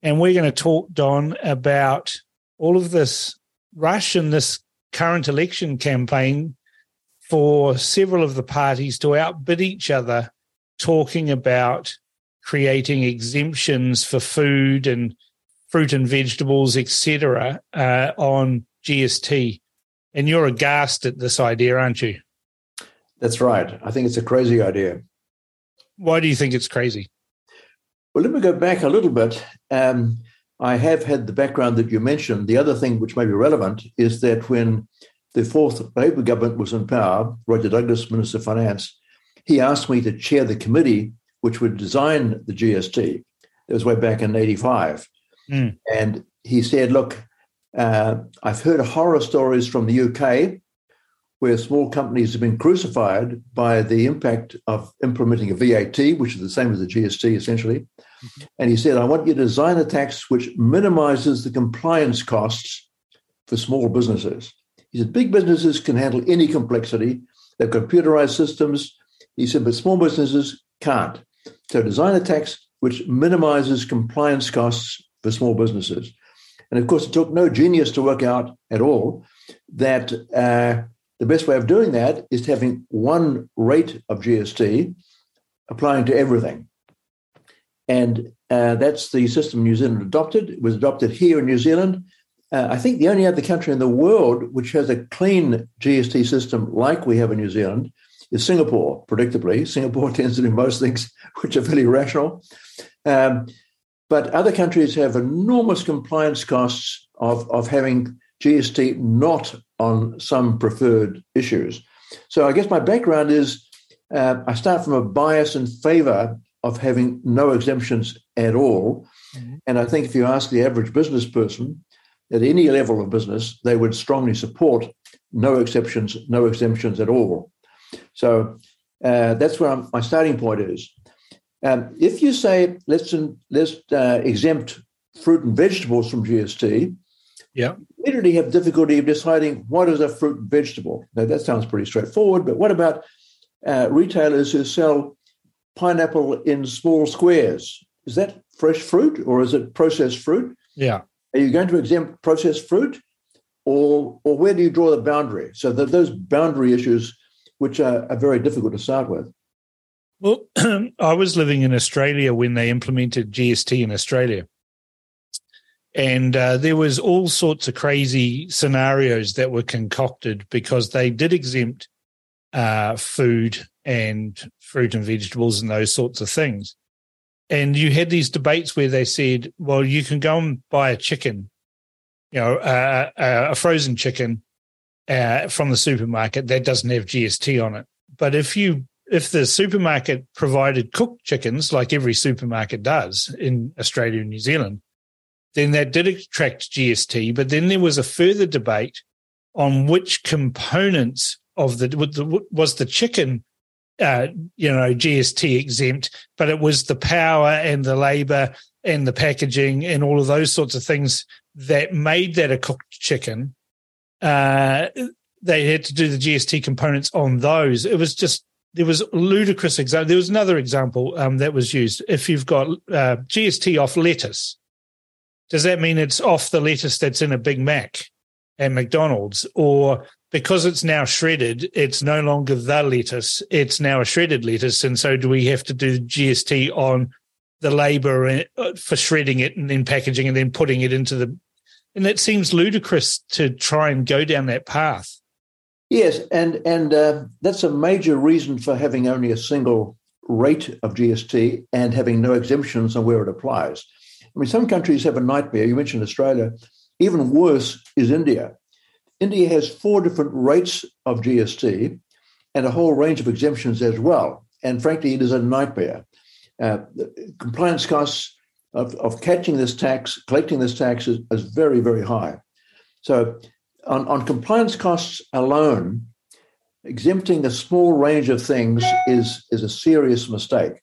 And we're going to talk, Don, about all of this rush in this current election campaign for several of the parties to outbid each other, talking about creating exemptions for food and fruit and vegetables, etc., uh, on GST. And you're aghast at this idea, aren't you? That's right. I think it's a crazy idea. Why do you think it's crazy? Well, let me go back a little bit. Um, I have had the background that you mentioned. The other thing which may be relevant is that when the fourth Labour government was in power, Roger Douglas, Minister of Finance, he asked me to chair the committee which would design the GST. That was way back in 85. Mm. And he said, Look, uh, I've heard horror stories from the UK where small companies have been crucified by the impact of implementing a VAT, which is the same as the GST essentially. Mm-hmm. And he said, I want you to design a tax which minimizes the compliance costs for small businesses. He said, big businesses can handle any complexity, they've computerized systems. He said, but small businesses can't. So design a tax which minimizes compliance costs for small businesses. And of course, it took no genius to work out at all that uh, the best way of doing that is having one rate of GST applying to everything. And uh, that's the system New Zealand adopted. It was adopted here in New Zealand. Uh, I think the only other country in the world which has a clean GST system like we have in New Zealand is Singapore, predictably. Singapore tends to do most things which are fairly rational. Um, but other countries have enormous compliance costs of, of having GST not on some preferred issues. So I guess my background is uh, I start from a bias in favor of having no exemptions at all. Mm-hmm. And I think if you ask the average business person at any level of business, they would strongly support no exceptions, no exemptions at all. So uh, that's where I'm, my starting point is. Um, if you say let's let's uh, exempt fruit and vegetables from GST, yeah. Immediately have difficulty of deciding what is a fruit and vegetable. Now, that sounds pretty straightforward, but what about uh, retailers who sell pineapple in small squares? Is that fresh fruit or is it processed fruit? Yeah. Are you going to exempt processed fruit or, or where do you draw the boundary? So that those boundary issues, which are, are very difficult to start with. Well, I was living in Australia when they implemented GST in Australia and uh, there was all sorts of crazy scenarios that were concocted because they did exempt uh, food and fruit and vegetables and those sorts of things. And you had these debates where they said well you can go and buy a chicken you know uh, a frozen chicken uh, from the supermarket that doesn't have gst on it. But if you if the supermarket provided cooked chickens like every supermarket does in australia and new zealand then that did attract GST. But then there was a further debate on which components of the was the chicken, uh, you know, GST exempt, but it was the power and the labor and the packaging and all of those sorts of things that made that a cooked chicken. Uh, they had to do the GST components on those. It was just there was ludicrous example. There was another example um, that was used. If you've got uh, GST off lettuce, does that mean it's off the lettuce that's in a Big Mac at McDonald's? Or because it's now shredded, it's no longer the lettuce, it's now a shredded lettuce. And so do we have to do GST on the labor uh, for shredding it and then packaging and then putting it into the. And that seems ludicrous to try and go down that path. Yes, and and uh, that's a major reason for having only a single rate of GST and having no exemptions on where it applies. I mean, some countries have a nightmare. You mentioned Australia. Even worse is India. India has four different rates of GST and a whole range of exemptions as well. And frankly, it is a nightmare. Uh, compliance costs of, of catching this tax, collecting this tax is, is very, very high. So, on, on compliance costs alone, exempting a small range of things is, is a serious mistake.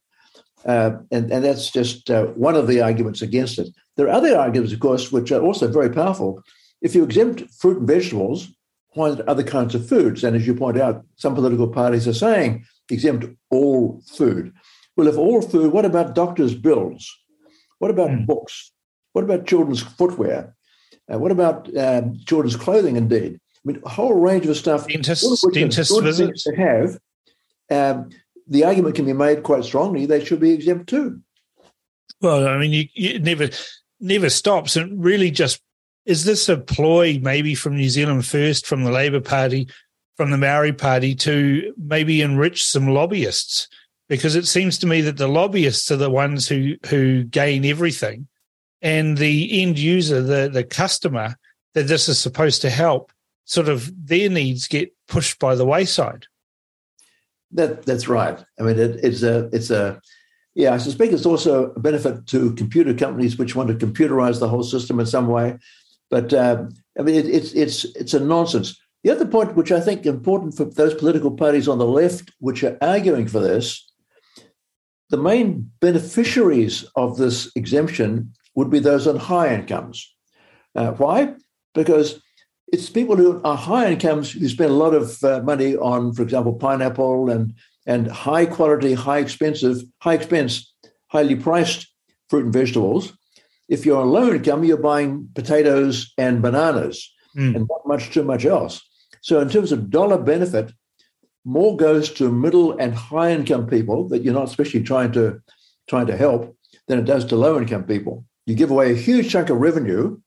Uh, and, and that's just uh, one of the arguments against it. There are other arguments, of course, which are also very powerful. If you exempt fruit and vegetables, why not other kinds of foods? And as you point out, some political parties are saying exempt all food. Well, if all food, what about doctors' bills? What about mm. books? What about children's footwear? Uh, what about um, children's clothing, indeed? I mean, a whole range of stuff. Dentists, dentist visits. To have, um, the argument can be made quite strongly they should be exempt too. Well, I mean, you, you never never stops. And really, just is this a ploy maybe from New Zealand First, from the Labour Party, from the Maori Party to maybe enrich some lobbyists? Because it seems to me that the lobbyists are the ones who who gain everything, and the end user, the the customer that this is supposed to help, sort of their needs get pushed by the wayside. That that's right. I mean, it, it's a it's a yeah. I suspect it's also a benefit to computer companies which want to computerize the whole system in some way. But uh, I mean, it, it's it's it's a nonsense. The other point, which I think important for those political parties on the left which are arguing for this, the main beneficiaries of this exemption would be those on high incomes. Uh, why? Because it's people who are high incomes who spend a lot of uh, money on, for example, pineapple and and high quality, high expensive, high expense, highly priced fruit and vegetables. If you're on low income, you're buying potatoes and bananas mm. and not much too much else. So in terms of dollar benefit, more goes to middle and high income people that you're not especially trying to trying to help than it does to low income people. You give away a huge chunk of revenue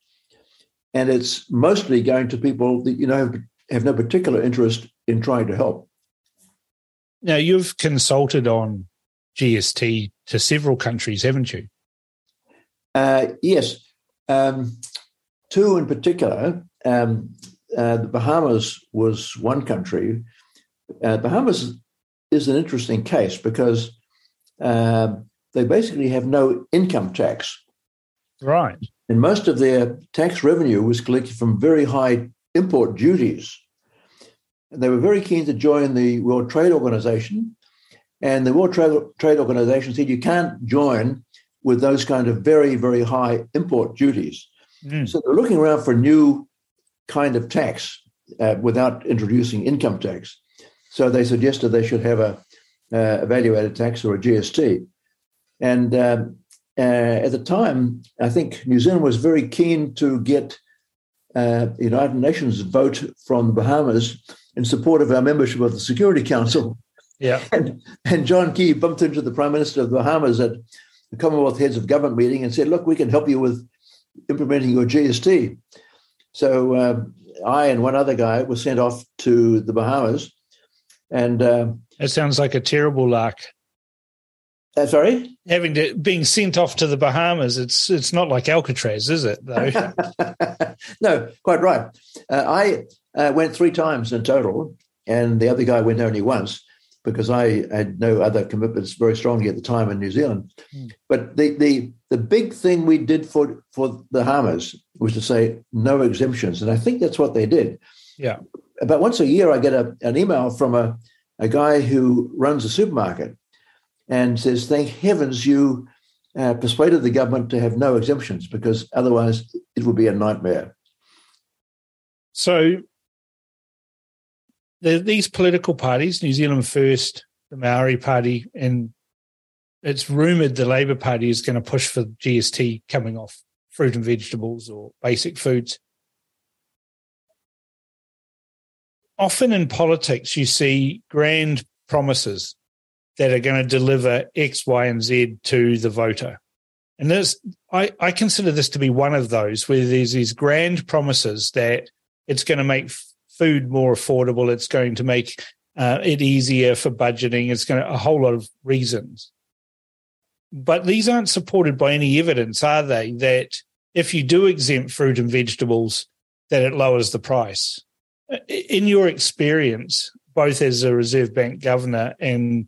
and it's mostly going to people that you know have, have no particular interest in trying to help. Now you've consulted on GST to several countries, haven't you? Uh, yes, um, two in particular. Um, uh, the Bahamas was one country. Uh, Bahamas is an interesting case because uh, they basically have no income tax. Right. And most of their tax revenue was collected from very high import duties. And they were very keen to join the World Trade Organization. And the World Trade, Trade Organization said you can't join with those kind of very, very high import duties. Mm. So they're looking around for a new kind of tax uh, without introducing income tax. So they suggested they should have a uh, evaluated tax or a GST. And um, at the time, I think New Zealand was very keen to get uh, United Nations vote from the Bahamas in support of our membership of the Security Council. Yeah. And, and John Key bumped into the Prime Minister of the Bahamas at the Commonwealth Heads of Government meeting and said, look, we can help you with implementing your GST. So um, I and one other guy were sent off to the Bahamas. And uh, it sounds like a terrible lark. Uh, sorry, having to being sent off to the Bahamas. It's it's not like Alcatraz, is it? Though. no, quite right. Uh, I uh, went three times in total, and the other guy went only once because I had no other commitments very strongly at the time in New Zealand. Mm. But the the the big thing we did for for the Bahamas was to say no exemptions, and I think that's what they did. Yeah. About once a year, I get a, an email from a, a guy who runs a supermarket and says, Thank heavens you uh, persuaded the government to have no exemptions because otherwise it would be a nightmare. So, the, these political parties, New Zealand First, the Maori Party, and it's rumoured the Labour Party is going to push for GST coming off fruit and vegetables or basic foods. Often in politics, you see grand promises that are going to deliver X, Y, and Z to the voter. And this, I, I consider this to be one of those where there's these grand promises that it's going to make food more affordable, it's going to make uh, it easier for budgeting, it's going to a whole lot of reasons. but these aren't supported by any evidence, are they? That if you do exempt fruit and vegetables, that it lowers the price. In your experience, both as a Reserve Bank governor and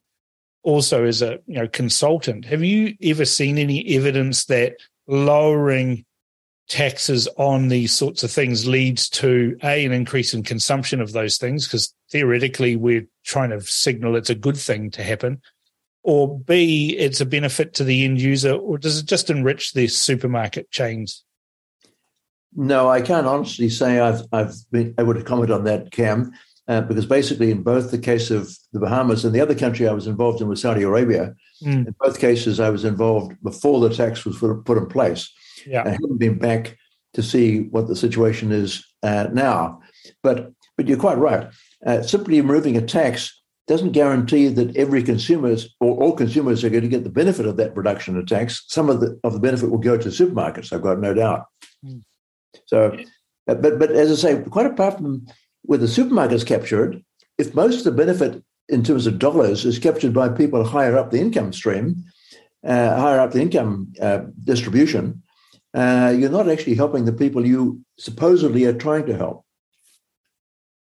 also as a you know consultant, have you ever seen any evidence that lowering taxes on these sorts of things leads to a an increase in consumption of those things? Because theoretically we're trying to signal it's a good thing to happen. Or b it's a benefit to the end user or does it just enrich the supermarket chains? No i can't honestly say i've i've been able to comment on that cam uh, because basically in both the case of the bahamas and the other country i was involved in was saudi arabia mm. in both cases i was involved before the tax was put in place yeah. I haven't been back to see what the situation is uh, now. But but you're quite right. Uh, simply removing a tax doesn't guarantee that every consumers or all consumers are going to get the benefit of that reduction of tax. Some of the of the benefit will go to supermarkets. I've got no doubt. Mm. So, uh, but but as I say, quite apart from where the supermarkets capture it, if most of the benefit in terms of dollars is captured by people higher up the income stream, uh, higher up the income uh, distribution, uh, you're not actually helping the people you supposedly are trying to help.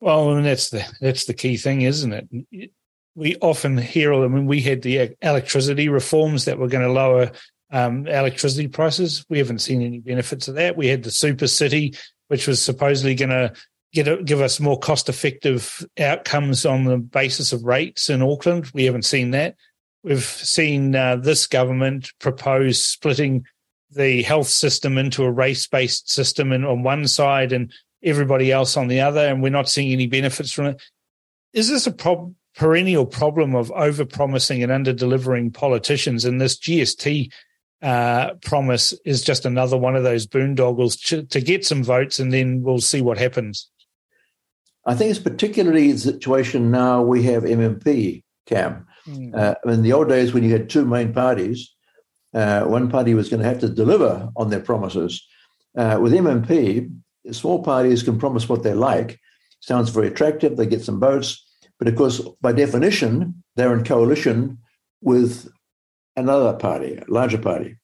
Well, and that's the that's the key thing, isn't it? We often hear, I mean, we had the electricity reforms that were going to lower um, electricity prices. We haven't seen any benefits of that. We had the super city, which was supposedly going to get give us more cost effective outcomes on the basis of rates in Auckland. We haven't seen that. We've seen uh, this government propose splitting the health system into a race based system and on one side and everybody else on the other, and we're not seeing any benefits from it. Is this a prob- perennial problem of over promising and under delivering politicians? And this GST uh, promise is just another one of those boondoggles to, to get some votes, and then we'll see what happens. I think it's particularly the situation now we have MMP, Cam. Mm. Uh, in the old days when you had two main parties, uh, one party was going to have to deliver on their promises. Uh, with MMP, small parties can promise what they like. Sounds very attractive. They get some votes. But of course, by definition, they're in coalition with another party, a larger party.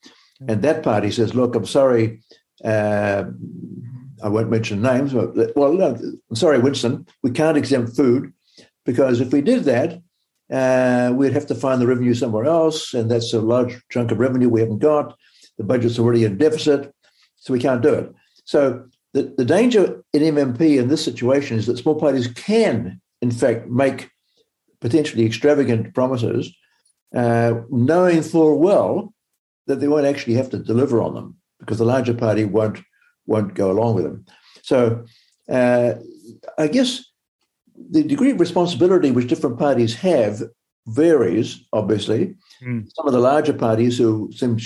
And that party says, look, I'm sorry, uh, I won't mention names. But, well, no, I'm sorry, Winston, we can't exempt food because if we did that, uh, we'd have to find the revenue somewhere else, and that's a large chunk of revenue we haven't got. The budget's already in deficit, so we can't do it. So the, the danger in MMP in this situation is that small parties can, in fact, make potentially extravagant promises, uh, knowing full well that they won't actually have to deliver on them because the larger party won't won't go along with them. So uh, I guess the degree of responsibility which different parties have varies, obviously. Mm. Some of the larger parties who seem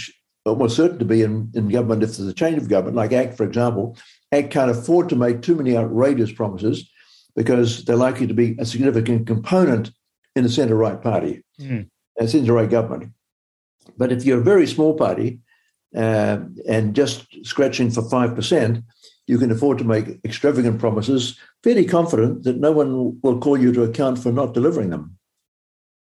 almost certain to be in, in government if there's a change of government, like ACT, for example, ACT can't afford to make too many outrageous promises because they're likely to be a significant component in the centre right party, mm. a centre right government. But if you're a very small party uh, and just scratching for 5%, you can afford to make extravagant promises, fairly confident that no one will call you to account for not delivering them.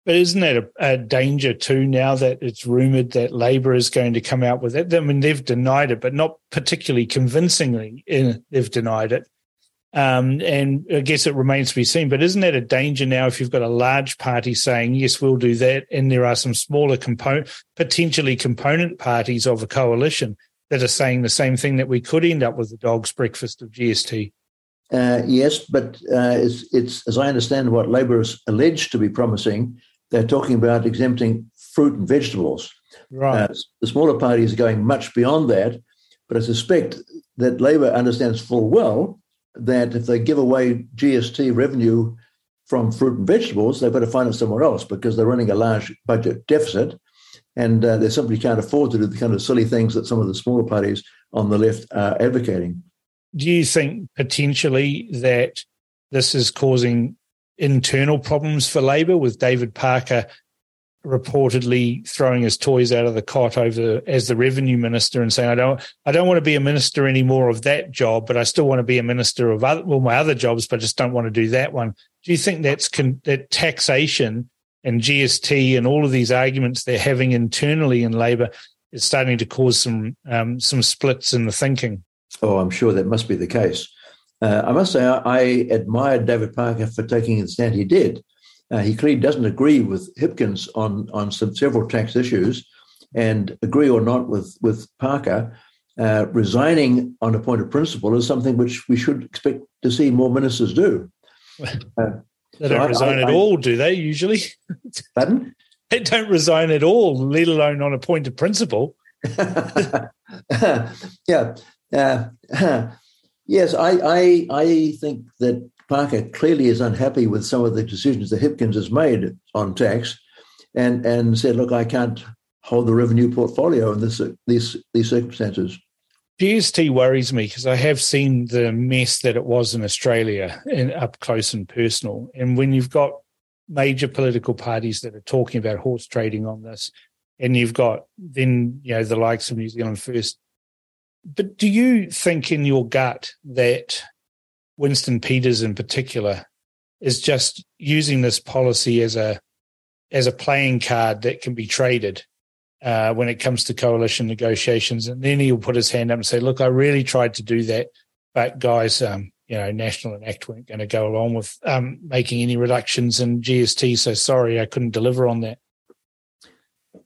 But isn't that a, a danger too now that it's rumored that Labor is going to come out with it? I mean, they've denied it, but not particularly convincingly. In, they've denied it. Um, and I guess it remains to be seen. But isn't that a danger now if you've got a large party saying, yes, we'll do that, and there are some smaller component, potentially component parties of a coalition that are saying the same thing that we could end up with the dog's breakfast of GST. Uh, yes, but uh, it's, it's, as I understand what Labor is alleged to be promising, they're talking about exempting fruit and vegetables. Right. Uh, the smaller parties are going much beyond that, but I suspect that Labor understands full well that if they give away GST revenue from fruit and vegetables, they've got to find it somewhere else because they're running a large budget deficit and uh, they simply can't afford to do the kind of silly things that some of the smaller parties on the left are advocating. Do you think potentially that this is causing internal problems for Labor with David Parker reportedly throwing his toys out of the cot over as the revenue minister and saying, I don't, I don't want to be a minister anymore of that job, but I still want to be a minister of other, well, my other jobs, but I just don't want to do that one. Do you think that's con- that taxation and GST and all of these arguments they're having internally in Labor is starting to cause some um, some splits in the thinking. Oh, I'm sure that must be the case. Uh, I must say, I, I, admired David Parker for taking the stand he did. Uh, he clearly doesn't agree with Hipkins on on some several tax issues, and agree or not with with Parker, uh, resigning on a point of principle is something which we should expect to see more ministers do. Uh, they don't so resign I, I, at all, do they? Usually, pardon? They don't resign at all, let alone on a point of principle. yeah. Uh, yes, I, I I think that Parker clearly is unhappy with some of the decisions that Hipkins has made on tax, and and said, look, I can't hold the revenue portfolio in this these these circumstances. GST worries me because I have seen the mess that it was in Australia and up close and personal. And when you've got major political parties that are talking about horse trading on this, and you've got then you know the likes of New Zealand First. But do you think in your gut that Winston Peters in particular is just using this policy as a as a playing card that can be traded uh, when it comes to coalition negotiations. And then he'll put his hand up and say, "Look, I really tried to do that, but guys, um, you know, National and ACT weren't going to go along with um, making any reductions in GST. So sorry, I couldn't deliver on that."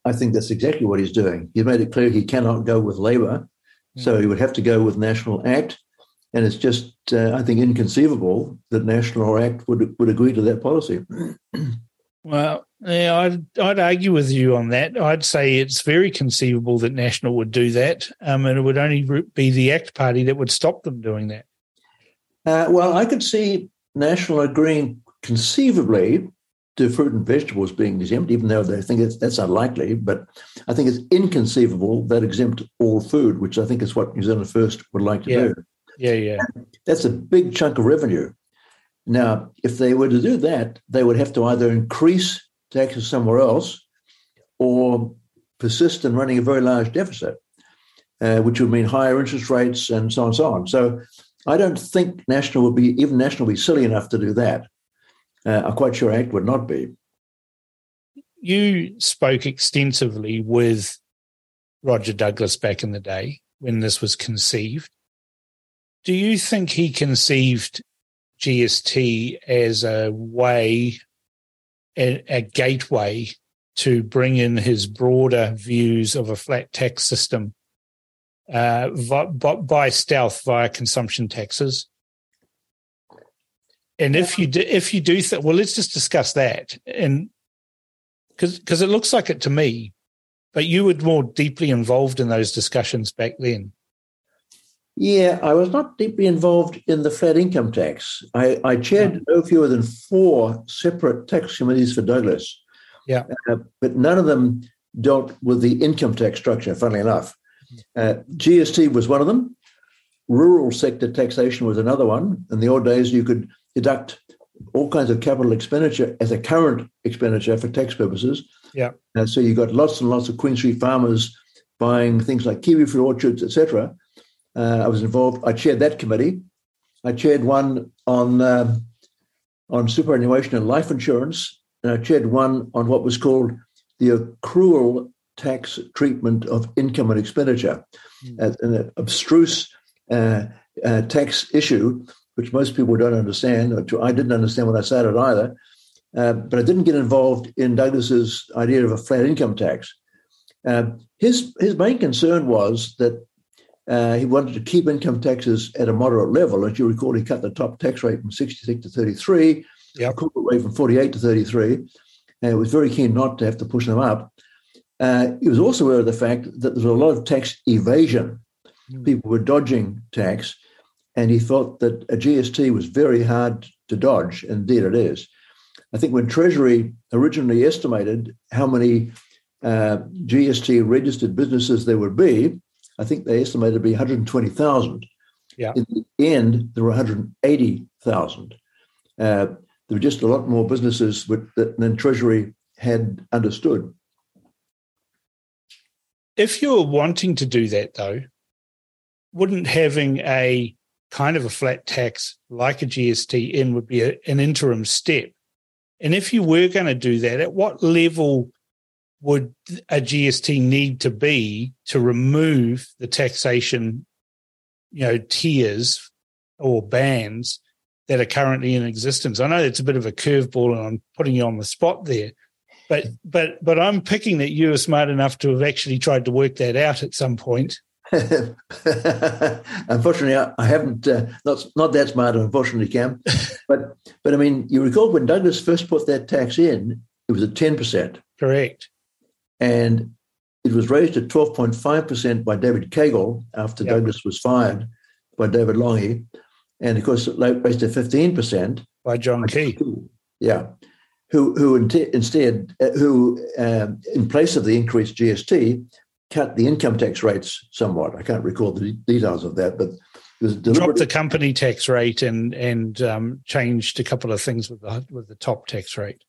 I think that's exactly what he's doing. He made it clear he cannot go with Labor, so he would have to go with National ACT. And it's just, uh, I think, inconceivable that National or ACT would would agree to that policy. Well, yeah, I'd, I'd argue with you on that. I'd say it's very conceivable that National would do that, um, and it would only be the ACT Party that would stop them doing that. Uh, well, I could see National agreeing conceivably to fruit and vegetables being exempt, even though they think it's, that's unlikely. But I think it's inconceivable that exempt all food, which I think is what New Zealand First would like to yeah. do. Yeah, yeah. That's a big chunk of revenue. Now, if they were to do that, they would have to either increase taxes somewhere else or persist in running a very large deficit, uh, which would mean higher interest rates and so on and so on. So I don't think National would be, even National would be silly enough to do that. Uh, I'm quite sure ACT would not be. You spoke extensively with Roger Douglas back in the day when this was conceived. Do you think he conceived GST as a way, a, a gateway to bring in his broader views of a flat tax system uh, by, by stealth via consumption taxes. And if you do, if you do, th- well, let's just discuss that. And because it looks like it to me, but you were more deeply involved in those discussions back then. Yeah, I was not deeply involved in the flat income tax. I, I chaired no fewer than four separate tax committees for Douglas. Yeah. Uh, but none of them dealt with the income tax structure, funnily enough. Uh, GST was one of them. Rural sector taxation was another one. In the old days, you could deduct all kinds of capital expenditure as a current expenditure for tax purposes. Yeah. Uh, so you got lots and lots of Queen Street farmers buying things like kiwi fruit orchards, etc. Uh, I was involved. I chaired that committee. I chaired one on um, on superannuation and life insurance, and I chaired one on what was called the accrual tax treatment of income and expenditure, mm. an abstruse uh, uh, tax issue which most people don't understand. I didn't understand when I started either, uh, but I didn't get involved in Douglas's idea of a flat income tax. Uh, his his main concern was that uh, he wanted to keep income taxes at a moderate level. As you recall, he cut the top tax rate from 66 to 33, yep. the corporate rate from 48 to 33, and he was very keen not to have to push them up. Uh, he was also aware of the fact that there was a lot of tax evasion. Mm. People were dodging tax, and he thought that a GST was very hard to dodge. and Indeed, it is. I think when Treasury originally estimated how many uh, GST registered businesses there would be, I think they estimated to be 120,000. Yeah. In the end, there were 180,000. Uh, there were just a lot more businesses with, that, than Treasury had understood. If you're wanting to do that, though, wouldn't having a kind of a flat tax like a GST in would be a, an interim step And if you were going to do that, at what level would a GST need to be to remove the taxation, you know, tiers or bands that are currently in existence? I know it's a bit of a curveball, and I'm putting you on the spot there, but but but I'm picking that you are smart enough to have actually tried to work that out at some point. unfortunately, I, I haven't uh, not not that smart, unfortunately, Cam. but but I mean, you recall when Douglas first put that tax in, it was at ten percent. Correct. And it was raised to twelve point five percent by David Caygill after yep. Douglas was fired by David Lange, and of course it raised to fifteen percent by John Key. Yeah, who who instead uh, who um, in place of the increased GST cut the income tax rates somewhat. I can't recall the details of that, but it was dropped the company tax rate and and um, changed a couple of things with the with the top tax rate.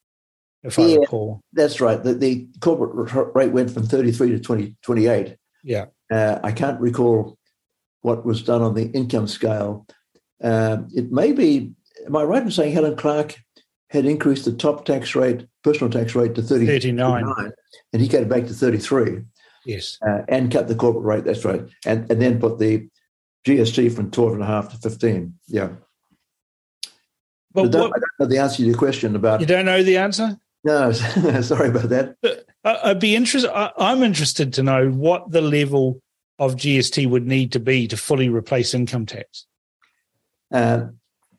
If yeah, I recall, that's right. The, the, corporate rate went from thirty three to 20, 28. Yeah, uh, I can't recall what was done on the income scale. Uh, it may be. Am I right in saying Helen Clark had increased the top tax rate, personal tax rate, to 30, 39, and he got it back to thirty three. Yes. Uh, and cut the corporate rate. That's right. And and then put the GST from 12 and a half to 15. Yeah. But what, I don't know the answer to your question about. You don't know the answer? No, sorry about that. I'd be interested. I'm interested to know what the level of GST would need to be to fully replace income tax. Uh,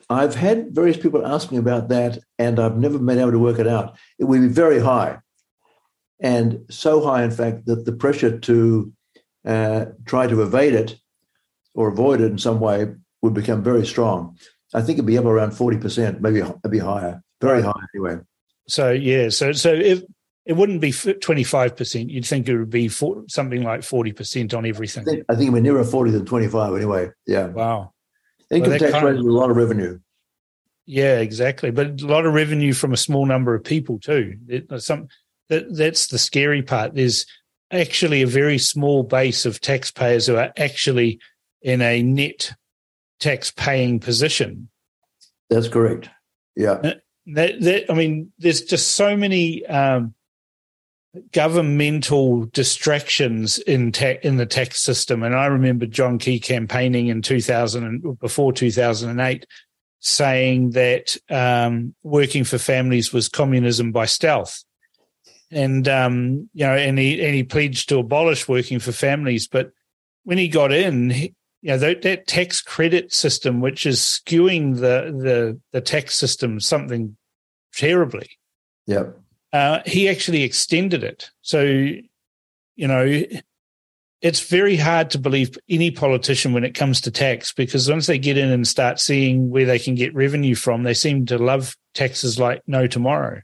I've had various people ask me about that, and I've never been able to work it out. It would be very high and so high, in fact, that the pressure to uh, try to evade it or avoid it in some way would become very strong. I think it'd be up around forty percent, maybe it'd be higher, very high anyway. So yeah, so so if it wouldn't be twenty five percent, you'd think it would be for, something like forty percent on everything. I think, I think we're nearer forty than twenty five anyway. Yeah. Wow. Income well, tax rate is a lot of revenue. Yeah, exactly, but a lot of revenue from a small number of people too. It, uh, some that that's the scary part. There's actually a very small base of taxpayers who are actually in a net tax paying position. That's correct. Yeah. Uh, That, that I mean, there's just so many um, governmental distractions in in the tax system, and I remember John Key campaigning in 2000 before 2008, saying that um, working for families was communism by stealth and um, you know, and he and he pledged to abolish working for families. But when he got in, you know, that, that, tax credit system, which is skewing the the the tax system something terribly. Yeah. Uh, he actually extended it. So, you know, it's very hard to believe any politician when it comes to tax because once they get in and start seeing where they can get revenue from, they seem to love taxes like no tomorrow.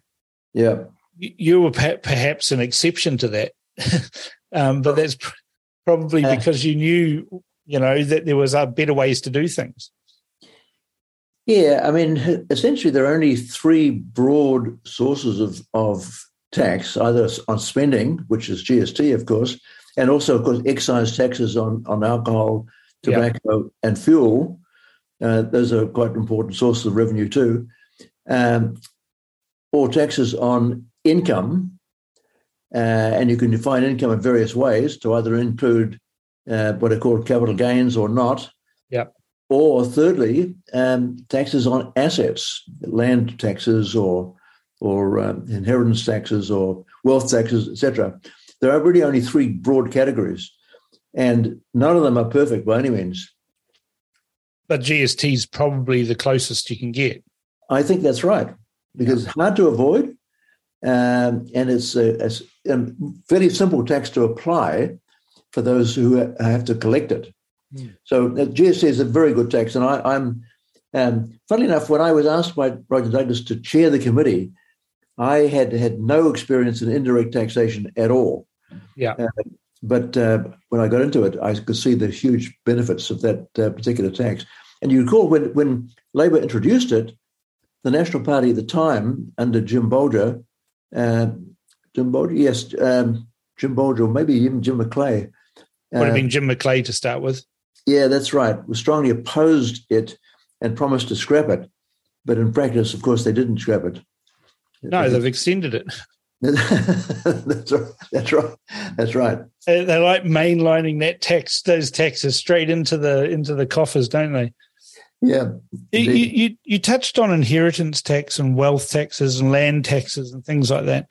Yeah you were perhaps an exception to that, um, but that's probably because you knew, you know, that there was uh, better ways to do things. Yeah, I mean, essentially, there are only three broad sources of of tax: either on spending, which is GST, of course, and also, of course, excise taxes on on alcohol, tobacco, and fuel. Uh, those are quite important sources of revenue too. Um, or taxes on income, uh, and you can define income in various ways to either include uh, what are called capital gains or not. Yep. Or thirdly, um, taxes on assets, land taxes or or um, inheritance taxes or wealth taxes, etc. There are really only three broad categories, and none of them are perfect by any means. But GST is probably the closest you can get. I think that's right because it's hard to avoid, um, and it's a, a, a, very simple tax to apply for those who have to collect it. Mm. So uh, GST is a very good tax, and I, am um, funnily enough, when I was asked by Roger Douglas to chair the committee, I had had no experience in indirect taxation at all. Yeah. Uh, but uh, when I got into it, I could see the huge benefits of that uh, particular tax. And you recall when, when Labor introduced it, the National Party at the time, under Jim Bolger, uh, Jim Bolger, yes, um, Jim Bolger, or maybe even Jim McLay. Would have been uh, Jim McLay to start with. Yeah, that's right. Was strongly opposed it and promised to scrap it, but in practice, of course, they didn't scrap it. No, they've extended it. that's right. That's right. That's right. They like mainlining that tax, those taxes straight into the into the coffers, don't they? Yeah. You, you, you touched on inheritance tax and wealth taxes and land taxes and things like that.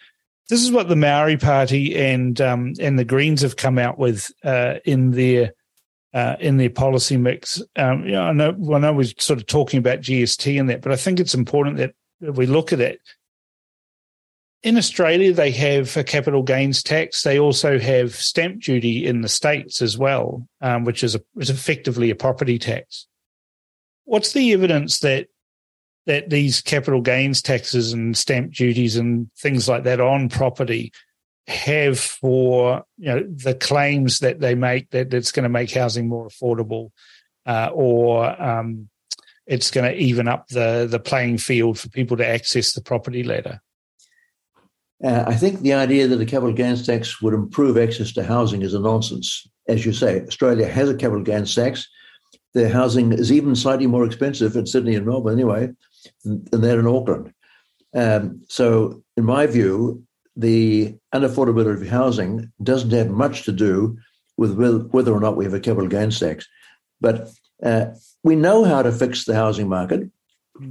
This is what the Maori Party and um, and the Greens have come out with uh, in their uh, in their policy mix. Um, you know, I know, I know we're sort of talking about GST and that, but I think it's important that we look at it. In Australia, they have a capital gains tax. They also have stamp duty in the states as well, um, which is, a, is effectively a property tax. What's the evidence that that these capital gains taxes and stamp duties and things like that on property have for you know the claims that they make that it's going to make housing more affordable uh, or um, it's going to even up the the playing field for people to access the property ladder. Uh, I think the idea that a capital gains tax would improve access to housing is a nonsense. As you say, Australia has a capital gains tax. Their housing is even slightly more expensive in Sydney and Melbourne, anyway, than, than that in Auckland. Um, so, in my view, the unaffordability of housing doesn't have much to do with whether or not we have a capital gains tax. But uh, we know how to fix the housing market.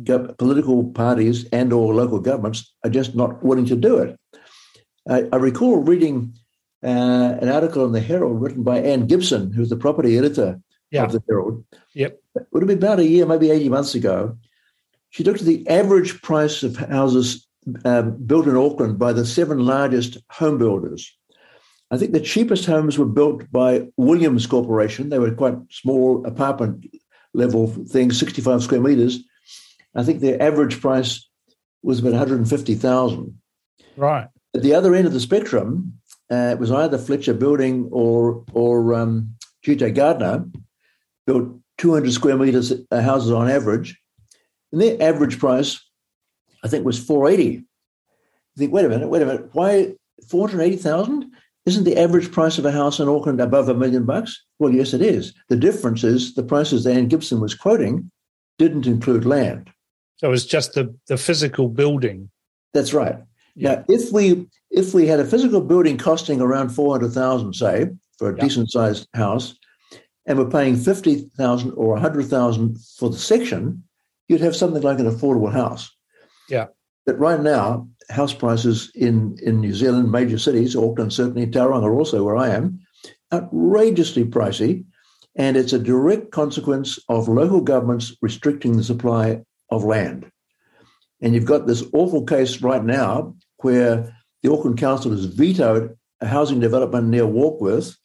Political parties and or local governments are just not willing to do it. I, I recall reading uh, an article in the Herald written by Anne Gibson, who's the property editor yeah. of the Herald. Yep. It would have been about a year, maybe 80 months ago. She looked at the average price of houses um, built in Auckland by the seven largest home builders. I think the cheapest homes were built by Williams Corporation. They were quite small apartment level things, 65 square meters. I think their average price was about 150,000. Right. At the other end of the spectrum, uh, it was either Fletcher Building or or um, GJ Gardner built 200 square meters uh, houses on average, and their average price, I think, was 480. You think, wait a minute, wait a minute, why 480,000? Isn't the average price of a house in Auckland above a million bucks? Well, yes, it is. The difference is the prices that Anne Gibson was quoting didn't include land. So it's just the, the physical building. That's right. Yeah. Now, if we if we had a physical building costing around four hundred thousand, say, for a yeah. decent sized house, and we're paying fifty thousand or hundred thousand for the section, you'd have something like an affordable house. Yeah. But right now, house prices in, in New Zealand, major cities, Auckland, certainly Tauranga also, where I am, outrageously pricey. And it's a direct consequence of local governments restricting the supply of land. And you've got this awful case right now where the Auckland Council has vetoed a housing development near Warkworth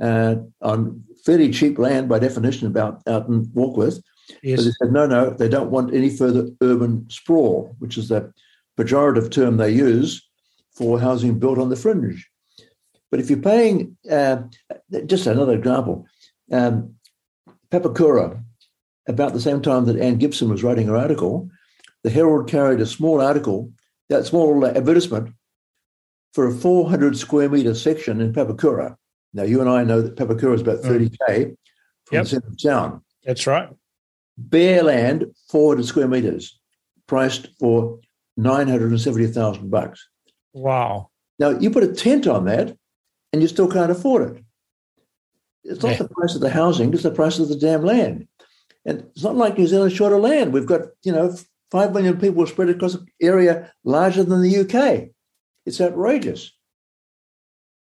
uh, on fairly cheap land by definition about out in Warkworth. Yes. But they said, no, no, they don't want any further urban sprawl, which is the pejorative term they use for housing built on the fringe. But if you're paying, uh, just another example, um, Papakura, about the same time that Anne Gibson was writing her article, the Herald carried a small article, that small advertisement for a 400 square meter section in Papakura. Now, you and I know that Papakura is about 30K mm. from yep. the centre of town. That's right. Bare land, 400 square meters, priced for 970,000 bucks. Wow. Now, you put a tent on that and you still can't afford it. It's not yeah. the price of the housing, it's the price of the damn land. And it's not like New Zealand's short of land. We've got, you know, 5 million people spread across an area larger than the UK. It's outrageous.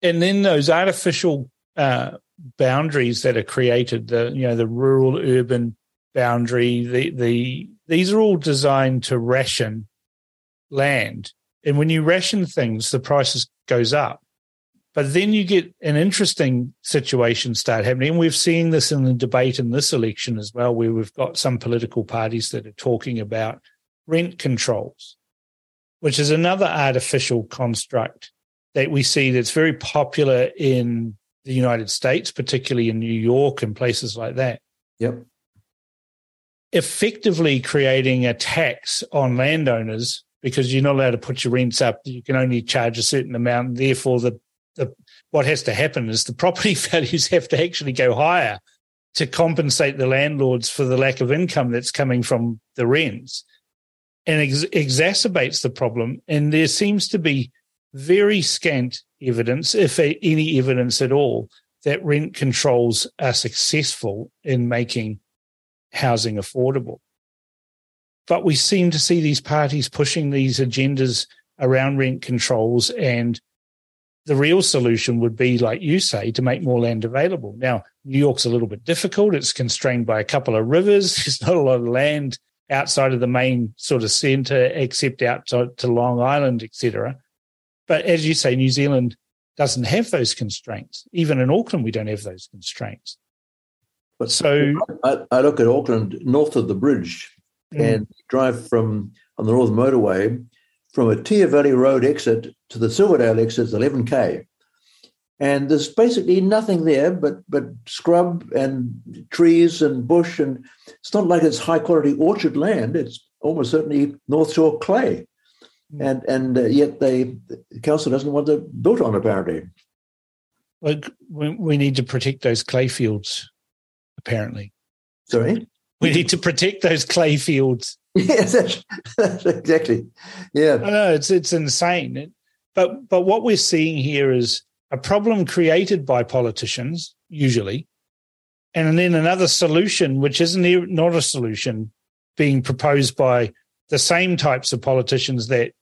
And then those artificial uh, boundaries that are created, the you know the rural urban boundary, the the these are all designed to ration land. And when you ration things, the prices goes up. But then you get an interesting situation start happening. And we've seen this in the debate in this election as well, where we've got some political parties that are talking about rent controls, which is another artificial construct that we see that's very popular in the United States, particularly in New York and places like that. Yep. Effectively creating a tax on landowners because you're not allowed to put your rents up. You can only charge a certain amount. Therefore, the, the what has to happen is the property values have to actually go higher to compensate the landlords for the lack of income that's coming from the rents. and ex- exacerbates the problem. And there seems to be very scant evidence, if any evidence at all, that rent controls are successful in making housing affordable. But we seem to see these parties pushing these agendas around rent controls and the real solution would be, like you say, to make more land available. Now, New York's a little bit difficult. It's constrained by a couple of rivers. There's not a lot of land outside of the main sort of centre, except out to, to Long Island, etc. But as you say, New Zealand doesn't have those constraints. Even in Auckland, we don't have those constraints. But so I, I look at Auckland north of the bridge mm. and drive from on the Northern Motorway from Oteha Valley Road exit to the Silverdale exit is 11k, and there's basically nothing there but but scrub and trees and bush, and it's not like it's high quality orchard land. It's almost certainly North Shore clay, mm. and and uh, yet they the council doesn't want to build on apparently. Like we, we need to protect those clay fields, apparently. Sorry, we need to protect those clay fields. Yes, that's, that's exactly. Yeah, I know it's it's insane. But but what we're seeing here is a problem created by politicians usually, and then another solution which isn't not a solution being proposed by the same types of politicians that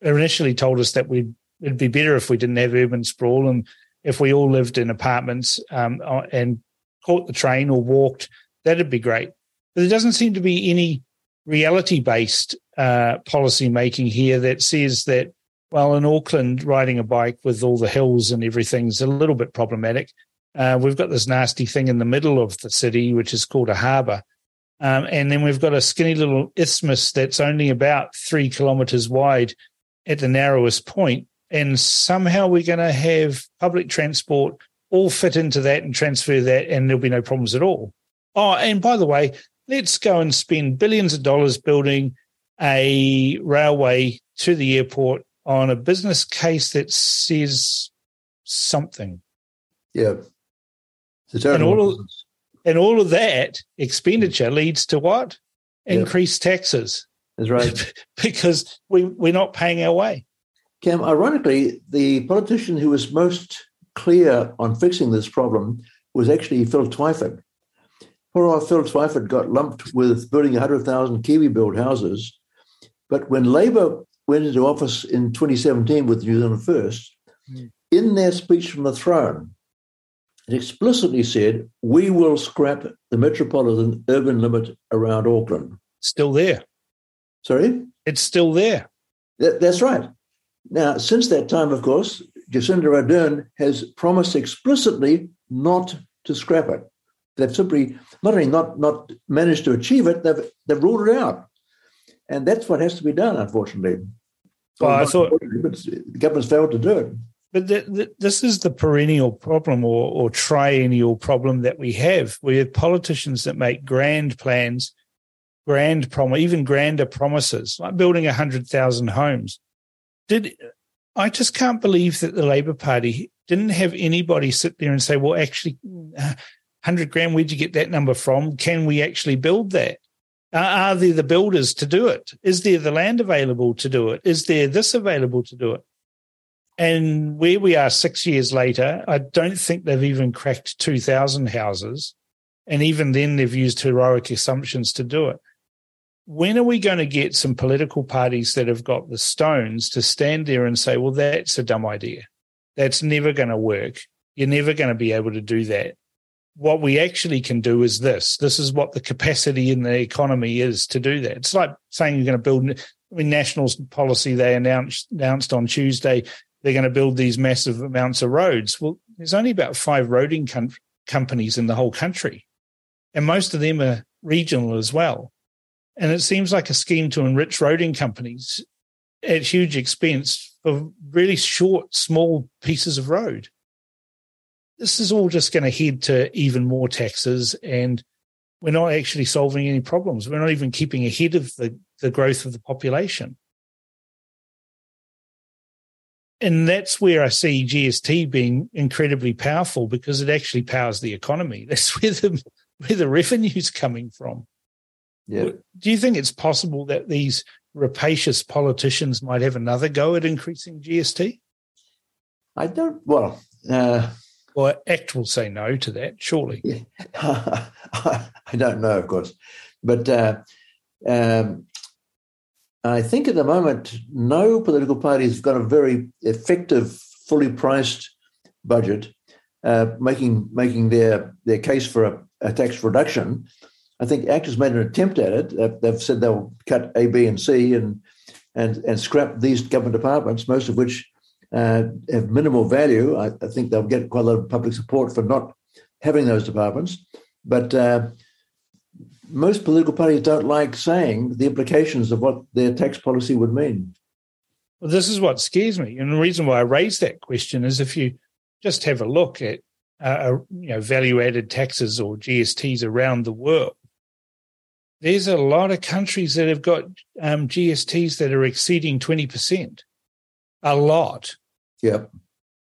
initially told us that we'd it'd be better if we didn't have urban sprawl and if we all lived in apartments um, uh, and caught the train or walked, that'd be great. But there doesn't seem to be any reality based uh, policy making here that says that, well, in Auckland, riding a bike with all the hills and everything is a little bit problematic. Uh, we've got this nasty thing in the middle of the city, which is called a harbour. Um, and then we've got a skinny little isthmus that's only about three kilometres wide at the narrowest point. And somehow we're going to have public transport all fit into that and transfer that, and there'll be no problems at all. Oh, and by the way, let's go and spend billions of dollars building a railway to the airport on a business case that says something. Yeah. and all of, and all of that expenditure leads to what? Increased taxes. That's right. because we, we're not paying our way. Cam, ironically, the politician who was most clear on fixing this problem was actually Phil Twyford. Poor old Phil Twyford got lumped with building 100,000 Kiwi built houses. But when Labour went into office in 2017 with New Zealand First, mm. in their speech from the throne, it explicitly said, We will scrap the metropolitan urban limit around Auckland. Still there. Sorry? It's still there. That, that's right. Now, since that time, of course, Jacinda Ardern has promised explicitly not to scrap it. They've simply not only not not managed to achieve it, they've they've ruled it out, and that's what has to be done. Unfortunately, well, I thought the government's failed to do it. But the, the, this is the perennial problem or, or triennial problem that we have. We have politicians that make grand plans, grand prom, even grander promises, like building hundred thousand homes. Did I just can't believe that the Labor Party didn't have anybody sit there and say, "Well, actually, uh, 100 grand, where'd you get that number from? Can we actually build that? are there the builders to do it? Is there the land available to do it? Is there this available to do it? And where we are six years later, I don't think they've even cracked 2,000 houses. And even then, they've used heroic assumptions to do it. When are we going to get some political parties that have got the stones to stand there and say, well, that's a dumb idea? That's never going to work. You're never going to be able to do that what we actually can do is this. This is what the capacity in the economy is to do that. It's like saying you're going to build. I mean, national policy they announced announced on Tuesday they're going to build these massive amounts of roads. Well, there's only about five roading com- companies in the whole country, and most of them are regional as well. And it seems like a scheme to enrich roading companies at huge expense for really short, small pieces of road this is all just going to head to even more taxes and we're not actually solving any problems. We're not even keeping ahead of the, the growth of the population. And that's where I see GST being incredibly powerful because it actually powers the economy. That's where the where the revenue's coming from. Yeah. Do you think it's possible that these rapacious politicians might have another go at increasing GST? I don't. Well, uh, well, ACT will say no to that, surely. Yeah. I don't know, of course, but uh, um, I think at the moment no political party has got a very effective, fully priced budget, uh, making making their their case for a, a, tax reduction. I think actors made an attempt at it. They've said they'll cut A, B, and C and and and scrap these government departments, most of which uh, have minimal value. I, I, think they'll get quite a lot of public support for not having those departments. But uh, most political parties don't like saying the implications of what their tax policy would mean. Well, this is what scares me, and the reason why I raised that question is if you just have a look at uh, uh you know value-added taxes or GSTs around the world, there's a lot of countries that have got um, GSTs that are exceeding twenty percent. A lot. Yeah,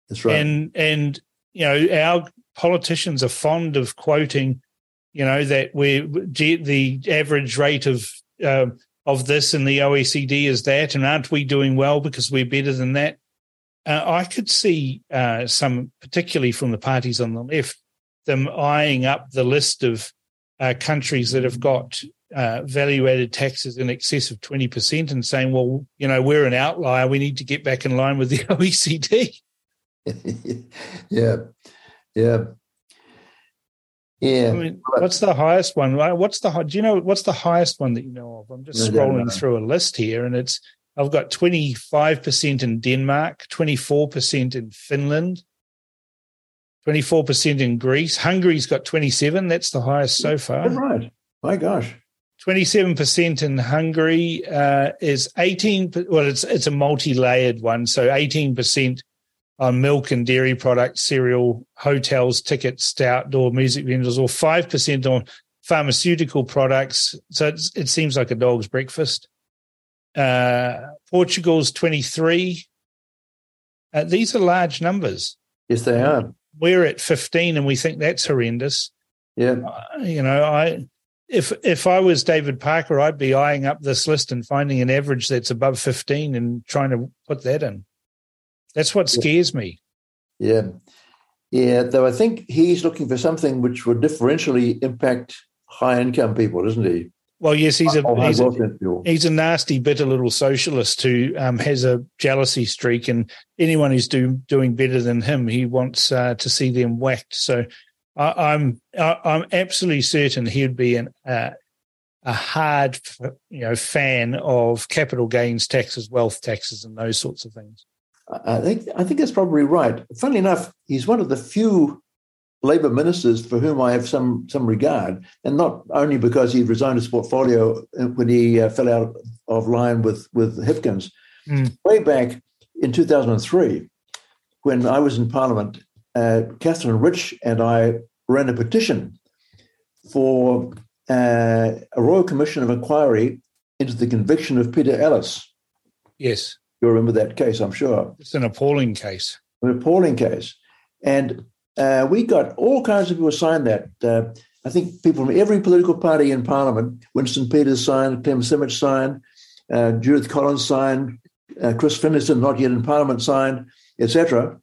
that's right. And and you know our politicians are fond of quoting, you know that we're the average rate of uh, of this in the OECD is that, and aren't we doing well because we're better than that? Uh, I could see uh, some, particularly from the parties on the left, them eyeing up the list of uh, countries that have got uh, value added taxes in excess of 20% and saying, well, you know, we're an outlier. We need to get back in line with the OECD. yeah. Yeah. Yeah. I mean, what's the highest one? What's the do you know what's the highest one that you know of? I'm just no, scrolling through a list here, and it's I've got 25 percent in Denmark, 24 percent in Finland, 24 percent in Greece. Hungary's got 27. That's the highest so far. right. My gosh. 27% in Hungary uh, is 18 well it's it's a multi-layered one so 18% on milk and dairy products, cereal, hotels, tickets outdoor music venues, or 5% on pharmaceutical products. So it seems like a dog's breakfast. Uh, Portugal's 23. Uh, these are large numbers. Yes, they are. We're at 15 and we think that's horrendous. Yeah. Uh, you know, I if if I was David Parker, I'd be eyeing up this list and finding an average that's above 15 and trying to put that in. That's what scares yeah. me. Yeah. Yeah. Though I think he's looking for something which would differentially impact high income people, isn't he? Well, yes, he's a he's a, he's a nasty, bitter little socialist who um, has a jealousy streak, and anyone who's do, doing better than him, he wants uh, to see them whacked. So, I, am I'm absolutely certain he'd be an uh, a hard, you know, fan of capital gains taxes, wealth taxes, and those sorts of things. I think I think that's probably right. Funnily enough, he's one of the few Labor ministers for whom I have some some regard, and not only because he resigned his portfolio when he uh, fell out of line with with Hipkins. Mm. Way back in 2003, when I was in Parliament, uh, Katherine Rich and I ran a petition for uh, a Royal Commission of Inquiry into the conviction of Peter Ellis. Yes. You remember that case, I'm sure. It's an appalling case. An appalling case. And uh, we got all kinds of people signed that. Uh, I think people from every political party in Parliament, Winston Peters signed, Clem Simich signed, uh, Judith Collins signed, uh, Chris Finlayson, not yet in Parliament, signed, etc.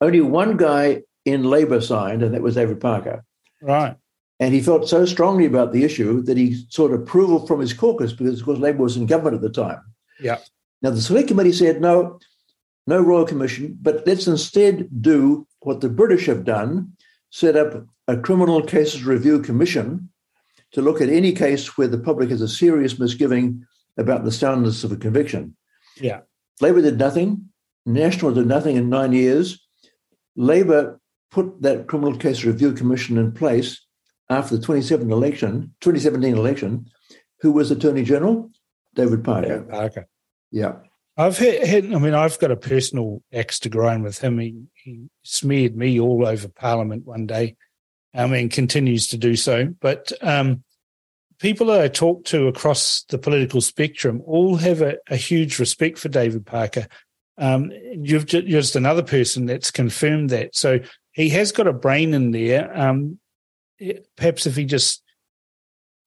Only one guy in Labor signed, and that was David Parker. Right. And he felt so strongly about the issue that he sought approval from his caucus because, of course, Labor was in government at the time. Yeah. Now, the Select Committee said, no, no Royal Commission, but let's instead do what the British have done set up a Criminal Cases Review Commission to look at any case where the public has a serious misgiving about the soundness of a conviction. Yeah. Labor did nothing. National did nothing in nine years. Labor put that Criminal Case Review Commission in place after the 2017 election, 2017 election. Who was Attorney General? David Parker. Yeah, Parker. Yeah. I've had, had, I mean, I've got a personal axe to grind with him. He, he smeared me all over Parliament one day. I mean, continues to do so. But um, people that I talk to across the political spectrum all have a, a huge respect for David Parker. Um, you've just, just, another person that's confirmed that. So he has got a brain in there. Um, perhaps if he just,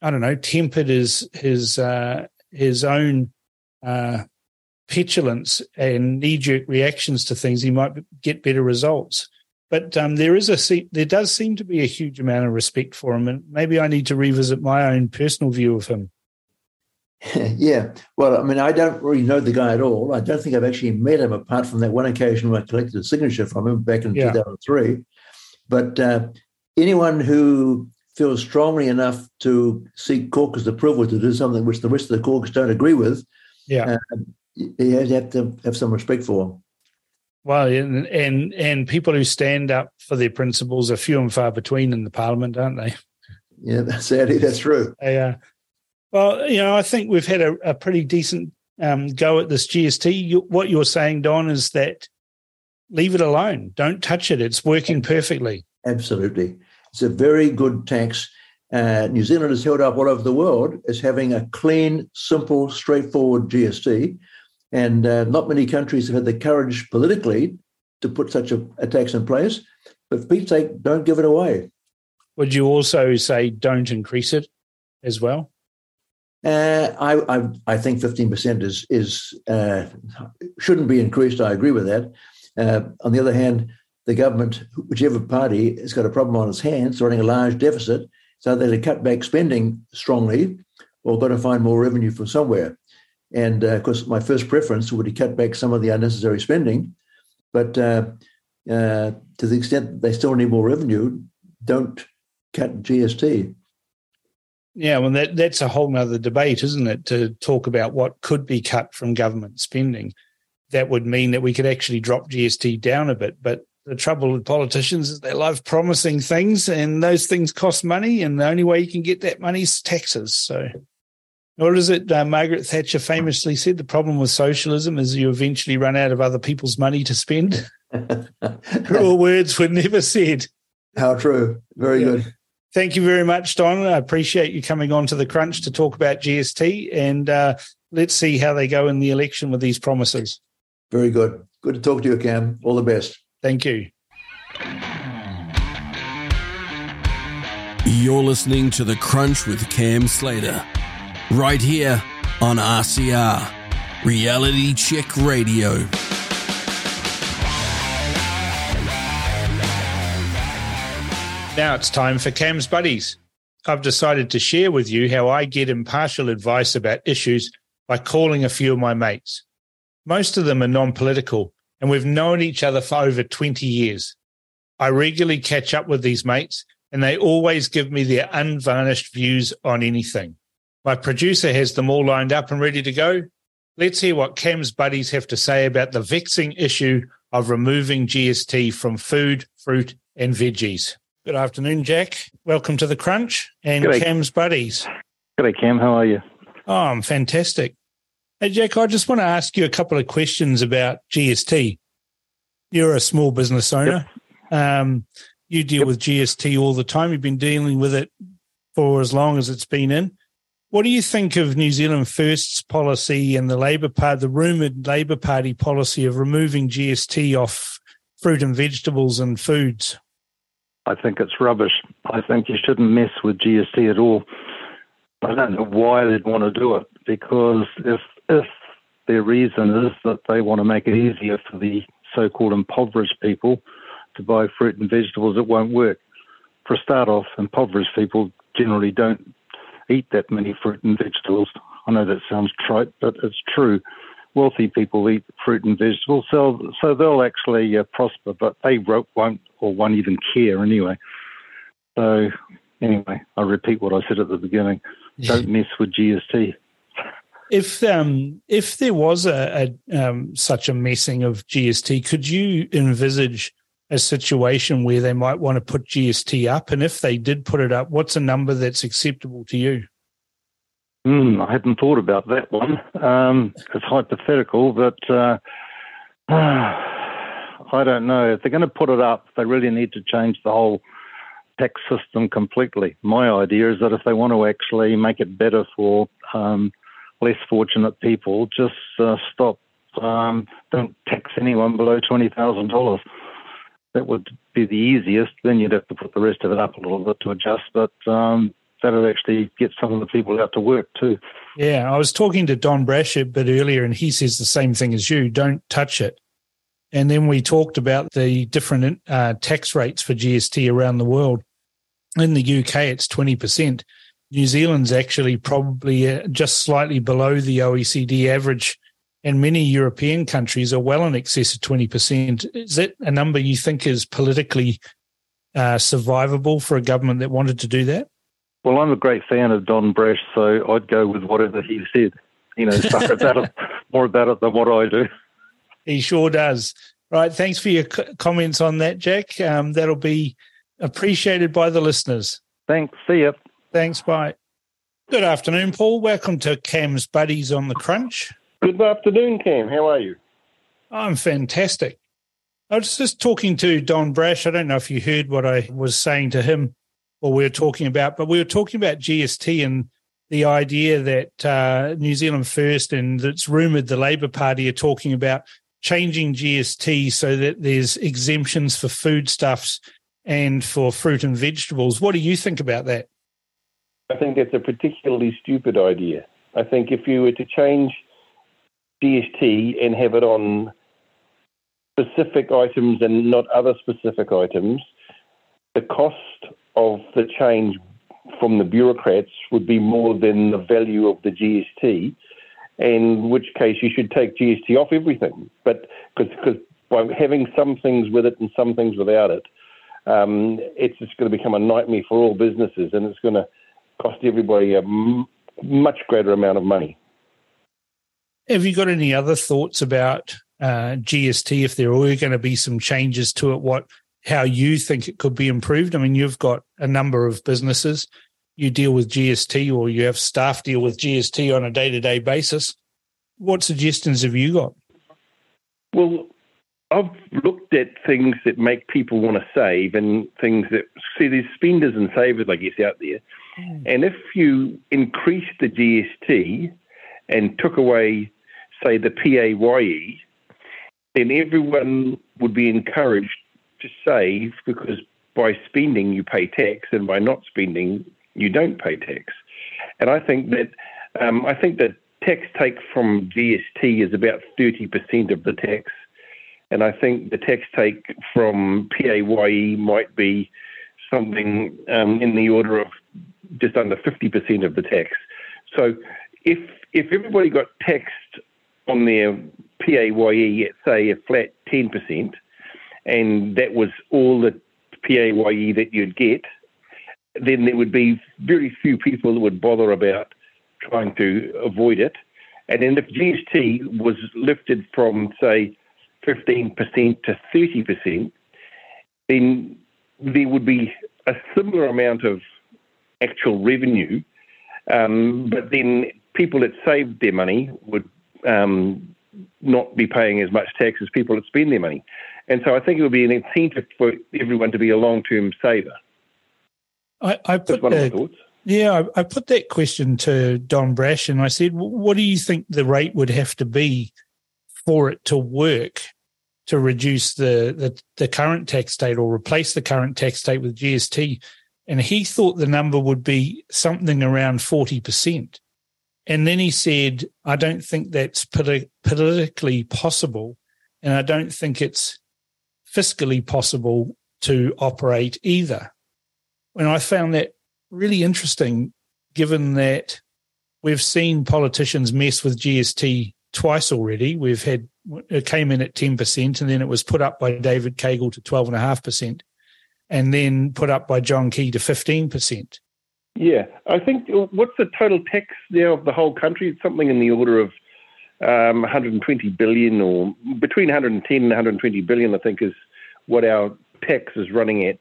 I don't know, tempered his his uh, his own uh, petulance and knee jerk reactions to things, he might get better results. But um, there is a there does seem to be a huge amount of respect for him, and maybe I need to revisit my own personal view of him. yeah, well, I mean, I don't really know the guy at all. I don't think I've actually met him apart from that one occasion where I collected a signature from him back in yeah. 2003. But uh, anyone who feels strongly enough to seek caucus approval to do something which the rest of the caucus don't agree with, yeah, uh, you have to have some respect for. Well, and, and and people who stand up for their principles are few and far between in the parliament, aren't they? Yeah, sadly, that's true. They, uh, well, you know, I think we've had a, a pretty decent um, go at this GST. You, what you're saying, Don, is that leave it alone. Don't touch it. It's working perfectly. Absolutely. It's a very good tax. Uh, New Zealand is held up all over the world as having a clean, simple, straightforward GST. And uh, not many countries have had the courage politically to put such a, a tax in place. But for Pete's sake, don't give it away. Would you also say don't increase it as well? Uh, I, I, I think fifteen percent is is uh, shouldn't be increased. I agree with that. Uh, on the other hand, the government, whichever party, has got a problem on its hands, running a large deficit, so they to cut back spending strongly, or got to find more revenue from somewhere. And uh, of course, my first preference would be cut back some of the unnecessary spending, but uh, to the extent they still need more revenue, don't cut GST. Yeah, well, that, that's a whole other debate, isn't it? To talk about what could be cut from government spending. That would mean that we could actually drop GST down a bit. But the trouble with politicians is they love promising things, and those things cost money, and the only way you can get that money is taxes. So, what is it? Uh, Margaret Thatcher famously said the problem with socialism is you eventually run out of other people's money to spend. Cruel words were never said. How true. Very yeah. good. Thank you very much, Don. I appreciate you coming on to the Crunch to talk about GST, and uh, let's see how they go in the election with these promises. Very good. Good to talk to you, Cam. All the best. Thank you. You're listening to The Crunch with Cam Slater, right here on RCR, Reality Check Radio. Now it's time for Cam's Buddies. I've decided to share with you how I get impartial advice about issues by calling a few of my mates. Most of them are non political, and we've known each other for over 20 years. I regularly catch up with these mates, and they always give me their unvarnished views on anything. My producer has them all lined up and ready to go. Let's hear what Cam's buddies have to say about the vexing issue of removing GST from food, fruit, and veggies. Good afternoon, Jack. Welcome to the Crunch and G'day. Cam's buddies. G'day, Cam. How are you? Oh, I'm fantastic. Hey, Jack, I just want to ask you a couple of questions about GST. You're a small business owner. Yep. Um, you deal yep. with GST all the time. You've been dealing with it for as long as it's been in. What do you think of New Zealand First's policy and the Labor Party, the rumored Labor Party policy of removing GST off fruit and vegetables and foods? I think it's rubbish. I think you shouldn't mess with GST at all. I don't know why they'd want to do it because if if their reason is that they want to make it easier for the so-called impoverished people to buy fruit and vegetables, it won't work. For a start off, impoverished people generally don't eat that many fruit and vegetables. I know that sounds trite, but it's true wealthy people eat fruit and vegetables, so so they'll actually uh, prosper, but they won't or won't even care anyway. So anyway, I repeat what I said at the beginning: don't mess with GST. If um, if there was a, a um, such a messing of GST, could you envisage a situation where they might want to put GST up? And if they did put it up, what's a number that's acceptable to you? Mm, I hadn't thought about that one. Um, it's hypothetical, but uh, I don't know. If they're going to put it up, they really need to change the whole tax system completely. My idea is that if they want to actually make it better for um, less fortunate people, just uh, stop. Um, don't tax anyone below twenty thousand dollars. That would be the easiest. Then you'd have to put the rest of it up a little bit to adjust. But um, that'd actually get some of the people out to work too. Yeah, I was talking to Don Brash a bit earlier, and he says the same thing as you don't touch it. And then we talked about the different uh, tax rates for GST around the world. In the UK, it's 20%. New Zealand's actually probably uh, just slightly below the OECD average, and many European countries are well in excess of 20%. Is that a number you think is politically uh, survivable for a government that wanted to do that? Well, I'm a great fan of Don Brash, so I'd go with whatever he said. He knows about it, more about it than what I do. He sure does. Right. Thanks for your comments on that, Jack. Um, that'll be appreciated by the listeners. Thanks. See you. Thanks. Bye. Good afternoon, Paul. Welcome to Cam's Buddies on the Crunch. Good afternoon, Cam. How are you? I'm fantastic. I was just talking to Don Brash. I don't know if you heard what I was saying to him or we were talking about, but we were talking about GST and the idea that uh, New Zealand First and it's rumoured the Labour Party are talking about changing GST so that there's exemptions for foodstuffs and for fruit and vegetables. What do you think about that? I think it's a particularly stupid idea. I think if you were to change GST and have it on specific items and not other specific items, the cost of the change from the bureaucrats would be more than the value of the GST in which case you should take GST off everything. But because by having some things with it and some things without it, um, it's just going to become a nightmare for all businesses, and it's going to cost everybody a m- much greater amount of money. Have you got any other thoughts about uh, GST? If there were going to be some changes to it, what how you think it could be improved? I mean, you've got a number of businesses you deal with GST or you have staff deal with GST on a day to day basis. What suggestions have you got? Well, I've looked at things that make people want to save and things that see there's spenders and savers, I guess, out there. Mm. And if you increase the GST and took away, say, the PAYE, then everyone would be encouraged to save because by spending you pay tax and by not spending you don't pay tax. And I think that um, I think that tax take from GST is about 30% of the tax. And I think the tax take from PAYE might be something um, in the order of just under 50% of the tax. So if if everybody got taxed on their PAYE at say a flat 10%, and that was all the PAYE that you'd get, then there would be very few people that would bother about trying to avoid it. And then if GST was lifted from, say, 15% to 30%, then there would be a similar amount of actual revenue, um, but then people that saved their money would um, not be paying as much tax as people that spend their money. And so I think it would be an incentive for everyone to be a long term saver. I, I put the, yeah, I, I, put that question to Don Brash, and I said, "What do you think the rate would have to be for it to work to reduce the the, the current tax state or replace the current tax state with GST?" And he thought the number would be something around forty percent. And then he said, "I don't think that's politi- politically possible, and I don't think it's fiscally possible to operate either." And I found that really interesting, given that we've seen politicians mess with GST twice already. We've had it came in at 10%, and then it was put up by David Caygill to 12.5%, and then put up by John Key to 15%. Yeah, I think what's the total tax now of the whole country? It's something in the order of um, 120 billion, or between 110 and 120 billion. I think is what our tax is running at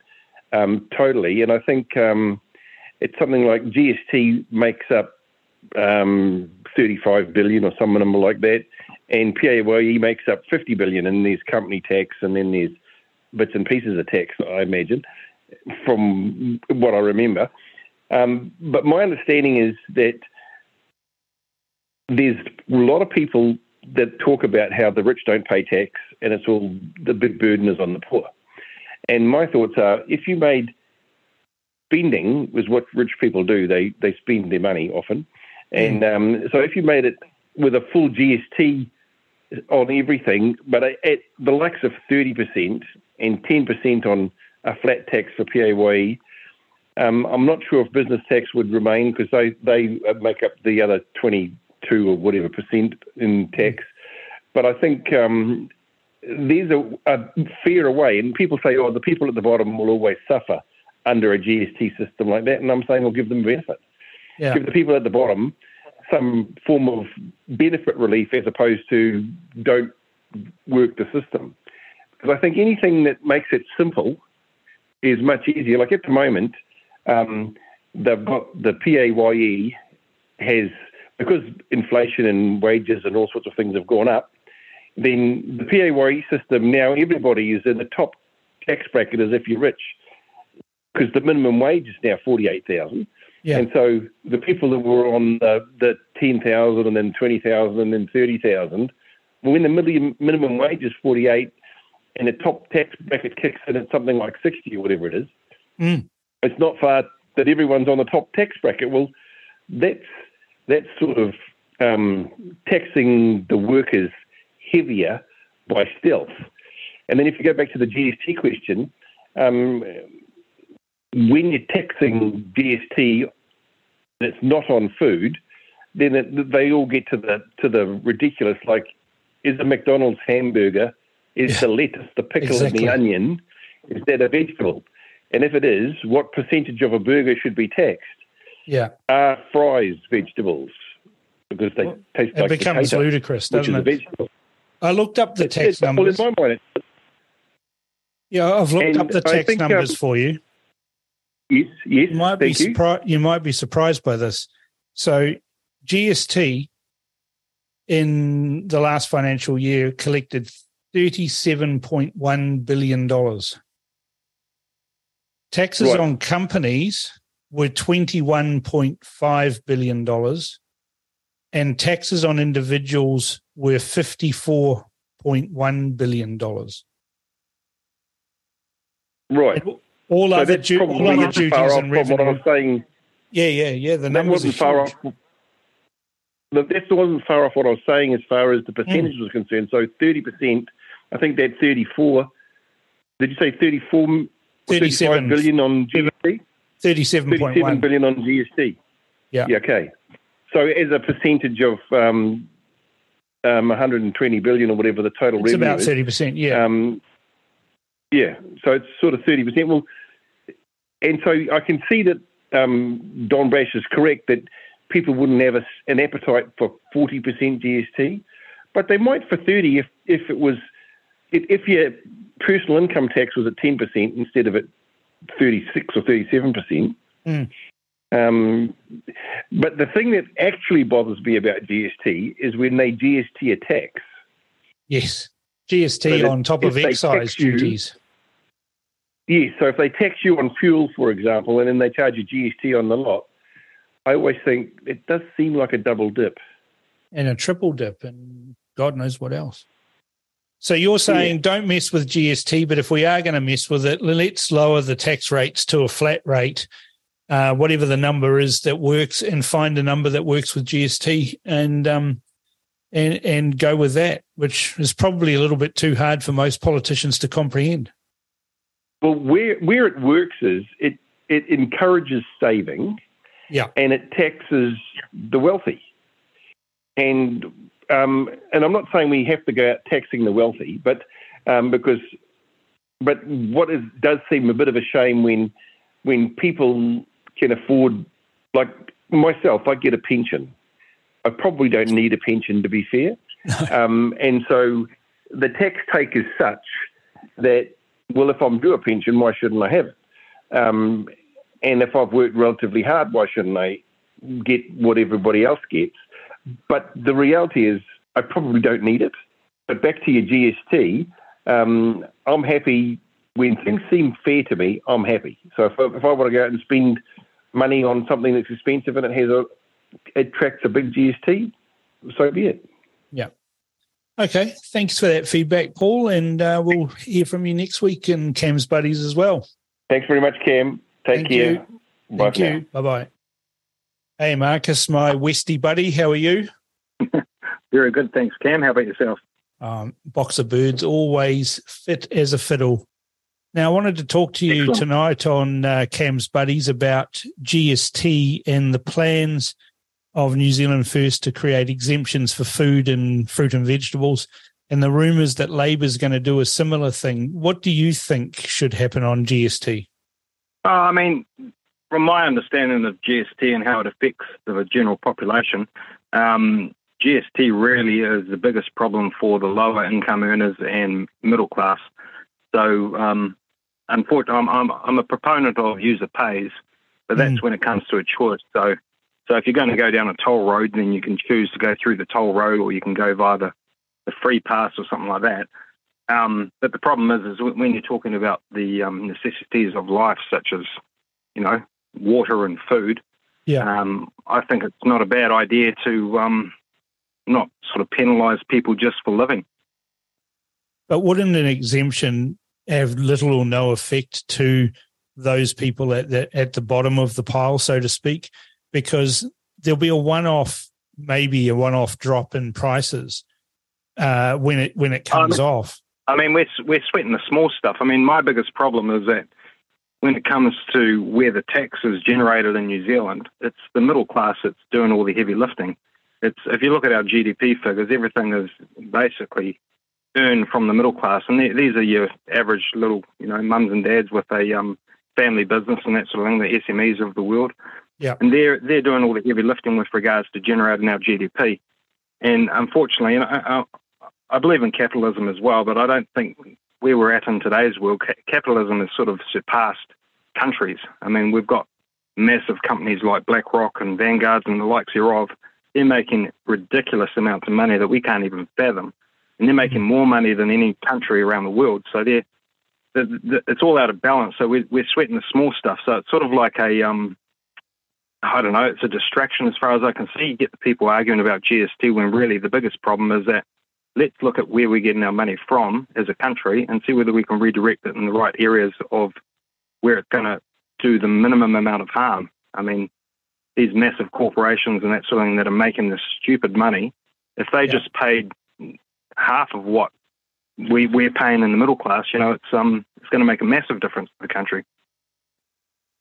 um, totally. And I think um, it's something like GST makes up um, 35 billion or some number like that, and PAYE makes up 50 billion. And there's company tax, and then there's bits and pieces of tax, I imagine, from what I remember. Um, but my understanding is that there's a lot of people that talk about how the rich don't pay tax and it's all the big burden is on the poor. And my thoughts are if you made spending was what rich people do. They they spend their money often, and um, so if you made it with a full GST on everything, but at the likes of thirty percent and ten percent on a flat tax for PAYE, um, I'm not sure if business tax would remain because they they make up the other twenty two or whatever percent in tax. But I think um, there's a, a fairer way, and people say, "Oh, the people at the bottom will always suffer." under a GST system like that, and I'm saying we'll give them benefit. Yeah. Give the people at the bottom some form of benefit relief as opposed to don't work the system. Because I think anything that makes it simple is much easier. Like at the moment, um, they've got the PAYE has because inflation and wages and all sorts of things have gone up. Then the PAYE system now everybody is in the top tax bracket as if you're rich because the minimum wage is now forty eight thousand. Yeah. And so the people that were on the, the ten thousand and then twenty thousand and then thirty thousand, when the million, minimum wage is forty eight, and the top tax bracket kicks in at something like sixty or whatever it is, mm. It's not far that everyone's on the top tax bracket. Well, that's that's sort of um, taxing the workers heavier by stealth. And then if you go back to the GST question, um, when you're taxing GST that's not on food, then it, they all get to the to the ridiculous. Like, is a McDonald's hamburger is yeah, the lettuce, the pickle, exactly. and the onion is that a vegetable? And if it is, what percentage of a burger should be taxed? Yeah, are fries vegetables? Because they well, taste it like becomes potato, ludicrous, doesn't it? I looked up the tax numbers. Well, in my mind, yeah, I've looked and up the tax think, numbers um, for you. Yes, yes. You might be surprised. You might be surprised by this. So, GST in the last financial year collected thirty-seven point one billion dollars. Taxes right. on companies were twenty-one point five billion dollars, and taxes on individuals were fifty-four point one billion dollars. Right. And all so other, du- all other duties and revenue. What I was saying. Yeah, yeah, yeah. The numbers wasn't far off. That wasn't far off what I was saying as far as the percentage mm. was concerned. So thirty percent. I think that thirty-four. Did you say 34, 37 billion on GST? 37.1 billion on GST. Yeah. yeah. Okay. So as a percentage of um, um, 120 billion or whatever the total it's revenue about 30%, yeah. Um, yeah, so it's sort of 30%. Well, and so I can see that um, Don Brash is correct that people wouldn't have a, an appetite for 40% GST, but they might for 30 if, if it was, if, your personal income tax was at 10% instead of at 36 or 37%. Mm. Um, but the thing that actually bothers me about GST is when they GST a tax. Yes. GST so on top of excise duties. yes, so if they tax you on fuel, for example, and then they charge you GST on the lot, I always think it does seem like a double dip. And a triple dip, and God knows what else. So you're saying yeah. don't mess with GST, but if we are going to mess with it, let's lower the tax rates to a flat rate, uh, whatever the number is that works, and find a number that works with GST, and um, and and go with that, which is probably a little bit too hard for most politicians to comprehend. Well, where where it works is it it encourages saving, yeah, and it taxes the wealthy, and um, and I'm not saying we have to go out taxing the wealthy, but um, because but what is does seem a bit of a shame when when people can afford like myself, I get a pension I probably don't need a pension to be fair. um, and so the tax take is such that, well, if I'm due a pension, why shouldn't I have it? Um, and if I've worked relatively hard, why shouldn't I get what everybody else gets? But the reality is, I probably don't need it. But back to your GST, um, I'm happy when things seem fair to me. I'm happy. So if, if I want to go out and spend money on something that's expensive and it has a, attracts a big GST, so be it. Yeah. Okay. Thanks for that feedback, Paul. And uh, we'll hear from you next week and Cam's buddies as well. Thanks very much, Cam. Take Thank care. You. Thank you. Bye bye. Hey, Marcus, my Westy buddy, how are you? Very good, thanks, Cam. How about yourself? Um, box of birds, always fit as a fiddle. Now, I wanted to talk to you Excellent. tonight on uh, Cam's Buddies about GST and the plans of New Zealand First to create exemptions for food and fruit and vegetables, and the rumours that Labor is going to do a similar thing. What do you think should happen on GST? Uh, I mean, from my understanding of GST and how it affects the general population, um, GST really is the biggest problem for the lower income earners and middle class. So, um, unfortunately, I'm, I'm, I'm, a proponent of user pays, but that's mm. when it comes to a choice. So, so if you're going to go down a toll road, then you can choose to go through the toll road, or you can go via the, the free pass or something like that. Um, but the problem is, is when you're talking about the um, necessities of life, such as you know water and food, yeah, um, I think it's not a bad idea to um, not sort of penalise people just for living. But wouldn't an exemption have little or no effect to those people at the at the bottom of the pile, so to speak? Because there'll be a one-off, maybe a one-off drop in prices uh, when it when it comes um, off. I mean, we're we're sweating the small stuff. I mean, my biggest problem is that when it comes to where the tax is generated in New Zealand, it's the middle class that's doing all the heavy lifting. It's if you look at our GDP figures, everything is basically earned from the middle class, and these are your average little, you know, mums and dads with a um, family business and that sort of thing, the SMEs of the world. Yeah, and they're they're doing all the heavy lifting with regards to generating our GDP, and unfortunately, and know, I, I believe in capitalism as well, but I don't think where we're at in today's world, capitalism has sort of surpassed countries. I mean, we've got massive companies like BlackRock and Vanguard and the likes thereof they're making ridiculous amounts of money that we can't even fathom, and they're making more money than any country around the world. So they're, they're it's all out of balance. So we're, we're sweating the small stuff. So it's sort of like a um, I don't know, it's a distraction as far as I can see. You get the people arguing about GST when really the biggest problem is that let's look at where we're getting our money from as a country and see whether we can redirect it in the right areas of where it's going to do the minimum amount of harm. I mean, these massive corporations and that sort of thing that are making this stupid money, if they yeah. just paid half of what we we're paying in the middle class, you know, it's um it's going to make a massive difference to the country.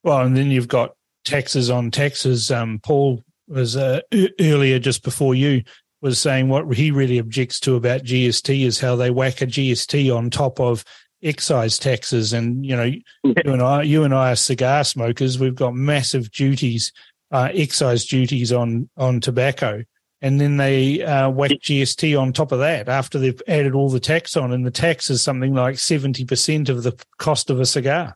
Well, and then you've got taxes on taxes. Um, Paul was uh, earlier just before you was saying what he really objects to about GST is how they whack a GST on top of excise taxes. And you know you and I you and I are cigar smokers. We've got massive duties uh, excise duties on on tobacco, and then they uh, whack GST on top of that after they've added all the tax on, and the tax is something like seventy percent of the cost of a cigar.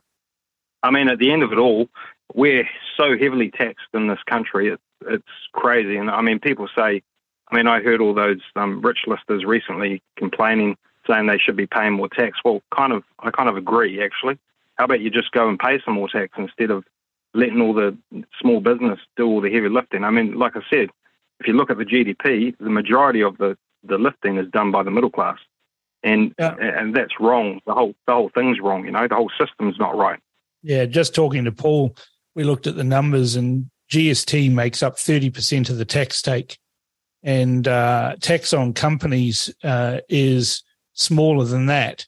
I mean, at the end of it all, we're so heavily taxed in this country; it's it's crazy. And I mean, people say, I mean, I heard all those um, rich listers recently complaining, saying they should be paying more tax. Well, kind of, I kind of agree actually. How about you just go and pay some more tax instead of letting all the small business do all the heavy lifting. I mean, like I said, if you look at the GDP, the majority of the, the lifting is done by the middle class. And yeah. and that's wrong. The whole the whole thing's wrong, you know, the whole system's not right. Yeah, just talking to Paul, we looked at the numbers and GST makes up 30% of the tax take. And uh, tax on companies uh, is smaller than that.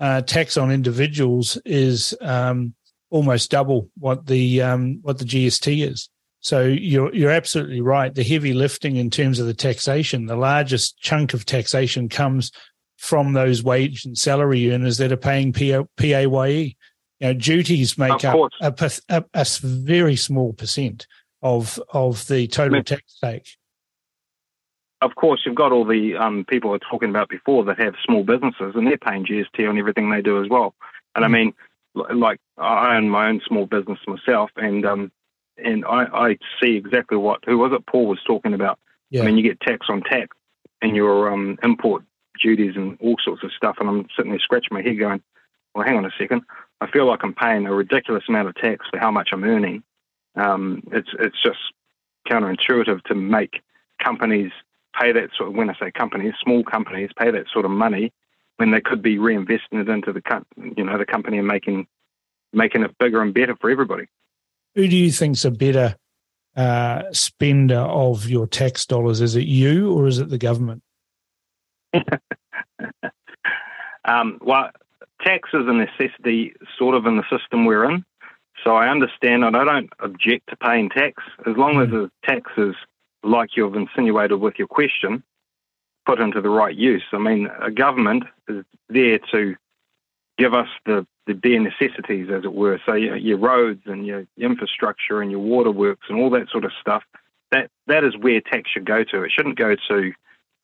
Uh, tax on individuals is um, almost double what the um, what the GST is. So you're you're absolutely right. The heavy lifting in terms of the taxation, the largest chunk of taxation comes from those wage and salary earners that are paying PAYE. You know, duties make up a, a, a, very small percent of of the total tax take. Of course, you've got all the um, people we're talking about before that have small businesses, and they're paying GST on everything they do as well. And mm. I mean, like I own my own small business myself, and um, and I, I see exactly what who was it Paul was talking about. Yeah. I mean, you get tax on tax and your um, import duties and all sorts of stuff, and I'm sitting there scratching my head, going, "Well, hang on a second. I feel like I'm paying a ridiculous amount of tax for how much I'm earning. Um, it's it's just counterintuitive to make companies pay that sort of when I say companies, small companies pay that sort of money when they could be reinvesting it into the you know the company and making making it bigger and better for everybody. who do you think's a better uh, spender of your tax dollars? Is it you or is it the government? um, well, tax is a necessity sort of in the system we're in. So I understand and I don't object to paying tax as long as the tax is like you've insinuated with your question, put into the right use. I mean, a government is there to give us the, the bare necessities, as it were. So your, your roads and your infrastructure and your waterworks and all that sort of stuff. That that is where tax should go to. It shouldn't go to,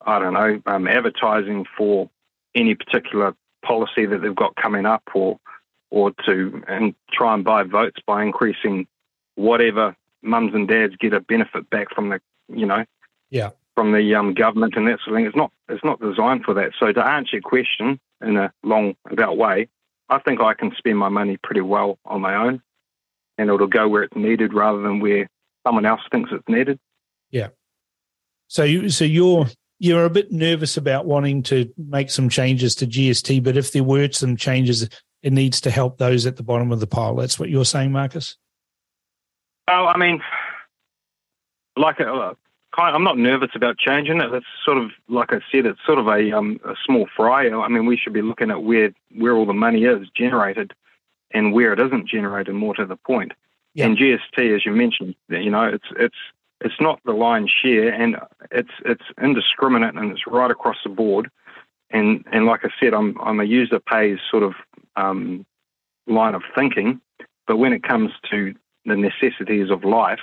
I don't know, um, advertising for any particular policy that they've got coming up, or or to and try and buy votes by increasing whatever mums and dads get a benefit back from the you know yeah from the um, government and that sort of thing. It's not it's not designed for that. So to answer your question in a long about way, I think I can spend my money pretty well on my own, and it'll go where it's needed rather than where someone else thinks it's needed. Yeah. So you so you're you're a bit nervous about wanting to make some changes to GST, but if there were some changes, it needs to help those at the bottom of the pile. That's what you're saying, Marcus. Oh, I mean, like uh, kind. I'm not nervous about changing it. It's sort of like I said. It's sort of a um, a small fry. I mean, we should be looking at where where all the money is generated and where it isn't generated. More to the point. Yeah. And GST, as you mentioned, you know, it's it's it's not the lion's share, and it's it's indiscriminate and it's right across the board. And and like I said, I'm I'm a user pays sort of um, line of thinking, but when it comes to the necessities of life,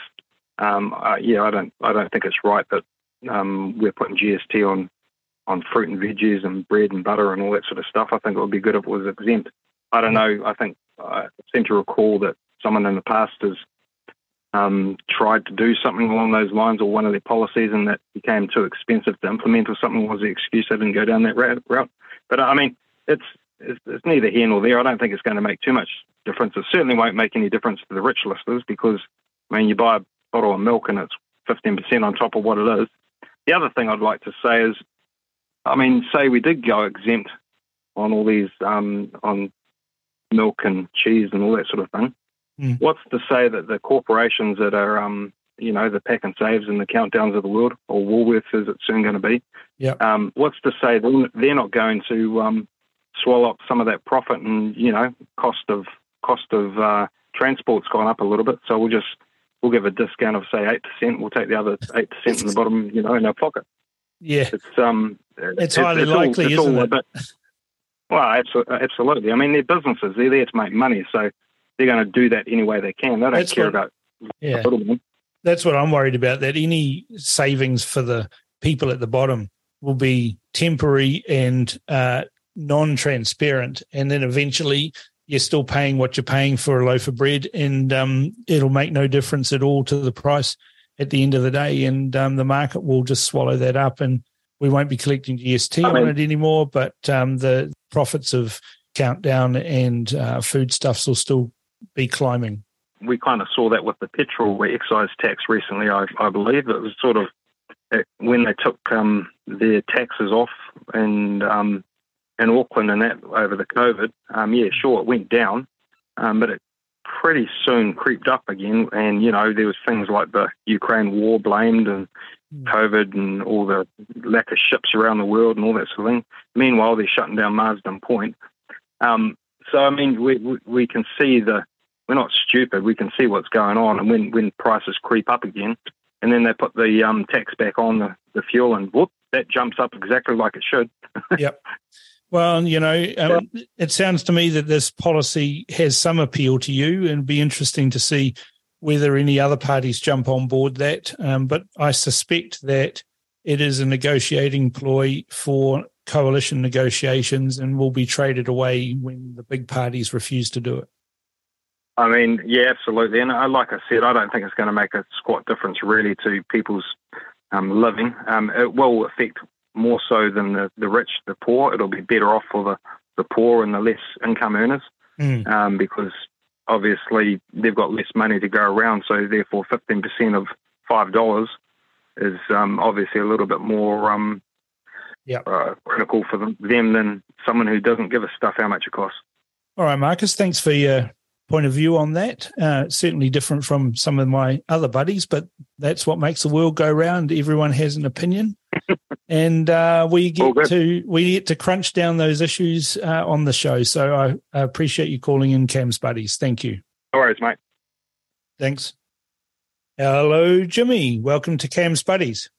um, uh, yeah, I don't I don't think it's right that um, we're putting GST on on fruit and veggies and bread and butter and all that sort of stuff. I think it would be good if it was exempt. I don't know. I think I seem to recall that someone in the past has um, tried to do something along those lines or one of their policies and that became too expensive to implement or something was the excuse they didn't go down that route. But I mean, it's, it's, it's neither here nor there. I don't think it's going to make too much difference. It certainly won't make any difference to the rich listers because, I mean, you buy a bottle of milk and it's 15% on top of what it is. The other thing I'd like to say is, I mean, say we did go exempt on all these, um, on milk and cheese and all that sort of thing. Mm. What's to say that the corporations that are, um, you know, the Pak'nSaves and saves and the countdowns of the world, or Woolworths as it's soon going to be, yeah. Um, what's to say they're not going to um, swallow up some of that profit and, you know, cost of cost of uh, transport's gone up a little bit, so we'll just we'll give a discount of say eight percent. We'll take the other eight percent in the bottom, you know, in our pocket. Yeah, it's um, it's, highly it's likely, all, isn't it? Bit, well, absolutely. I mean, they're businesses; they're there to make money, so they're going to do that any way they can. They don't That's care what, about yeah. That's what I'm worried about. That any savings for the people at the bottom will be temporary and uh, non-transparent, and then eventually you're still paying what you're paying for a loaf of bread, and um, it'll make no difference at all to the price at the end of the day. And um, the market will just swallow that up, and we won't be collecting GST I mean, on it anymore. But um, the profits of Countdown and uh, foodstuffs will still be climbing. We kind of saw that with the petrol excise tax recently. I, I believe it was sort of uh, when they took um, their taxes off and in Auckland and that over the COVID, um, yeah, sure, it went down, um, but it pretty soon creeped up again. And, you know, there was things like the Ukraine war blamed and mm. COVID and all the lack of ships around the world and all that sort of thing. Meanwhile, they're shutting down Marsden Point. Um, so, I mean, we, we, we can see the, we're not stupid. We can see what's going on. And when, when prices creep up again, and then they put the um, tax back on the, the fuel and whoop, that jumps up exactly like it should. yep. Well, you know, um, it sounds to me that this policy has some appeal to you, and be interesting to see whether any other parties jump on board that. Um, but I suspect that it is a negotiating ploy for coalition negotiations and will be traded away when the big parties refuse to do it. I mean, yeah, absolutely. And uh, like I said, I don't think it's going to make a squat difference really to people's um, living. Um, it will affect more so than the, the rich, the poor. It'll be better off for the, the poor and the less income earners mm. um, because obviously they've got less money to go around. So therefore, 15% of $5 is um, obviously a little bit more um, yep. uh, critical for them, them than someone who doesn't give a stuff how much it costs. All right, Marcus, thanks for your point of view on that. Uh, certainly different from some of my other buddies, but that's what makes the world go round. Everyone has an opinion, and uh, we get to we get to crunch down those issues uh, on the show. So I, I, appreciate you calling in, Cam's buddies. Thank you. No worries, mate. Thanks. Hello, Jimmy. Welcome to Cam's buddies.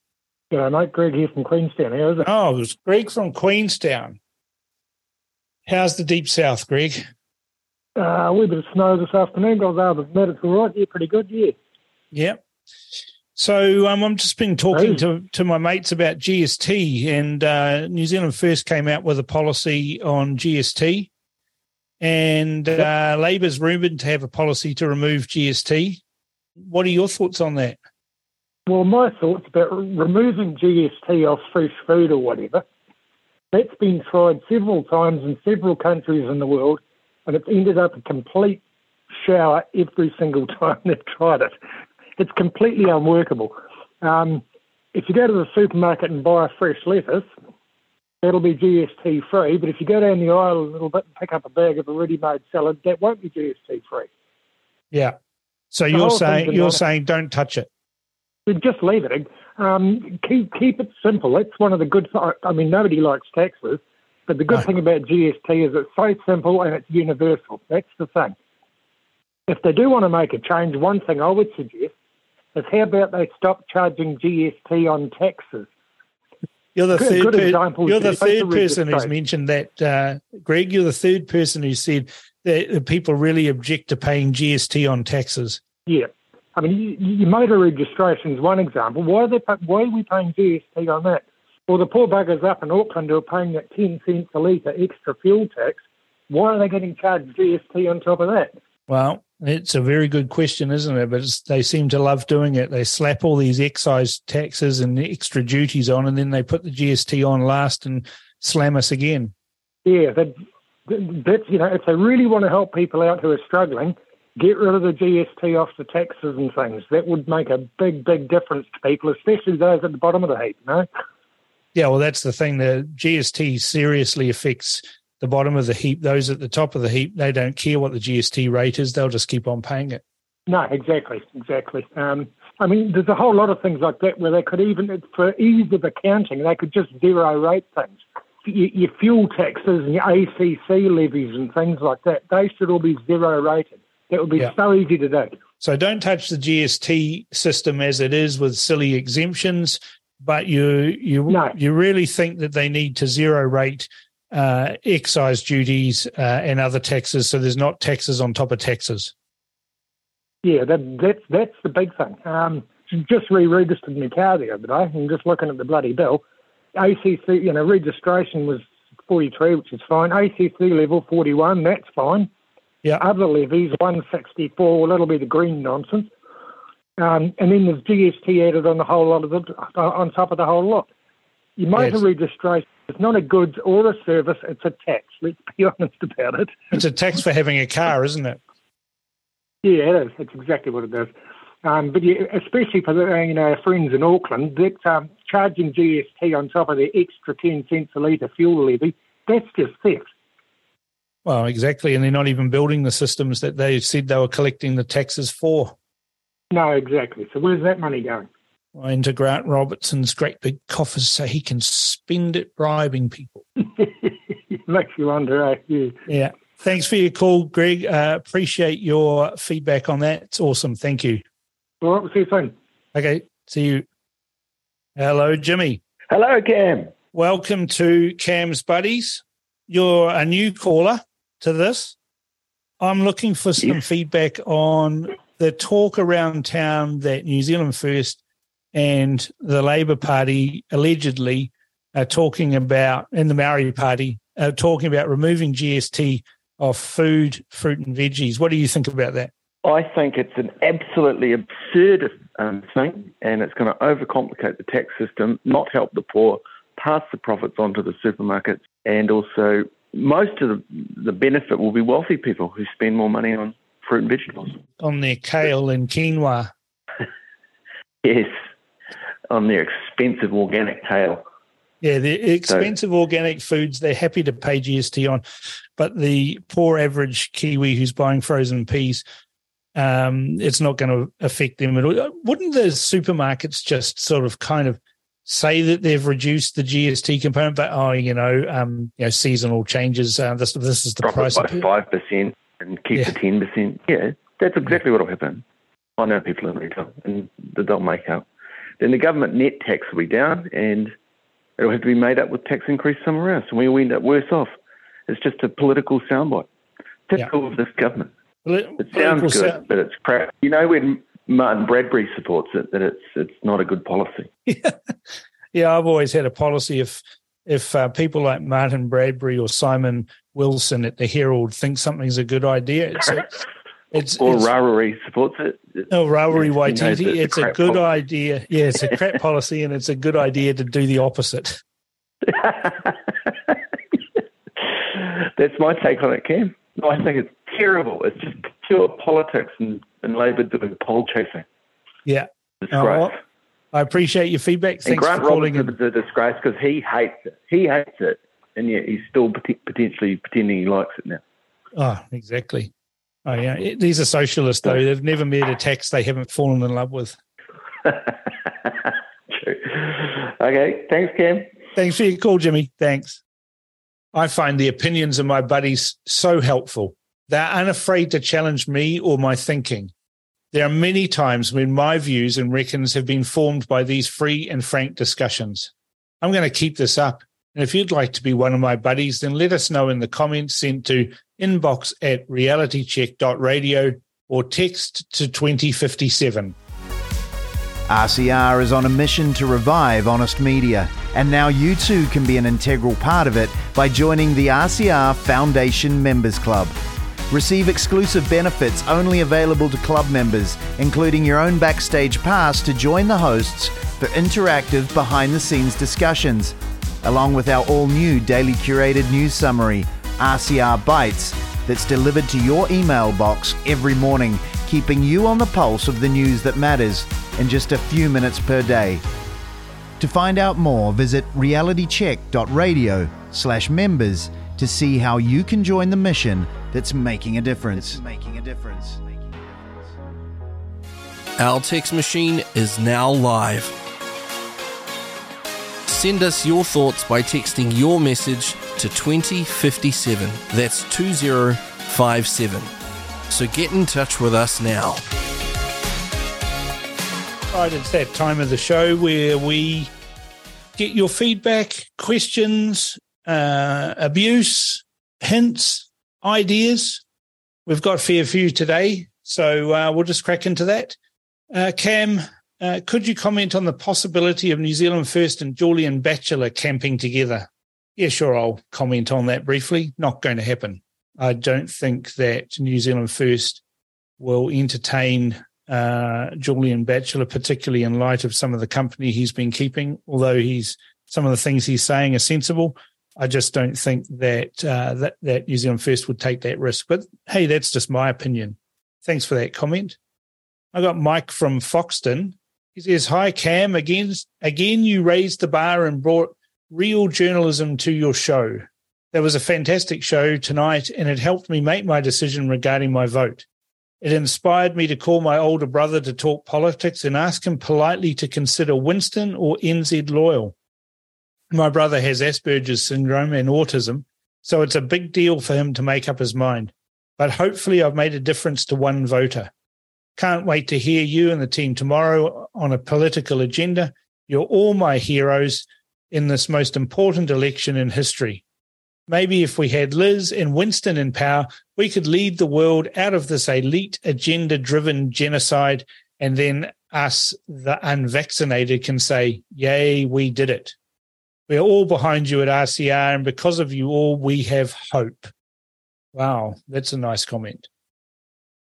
Yeah, mate. Greg here from Queenstown. How is it? Oh, it was Greg from Queenstown. How's the deep south, Greg? Uh, a wee bit of snow this afternoon, but other than that, it's all right. Yeah, pretty good. Yeah. Yeah. So um, I'm just been talking to, to my mates about GST, and uh, New Zealand First came out with a policy on GST, and uh, Labor's rumoured to have a policy to remove GST. What are your thoughts on that? Well, my thoughts about removing GST off fresh food or whatever, that's been tried several times in several countries in the world and it's ended up a complete shower every single time they've tried it. It's completely unworkable. Um, if you go to the supermarket and buy a fresh lettuce, that'll be GST free. But if you go down the aisle a little bit and pick up a bag of a ready-made salad, that won't be GST free. Yeah. So the you're saying you're saying don't touch it. Just leave it. Um, keep keep it simple. That's one of the good. I mean, nobody likes taxes, but the good no. thing about GST is it's so simple and it's universal. That's the thing. If they do want to make a change, one thing I would suggest is how about they stop charging GST on taxes? You're the third. Per- you're the third person who's mentioned that, uh, Greg. You're the third person who said that people really object to paying GST on taxes. Yeah, I mean, your motor registration is one example. Why are they? Why are we paying GST on that? Well, the poor buggers up in Auckland who are paying that 10 cents a litre extra fuel tax, why are they getting charged GST on top of that? Well, it's a very good question, isn't it? But they seem to love doing it. They slap all these excise taxes and extra duties on, and then they put the GST on last and slam us again. Yeah, that, that's, you know, if they really want to help people out who are struggling, get rid of the GST off the taxes and things. That would make a big, big difference to people, especially those at the bottom of the heap, you know? Yeah, well, that's the thing. The GST seriously affects the bottom of the heap. Those at the top of the heap, they don't care what the GST rate is. They'll just keep on paying it. No, exactly, exactly. Um, I mean, there's a whole lot of things like that where they could even, for ease of accounting, they could just zero rate things. Your, your fuel taxes and your ACC levies and things like that, they should all be zero rated. That would be yeah. so easy to do. So don't touch the GST system as it is with silly exemptions but you you no. you really think that they need to zero rate uh, excise duties uh, and other taxes, so there's not taxes on top of taxes. Yeah, that, that's that's the big thing. Um, just re-registered my car the other day, and just looking at the bloody bill, ACC, you know, registration was 43, which is fine. ACC level 41, that's fine. Yeah. Other levies 164, well, that'll be the green nonsense. Um, and then there's GST added on the whole lot of it, uh, on top of the whole lot. Your motor yes. registration is not a goods or a service; it's a tax. Let's be honest about it. It's a tax for having a car, isn't it? Yeah, it is. It's exactly what it is. Um, but yeah, especially for the, you know our friends in Auckland, that um, charging GST on top of the extra ten cents a litre fuel levy, that's just theft. Well, exactly, and they're not even building the systems that they said they were collecting the taxes for. No, exactly. So where's that money going? Into Grant Robertson's great big coffers so he can spend it bribing people. Makes you wonder, eh? Yeah. yeah. Thanks for your call, Greg. Uh, appreciate your feedback on that. It's awesome. Thank you. All right, we'll see you soon. Okay, see you. Hello, Jimmy. Hello, Cam. Welcome to Cam's Buddies. You're a new caller to this. I'm looking for some yes. feedback on the talk around town that New Zealand First and the Labour Party allegedly are talking about, and the Maori Party are talking about removing GST off food, fruit, and veggies. What do you think about that? I think it's an absolutely absurd um, thing, and it's going to overcomplicate the tax system, not help the poor, pass the profits on to the supermarkets, and also most of the, the benefit will be wealthy people who spend more money on fruit and vegetables. On their kale and quinoa. yes, on their expensive organic kale. Yeah, the expensive so, organic foods they're happy to pay GST on, but the poor average Kiwi who's buying frozen peas, um, it's not going to affect them at all. Wouldn't the supermarkets just sort of kind of say that they've reduced the GST component, but oh, you know, um, you know, seasonal changes. Uh, this this is the Drop price by five percent and keep yeah. the ten percent. Yeah, that's exactly what will happen. I know people in retail, and they'll make up. Then the government net tax will be down, and it'll have to be made up with tax increase somewhere else, and we will end up worse off. It's just a political soundbite. Typical yeah. of this government. it sounds good, sound- but it's crap. You know when Martyn Bradbury supports it, that it's it's not a good policy. yeah, I've always had a policy if if uh, people like Martyn Bradbury or Simon Wilson at the Herald think something's a good idea, it's it's or it's, Rawiri supports it. No, Rawiri Waititi. It's a good policy. idea. Yeah, it's a crap policy, and it's a good idea to do the opposite. That's my take on it, Cam. I think it's terrible. It's just pure politics and, and Labor doing poll chasing. Yeah. Disgrace. Oh, I appreciate your feedback. Thanks and Grant for calling Roberts is a disgrace because he hates it. He hates it, and yet he's still potentially pretending he likes it now. Oh, exactly. Oh, yeah. These are socialists, though. They've never met a tax they haven't fallen in love with. True. Okay. Thanks, Cam. Thanks for your call, Jimmy. Thanks. I find the opinions of my buddies so helpful. They're unafraid to challenge me or my thinking. There are many times when my views and reckons have been formed by these free and frank discussions. I'm going to keep this up. And if you'd like to be one of my buddies, then let us know in the comments sent to inbox at realitycheck.radio or text to 2057. RCR is on a mission to revive honest media, and now you too can be an integral part of it by joining the RCR Foundation Members Club. Receive exclusive benefits only available to club members, including your own backstage pass to join the hosts for interactive behind the scenes discussions, along with our all new daily curated news summary, RCR Bites, that's delivered to your email box every morning, keeping you on the pulse of the news that matters in just a few minutes per day. To find out more, visit realitycheck.radio slash members to see how you can join the mission that's making a difference. Making a difference. Text machine is now live. Send us your thoughts by texting your message to 2057. That's 2057. So get in touch with us now. Right, it's that time of the show where we get your feedback, questions, uh, abuse, hints, ideas. We've got a fair few today, so uh, we'll just crack into that. Uh, Cam, uh, could you comment on the possibility of New Zealand First and Julian Batchelor camping together? Yeah, sure, I'll comment on that briefly. Not going to happen. I don't think that New Zealand First will entertain uh, Julian Batchelor, particularly in light of some of the company he's been keeping. Although he's some of the things he's saying are sensible, I just don't think that uh, that that New Zealand First would take that risk. But hey, that's just my opinion. Thanks for that comment. I got Mike from Foxton. He says, "Hi Cam, again, again you raised the bar and brought real journalism to your show. That was a fantastic show tonight, and it helped me make my decision regarding my vote. It inspired me to call my older brother to talk politics and ask him politely to consider Winston or NZ Loyal. My brother has Asperger's syndrome and autism, so it's a big deal for him to make up his mind. But hopefully, I've made a difference to one voter. Can't wait to hear you and the team tomorrow on a political agenda. You're all my heroes in this most important election in history. Maybe if we had Liz and Winston in power, we could lead the world out of this elite agenda driven genocide. And then us, the unvaccinated, can say, Yay, we did it. We're all behind you at RCR. And because of you all, we have hope. Wow, that's a nice comment.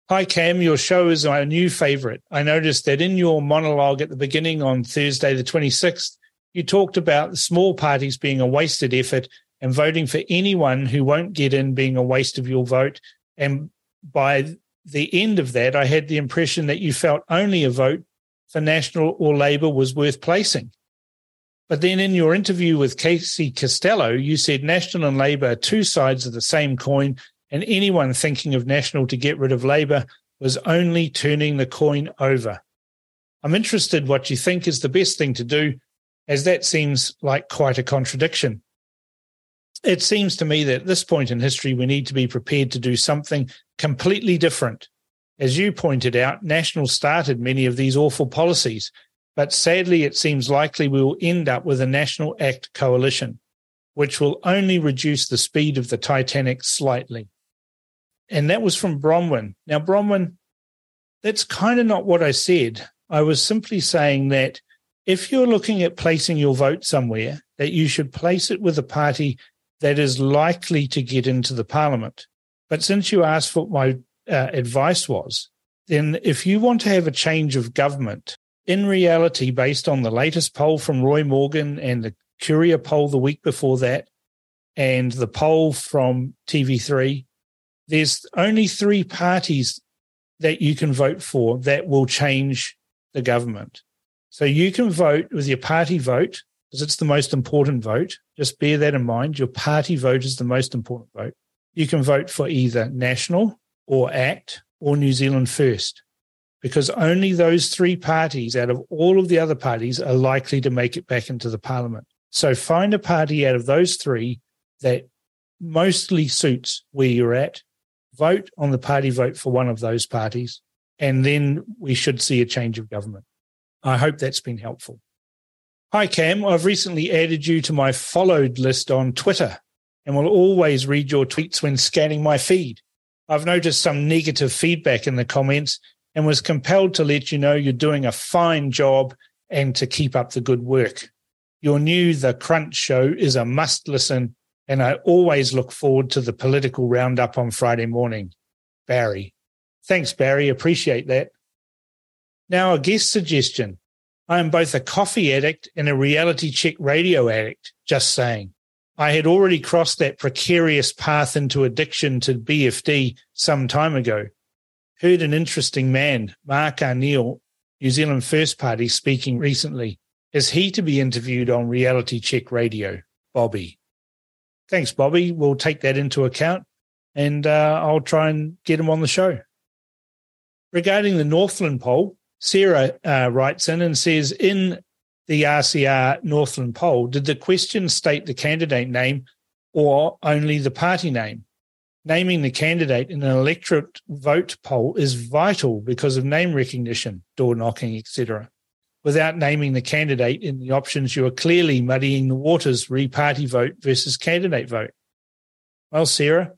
Hi, Cam. Your show is my new favorite. I noticed that in your monologue at the beginning on Thursday, the 26th, you talked about small parties being a wasted effort and voting for anyone who won't get in being a waste of your vote. And by the end of that, I had the impression that you felt only a vote for National or Labour was worth placing. But then in your interview with Casey Costello, you said National and Labour are two sides of the same coin, and anyone thinking of National to get rid of Labour was only turning the coin over. I'm interested what you think is the best thing to do, as that seems like quite a contradiction. It seems to me that at this point in history, we need to be prepared to do something completely different. As you pointed out, National started many of these awful policies, but sadly, it seems likely we will end up with a National Act coalition, which will only reduce the speed of the Titanic slightly. And that was from Bronwyn. Now, Bronwyn, that's kind of not what I said. I was simply saying that if you're looking at placing your vote somewhere, that you should place it with a party that is likely to get into the parliament. But since you asked what my uh, advice was, then if you want to have a change of government, in reality, based on the latest poll from Roy Morgan and the Curia poll the week before that, and the poll from TV3, there's only three parties that you can vote for that will change the government. So you can vote with your party vote because it's the most important vote. Just bear that in mind. Your party vote is the most important vote. You can vote for either National or ACT or New Zealand First because only those three parties out of all of the other parties are likely to make it back into the parliament. So find a party out of those three that mostly suits where you're at, vote on the party vote for one of those parties, and then we should see a change of government. I hope that's been helpful. Hi, Cam. I've recently added you to my followed list on Twitter and will always read your tweets when scanning my feed. I've noticed some negative feedback in the comments and was compelled to let you know you're doing a fine job and to keep up the good work. Your new The Crunch show is a must listen, and I always look forward to the political roundup on Friday morning. Barry. Thanks, Barry. Appreciate that. Now, a guest suggestion. I am both a coffee addict and a reality check radio addict, just saying. I had already crossed that precarious path into addiction to BFD some time ago. Heard an interesting man, Mark Arneil, New Zealand First Party, speaking recently. Is he to be interviewed on Reality Check Radio? Bobby. Thanks, Bobby. We'll take that into account and uh, I'll try and get him on the show. Regarding the Northland poll, Sarah uh, writes in and says, in the RCR Northland poll, did the question state the candidate name or only the party name? Naming the candidate in an electorate vote poll is vital because of name recognition, door knocking, etc. Without naming the candidate in the options, you are clearly muddying the waters re party vote versus candidate vote. Well, Sarah,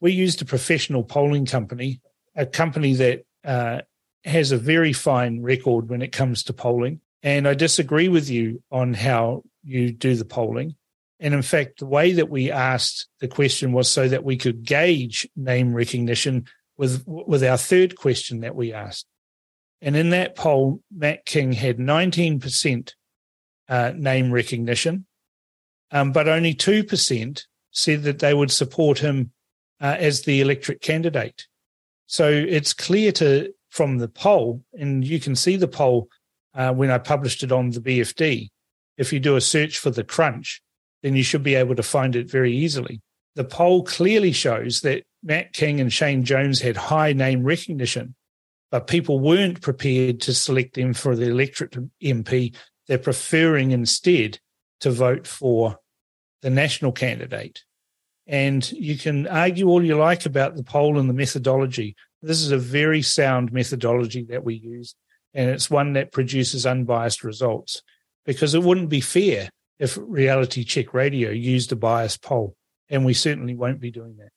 we used a professional polling company, a company that uh, has a very fine record when it comes to polling. And I disagree with you on how you do the polling. And in fact, the way that we asked the question was so that we could gauge name recognition with, with our third question that we asked. And in that poll, Matt King had 19% uh, name recognition, um, but only 2% said that they would support him uh, as the electorate candidate. So it's clear to from the poll, and you can see the poll uh, when I published it on the BFD. If you do a search for the crunch, then you should be able to find it very easily. The poll clearly shows that Matt King and Shane Jones had high name recognition, but people weren't prepared to select them for the electorate MP. They're preferring instead to vote for the national candidate. And you can argue all you like about the poll and the methodology. This is a very sound methodology that we use, and it's one that produces unbiased results because it wouldn't be fair if Reality Check Radio used a biased poll, and we certainly won't be doing that.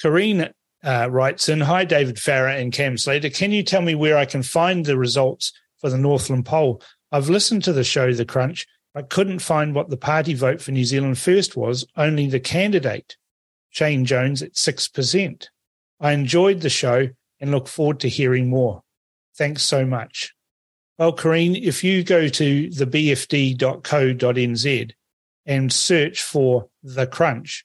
Karine uh, writes in Hi, David Farrar and Cam Slater. Can you tell me where I can find the results for the Northland poll? I've listened to the show, The Crunch, I couldn't find what the party vote for New Zealand First was, only the candidate, Shane Jones, at 6%. I enjoyed the show and look forward to hearing more. Thanks so much. Well, Karine, if you go to thebfd.co.nz and search for The Crunch,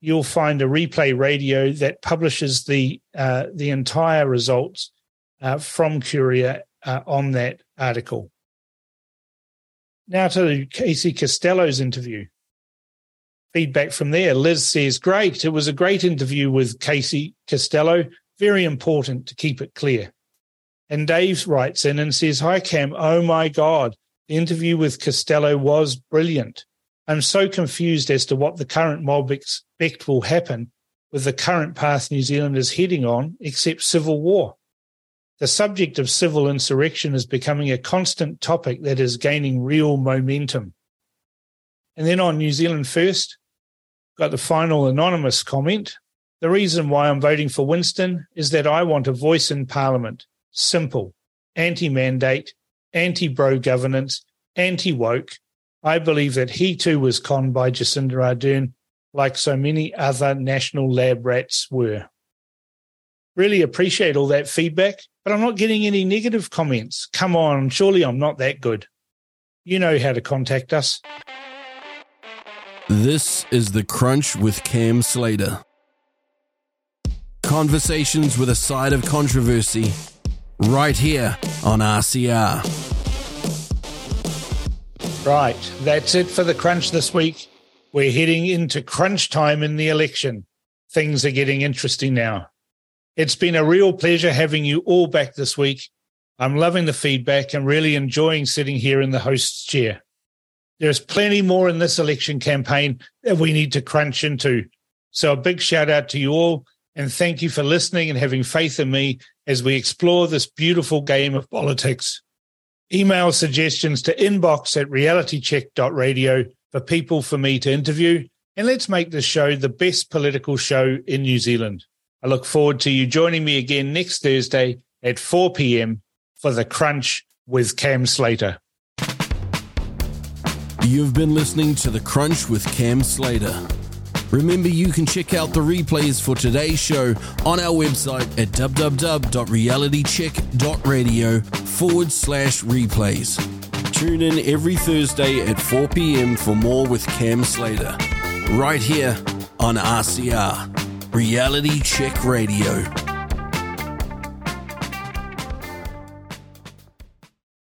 you'll find a replay radio that publishes the, uh, the entire results uh, from Curia uh, on that article. Now to Casey Costello's interview. Feedback from there. Liz says, Great. It was a great interview with Casey Costello. Very important to keep it clear. And Dave writes in and says, Hi, Cam. Oh my God. The interview with Costello was brilliant. I'm so confused as to what the current mob expect will happen with the current path New Zealand is heading on, except civil war. The subject of civil insurrection is becoming a constant topic that is gaining real momentum. And then on New Zealand First, got the final anonymous comment. The reason why I'm voting for Winston is that I want a voice in Parliament. Simple. Anti mandate, anti bro governance, anti woke. I believe that he too was conned by Jacinda Ardern, like so many other national lab rats were. Really appreciate all that feedback, but I'm not getting any negative comments. Come on, surely I'm not that good. You know how to contact us. This is The Crunch with Cam Slater. Conversations with a side of controversy, right here on RCR. Right, that's it for The Crunch this week. We're heading into crunch time in the election. Things are getting interesting now. It's been a real pleasure having you all back this week. I'm loving the feedback and really enjoying sitting here in the host's chair. There's plenty more in this election campaign that we need to crunch into. So a big shout out to you all and thank you for listening and having faith in me as we explore this beautiful game of politics. Email suggestions to inbox at realitycheck.radio for people for me to interview. And let's make this show the best political show in New Zealand. I look forward to you joining me again next Thursday at 4 p.m. for The Crunch with Cam Slater. You've been listening to The Crunch with Cam Slater. Remember, you can check out the replays for today's show on our website at www.realitycheck.radio forward slash replays. Tune in every Thursday at 4 p.m. for more with Cam Slater, right here on RCR, Reality Check Radio.